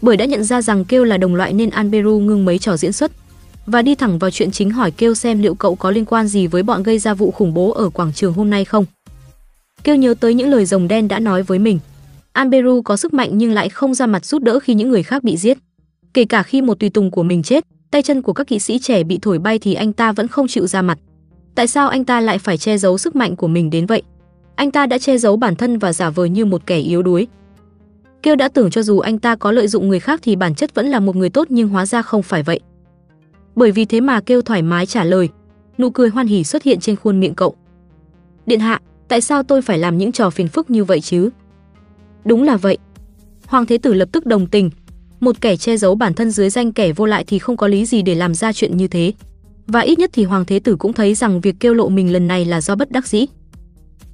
Bởi đã nhận ra rằng kêu là đồng loại nên Anberu ngưng mấy trò diễn xuất và đi thẳng vào chuyện chính hỏi kêu xem liệu cậu có liên quan gì với bọn gây ra vụ khủng bố ở quảng trường hôm nay không. Kêu nhớ tới những lời rồng đen đã nói với mình. Anberu có sức mạnh nhưng lại không ra mặt giúp đỡ khi những người khác bị giết. Kể cả khi một tùy tùng của mình chết, tay chân của các kỵ sĩ trẻ bị thổi bay thì anh ta vẫn không chịu ra mặt. Tại sao anh ta lại phải che giấu sức mạnh của mình đến vậy? Anh ta đã che giấu bản thân và giả vờ như một kẻ yếu đuối. Kêu đã tưởng cho dù anh ta có lợi dụng người khác thì bản chất vẫn là một người tốt nhưng hóa ra không phải vậy. Bởi vì thế mà kêu thoải mái trả lời, nụ cười hoan hỉ xuất hiện trên khuôn miệng cậu. Điện hạ, tại sao tôi phải làm những trò phiền phức như vậy chứ? Đúng là vậy. Hoàng Thế Tử lập tức đồng tình, một kẻ che giấu bản thân dưới danh kẻ vô lại thì không có lý gì để làm ra chuyện như thế. Và ít nhất thì Hoàng Thế Tử cũng thấy rằng việc kêu lộ mình lần này là do bất đắc dĩ.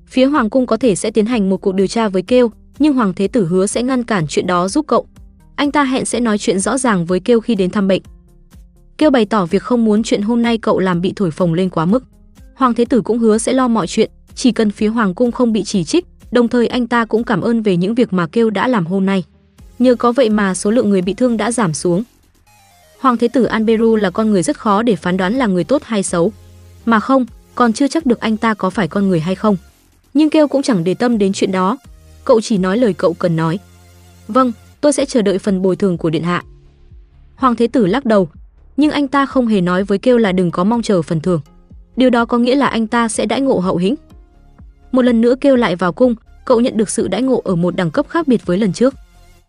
Phía Hoàng cung có thể sẽ tiến hành một cuộc điều tra với kêu, nhưng Hoàng Thế Tử hứa sẽ ngăn cản chuyện đó giúp cậu. Anh ta hẹn sẽ nói chuyện rõ ràng với kêu khi đến thăm bệnh. Kêu bày tỏ việc không muốn chuyện hôm nay cậu làm bị thổi phồng lên quá mức. Hoàng Thế Tử cũng hứa sẽ lo mọi chuyện, chỉ cần phía Hoàng cung không bị chỉ trích, đồng thời anh ta cũng cảm ơn về những việc mà kêu đã làm hôm nay. Nhờ có vậy mà số lượng người bị thương đã giảm xuống. Hoàng Thế Tử Anberu là con người rất khó để phán đoán là người tốt hay xấu. Mà không, còn chưa chắc được anh ta có phải con người hay không. Nhưng kêu cũng chẳng để tâm đến chuyện đó. Cậu chỉ nói lời cậu cần nói. Vâng, tôi sẽ chờ đợi phần bồi thường của điện hạ. Hoàng Thế Tử lắc đầu, nhưng anh ta không hề nói với kêu là đừng có mong chờ phần thưởng. Điều đó có nghĩa là anh ta sẽ đãi ngộ hậu hĩnh. Một lần nữa kêu lại vào cung, cậu nhận được sự đãi ngộ ở một đẳng cấp khác biệt với lần trước.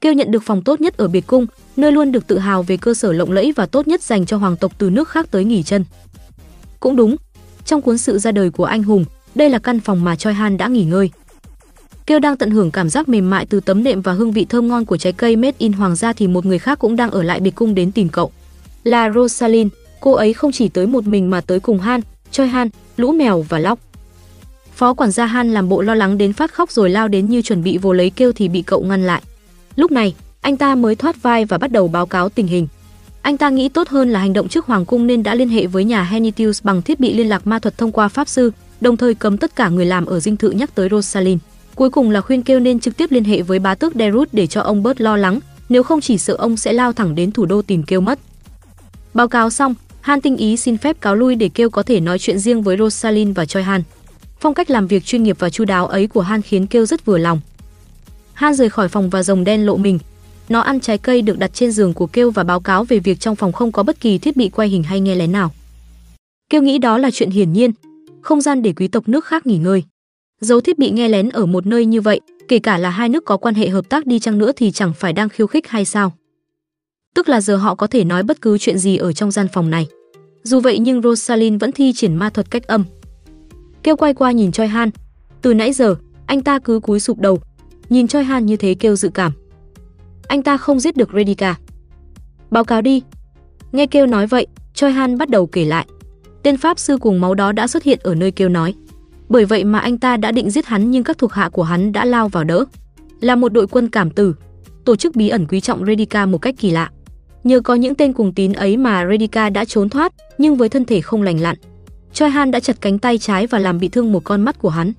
Kêu nhận được phòng tốt nhất ở biệt cung, nơi luôn được tự hào về cơ sở lộng lẫy và tốt nhất dành cho hoàng tộc từ nước khác tới nghỉ chân. Cũng đúng, trong cuốn sự ra đời của anh hùng, đây là căn phòng mà Choi Han đã nghỉ ngơi. Kêu đang tận hưởng cảm giác mềm mại từ tấm nệm và hương vị thơm ngon của trái cây made in hoàng gia thì một người khác cũng đang ở lại biệt cung đến tìm cậu. Là Rosalind, cô ấy không chỉ tới một mình mà tới cùng Han, Choi Han, lũ mèo và lóc. Phó quản gia Han làm bộ lo lắng đến phát khóc rồi lao đến như chuẩn bị vồ lấy kêu thì bị cậu ngăn lại. Lúc này, anh ta mới thoát vai và bắt đầu báo cáo tình hình. Anh ta nghĩ tốt hơn là hành động trước hoàng cung nên đã liên hệ với nhà Henitius bằng thiết bị liên lạc ma thuật thông qua pháp sư, đồng thời cấm tất cả người làm ở dinh thự nhắc tới Rosalind. Cuối cùng là khuyên kêu nên trực tiếp liên hệ với bá tước Derut để cho ông bớt lo lắng, nếu không chỉ sợ ông sẽ lao thẳng đến thủ đô tìm kêu mất. Báo cáo xong, Han tinh ý xin phép cáo lui để kêu có thể nói chuyện riêng với Rosalind và Choi Han. Phong cách làm việc chuyên nghiệp và chu đáo ấy của Han khiến kêu rất vừa lòng. Han rời khỏi phòng và rồng đen lộ mình. Nó ăn trái cây được đặt trên giường của Kêu và báo cáo về việc trong phòng không có bất kỳ thiết bị quay hình hay nghe lén nào. Kêu nghĩ đó là chuyện hiển nhiên, không gian để quý tộc nước khác nghỉ ngơi. Giấu thiết bị nghe lén ở một nơi như vậy, kể cả là hai nước có quan hệ hợp tác đi chăng nữa thì chẳng phải đang khiêu khích hay sao? Tức là giờ họ có thể nói bất cứ chuyện gì ở trong gian phòng này. Dù vậy nhưng Rosalind vẫn thi triển ma thuật cách âm. Kêu quay qua nhìn Choi Han. Từ nãy giờ, anh ta cứ cúi sụp đầu, Nhìn Choi Han như thế kêu dự cảm. Anh ta không giết được Redika. Báo cáo đi. Nghe kêu nói vậy, Choi Han bắt đầu kể lại. Tên pháp sư cùng máu đó đã xuất hiện ở nơi kêu nói. Bởi vậy mà anh ta đã định giết hắn nhưng các thuộc hạ của hắn đã lao vào đỡ. Là một đội quân cảm tử, tổ chức bí ẩn quý trọng Redica một cách kỳ lạ. Nhờ có những tên cùng tín ấy mà Redica đã trốn thoát, nhưng với thân thể không lành lặn. Choi Han đã chặt cánh tay trái và làm bị thương một con mắt của hắn.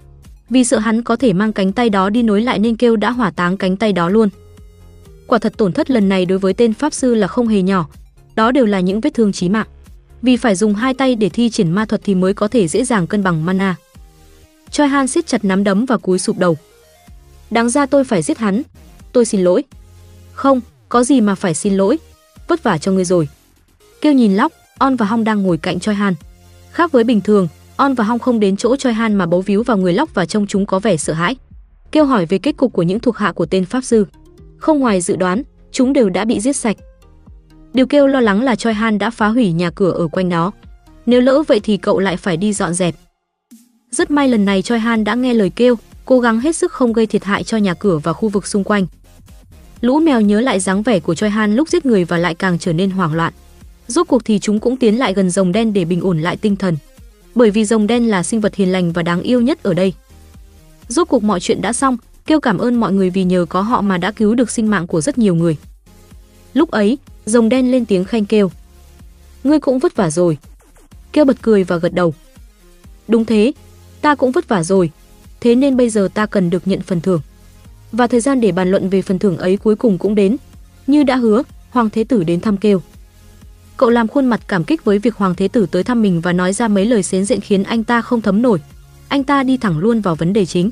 Vì sợ hắn có thể mang cánh tay đó đi nối lại nên kêu đã hỏa táng cánh tay đó luôn. Quả thật tổn thất lần này đối với tên pháp sư là không hề nhỏ. Đó đều là những vết thương chí mạng. Vì phải dùng hai tay để thi triển ma thuật thì mới có thể dễ dàng cân bằng mana. Choi Han siết chặt nắm đấm và cúi sụp đầu. Đáng ra tôi phải giết hắn. Tôi xin lỗi. Không, có gì mà phải xin lỗi. Vất vả cho ngươi rồi. Kêu nhìn Lóc, On và Hong đang ngồi cạnh Choi Han. Khác với bình thường, On và Hong không đến chỗ Choi Han mà bấu víu vào người Lóc và trông chúng có vẻ sợ hãi. Kêu hỏi về kết cục của những thuộc hạ của tên pháp sư. Không ngoài dự đoán, chúng đều đã bị giết sạch. Điều kêu lo lắng là Choi Han đã phá hủy nhà cửa ở quanh đó. Nếu lỡ vậy thì cậu lại phải đi dọn dẹp. Rất may lần này Choi Han đã nghe lời kêu, cố gắng hết sức không gây thiệt hại cho nhà cửa và khu vực xung quanh. Lũ mèo nhớ lại dáng vẻ của Choi Han lúc giết người và lại càng trở nên hoảng loạn. Rốt cuộc thì chúng cũng tiến lại gần rồng đen để bình ổn lại tinh thần. Bởi vì rồng đen là sinh vật hiền lành và đáng yêu nhất ở đây. Rốt cuộc mọi chuyện đã xong, kêu cảm ơn mọi người vì nhờ có họ mà đã cứu được sinh mạng của rất nhiều người. Lúc ấy, rồng đen lên tiếng khen kêu. Ngươi cũng vất vả rồi. Kêu bật cười và gật đầu. Đúng thế, ta cũng vất vả rồi, thế nên bây giờ ta cần được nhận phần thưởng. Và thời gian để bàn luận về phần thưởng ấy cuối cùng cũng đến. Như đã hứa, Hoàng Thế Tử đến thăm kêu. Cậu làm khuôn mặt cảm kích với việc Hoàng Thế Tử tới thăm mình và nói ra mấy lời xến diện khiến anh ta không thấm nổi. Anh ta đi thẳng luôn vào vấn đề chính.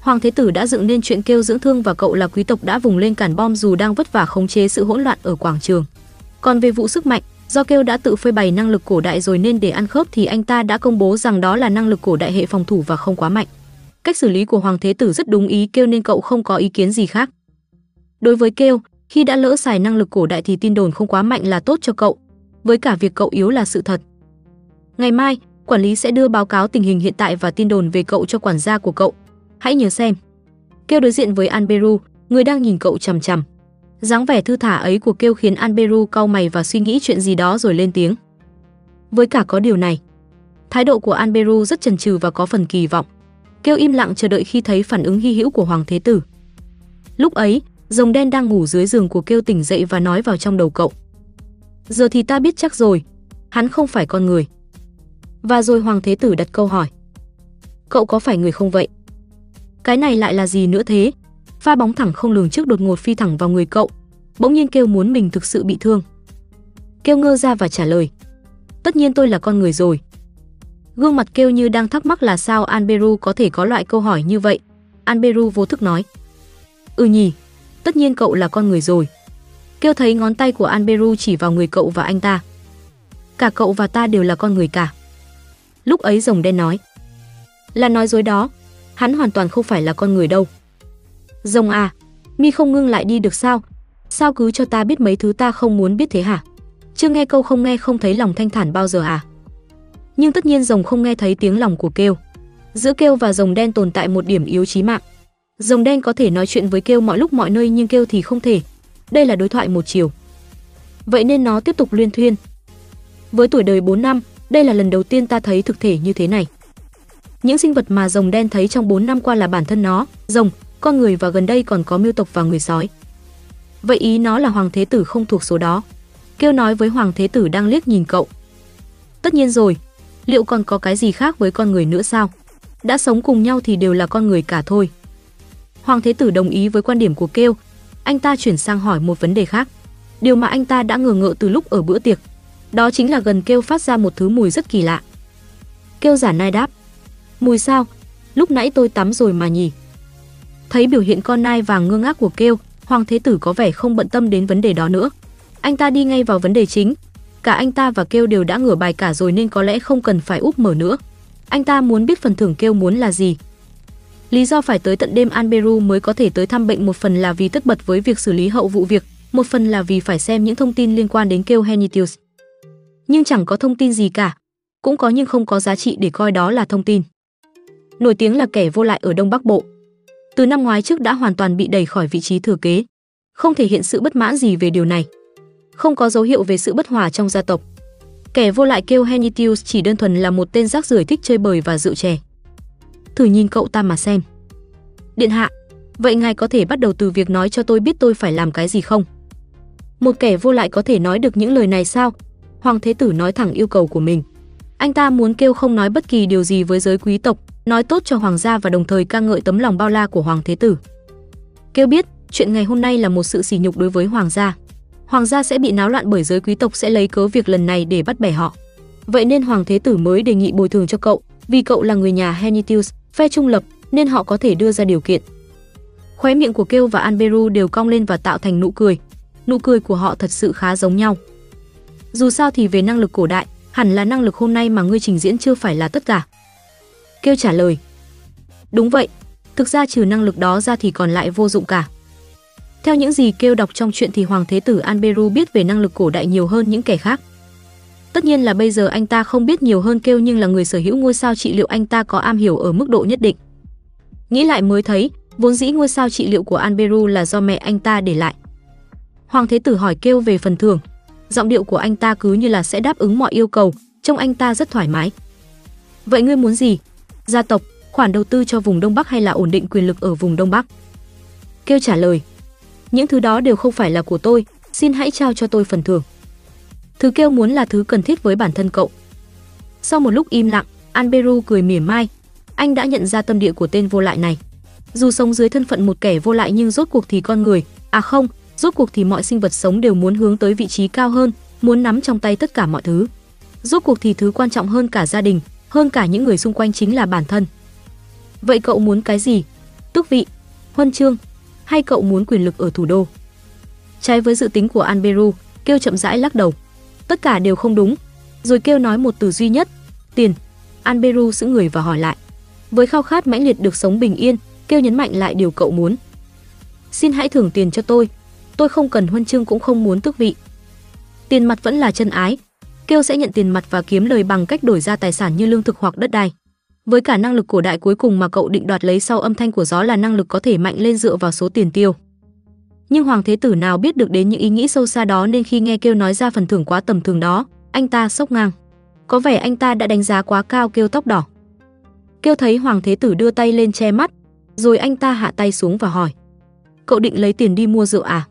Hoàng Thế Tử đã dựng nên chuyện kêu dưỡng thương và cậu là quý tộc đã vùng lên cản bom dù đang vất vả khống chế sự hỗn loạn ở quảng trường. Còn về vụ sức mạnh, do kêu đã tự phơi bày năng lực cổ đại rồi nên để ăn khớp thì anh ta đã công bố rằng đó là năng lực cổ đại hệ phòng thủ và không quá mạnh. Cách xử lý của Hoàng Thế Tử rất đúng ý kêu nên cậu không có ý kiến gì khác. Đối với kêu, khi đã lỡ xài năng lực cổ đại thì tin đồn không quá mạnh là tốt cho cậu, với cả việc cậu yếu là sự thật. Ngày mai, quản lý sẽ đưa báo cáo tình hình hiện tại và tin đồn về cậu cho quản gia của cậu. Hãy nhớ xem. Kêu đối diện với Anberu, người đang nhìn cậu chằm chằm. dáng vẻ thư thả ấy của kêu khiến Anberu cau mày và suy nghĩ chuyện gì đó rồi lên tiếng. Với cả có điều này, thái độ của Anberu rất chần chừ và có phần kỳ vọng. Kêu im lặng chờ đợi khi thấy phản ứng hy hữu của Hoàng Thế Tử. Lúc ấy, rồng đen đang ngủ dưới giường của kêu tỉnh dậy và nói vào trong đầu cậu. Giờ thì ta biết chắc rồi, hắn không phải con người. Và rồi Hoàng Thế Tử đặt câu hỏi. Cậu có phải người không vậy? Cái này lại là gì nữa thế? Pha bóng thẳng không lường trước đột ngột phi thẳng vào người cậu, bỗng nhiên kêu muốn mình thực sự bị thương. Kêu ngơ ra và trả lời. Tất nhiên tôi là con người rồi. Gương mặt kêu như đang thắc mắc là sao Anberu có thể có loại câu hỏi như vậy. Anberu vô thức nói. Ừ nhỉ, tất nhiên cậu là con người rồi. Kêu thấy ngón tay của Anberu chỉ vào người cậu và anh ta. Cả cậu và ta đều là con người cả. Lúc ấy rồng đen nói. Là nói dối đó, hắn hoàn toàn không phải là con người đâu. Rồng à, mi không ngưng lại đi được sao? Sao cứ cho ta biết mấy thứ ta không muốn biết thế hả? Chưa nghe câu không nghe không thấy lòng thanh thản bao giờ à? Nhưng tất nhiên rồng không nghe thấy tiếng lòng của kêu. Giữa kêu và rồng đen tồn tại một điểm yếu chí mạng. Rồng đen có thể nói chuyện với kêu mọi lúc mọi nơi nhưng kêu thì không thể. Đây là đối thoại một chiều. Vậy nên nó tiếp tục luyên thuyên. Với tuổi đời 4 năm, đây là lần đầu tiên ta thấy thực thể như thế này. Những sinh vật mà rồng đen thấy trong 4 năm qua là bản thân nó, rồng, con người và gần đây còn có miêu tộc và người sói. Vậy ý nó là Hoàng Thế Tử không thuộc số đó. Kêu nói với Hoàng Thế Tử đang liếc nhìn cậu. Tất nhiên rồi, liệu còn có cái gì khác với con người nữa sao? Đã sống cùng nhau thì đều là con người cả thôi. Hoàng Thế Tử đồng ý với quan điểm của Kêu, anh ta chuyển sang hỏi một vấn đề khác. Điều mà anh ta đã ngờ ngợ từ lúc ở bữa tiệc, đó chính là gần Kêu phát ra một thứ mùi rất kỳ lạ. Kêu giả nai đáp, Mùi sao? Lúc nãy tôi tắm rồi mà nhỉ. Thấy biểu hiện con nai vàng ngơ ngác của kêu, Hoàng Thế Tử có vẻ không bận tâm đến vấn đề đó nữa. Anh ta đi ngay vào vấn đề chính. Cả anh ta và kêu đều đã ngửa bài cả rồi nên có lẽ không cần phải úp mở nữa. Anh ta muốn biết phần thưởng kêu muốn là gì. Lý do phải tới tận đêm Anberu mới có thể tới thăm bệnh một phần là vì tất bật với việc xử lý hậu vụ việc, một phần là vì phải xem những thông tin liên quan đến kêu Henitius. Nhưng chẳng có thông tin gì cả, cũng có nhưng không có giá trị để coi đó là thông tin nổi tiếng là kẻ vô lại ở Đông Bắc Bộ. Từ năm ngoái trước đã hoàn toàn bị đẩy khỏi vị trí thừa kế, không thể hiện sự bất mãn gì về điều này. Không có dấu hiệu về sự bất hòa trong gia tộc. Kẻ vô lại kêu Henitius chỉ đơn thuần là một tên rác rưởi thích chơi bời và rượu chè thử nhìn cậu ta mà xem. Điện hạ, vậy ngài có thể bắt đầu từ việc nói cho tôi biết tôi phải làm cái gì không? Một kẻ vô lại có thể nói được những lời này sao? Hoàng Thế Tử nói thẳng yêu cầu của mình. Anh ta muốn kêu không nói bất kỳ điều gì với giới quý tộc, nói tốt cho hoàng gia và đồng thời ca ngợi tấm lòng bao la của Hoàng Thế Tử. Kêu biết, chuyện ngày hôm nay là một sự sỉ nhục đối với hoàng gia. Hoàng gia sẽ bị náo loạn bởi giới quý tộc sẽ lấy cớ việc lần này để bắt bẻ họ. Vậy nên Hoàng Thế Tử mới đề nghị bồi thường cho cậu, vì cậu là người nhà Henitius, phe trung lập, nên họ có thể đưa ra điều kiện. Khóe miệng của Kêu và Anberu đều cong lên và tạo thành nụ cười. Nụ cười của họ thật sự khá giống nhau. Dù sao thì về năng lực cổ đại, hẳn là năng lực hôm nay mà ngươi trình diễn chưa phải là tất cả. Kêu trả lời. Đúng vậy, thực ra trừ năng lực đó ra thì còn lại vô dụng cả. Theo những gì kêu đọc trong chuyện thì Hoàng Thế Tử Anberu biết về năng lực cổ đại nhiều hơn những kẻ khác. Tất nhiên là bây giờ anh ta không biết nhiều hơn kêu nhưng là người sở hữu ngôi sao trị liệu anh ta có am hiểu ở mức độ nhất định. Nghĩ lại mới thấy, vốn dĩ ngôi sao trị liệu của Anberu là do mẹ anh ta để lại. Hoàng Thế Tử hỏi kêu về phần thưởng. Giọng điệu của anh ta cứ như là sẽ đáp ứng mọi yêu cầu, trông anh ta rất thoải mái. Vậy ngươi muốn gì? Gia tộc, khoản đầu tư cho vùng Đông Bắc hay là ổn định quyền lực ở vùng Đông Bắc? Kêu trả lời. Những thứ đó đều không phải là của tôi, xin hãy trao cho tôi phần thưởng. Thứ kêu muốn là thứ cần thiết với bản thân cậu. Sau một lúc im lặng, Anberu cười mỉa mai. Anh đã nhận ra tâm địa của tên vô lại này. Dù sống dưới thân phận một kẻ vô lại nhưng rốt cuộc thì con người, à không, rốt cuộc thì mọi sinh vật sống đều muốn hướng tới vị trí cao hơn, muốn nắm trong tay tất cả mọi thứ. Rốt cuộc thì thứ quan trọng hơn cả gia đình, hơn cả những người xung quanh chính là bản thân. Vậy cậu muốn cái gì? Tước vị, huân chương, hay cậu muốn quyền lực ở thủ đô? Trái với dự tính của Anberu, kêu chậm rãi lắc đầu. Tất cả đều không đúng. Rồi kêu nói một từ duy nhất, tiền. Anberu giữ người và hỏi lại. Với khao khát mãnh liệt được sống bình yên, kêu nhấn mạnh lại điều cậu muốn. Xin hãy thưởng tiền cho tôi. Tôi không cần huân chương cũng không muốn tước vị. Tiền mặt vẫn là chân ái. Kêu sẽ nhận tiền mặt và kiếm lời bằng cách đổi ra tài sản như lương thực hoặc đất đai. Với cả năng lực cổ đại cuối cùng mà cậu định đoạt lấy sau âm thanh của gió là năng lực có thể mạnh lên dựa vào số tiền tiêu. Nhưng hoàng thế tử nào biết được đến những ý nghĩ sâu xa đó nên khi nghe kêu nói ra phần thưởng quá tầm thường đó, anh ta sốc ngang. Có vẻ anh ta đã đánh giá quá cao kêu tóc đỏ. Kêu thấy hoàng thế tử đưa tay lên che mắt, rồi anh ta hạ tay xuống và hỏi. Cậu định lấy tiền đi mua rượu à?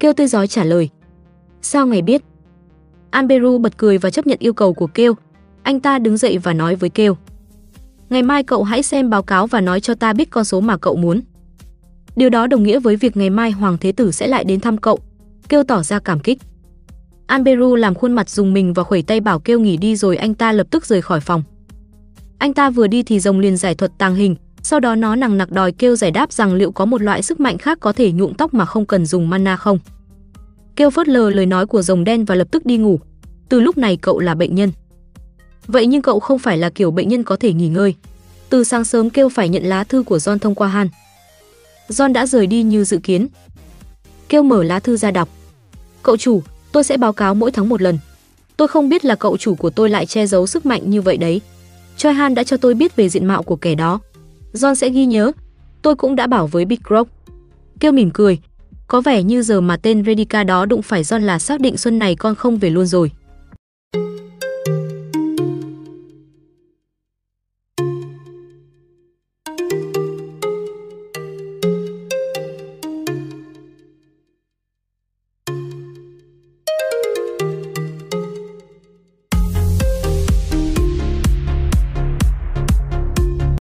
Kêu tươi giói trả lời. Sao ngày biết? Anberu bật cười và chấp nhận yêu cầu của Kêu. Anh ta đứng dậy và nói với Kêu. Ngày mai cậu hãy xem báo cáo và nói cho ta biết con số mà cậu muốn. Điều đó đồng nghĩa với việc ngày mai Hoàng Thế Tử sẽ lại đến thăm cậu. Kêu tỏ ra cảm kích. Anberu làm khuôn mặt dùng mình và khuẩy tay bảo kêu nghỉ đi rồi anh ta lập tức rời khỏi phòng. Anh ta vừa đi thì rồng liền giải thuật tàng hình, sau đó nó nằng nặc đòi kêu giải đáp rằng liệu có một loại sức mạnh khác có thể nhuộm tóc mà không cần dùng mana không. Kêu phớt lờ lời nói của rồng đen và lập tức đi ngủ. Từ lúc này cậu là bệnh nhân. Vậy nhưng cậu không phải là kiểu bệnh nhân có thể nghỉ ngơi. Từ sáng sớm kêu phải nhận lá thư của John thông qua Han. John đã rời đi như dự kiến. Kêu mở lá thư ra đọc. Cậu chủ, tôi sẽ báo cáo mỗi tháng một lần. Tôi không biết là cậu chủ của tôi lại che giấu sức mạnh như vậy đấy. Choi Han đã cho tôi biết về diện mạo của kẻ đó. John sẽ ghi nhớ. Tôi cũng đã bảo với Big Rock. Kêu mỉm cười. Có vẻ như giờ mà tên Redica đó đụng phải John là xác định xuân này con không về luôn rồi.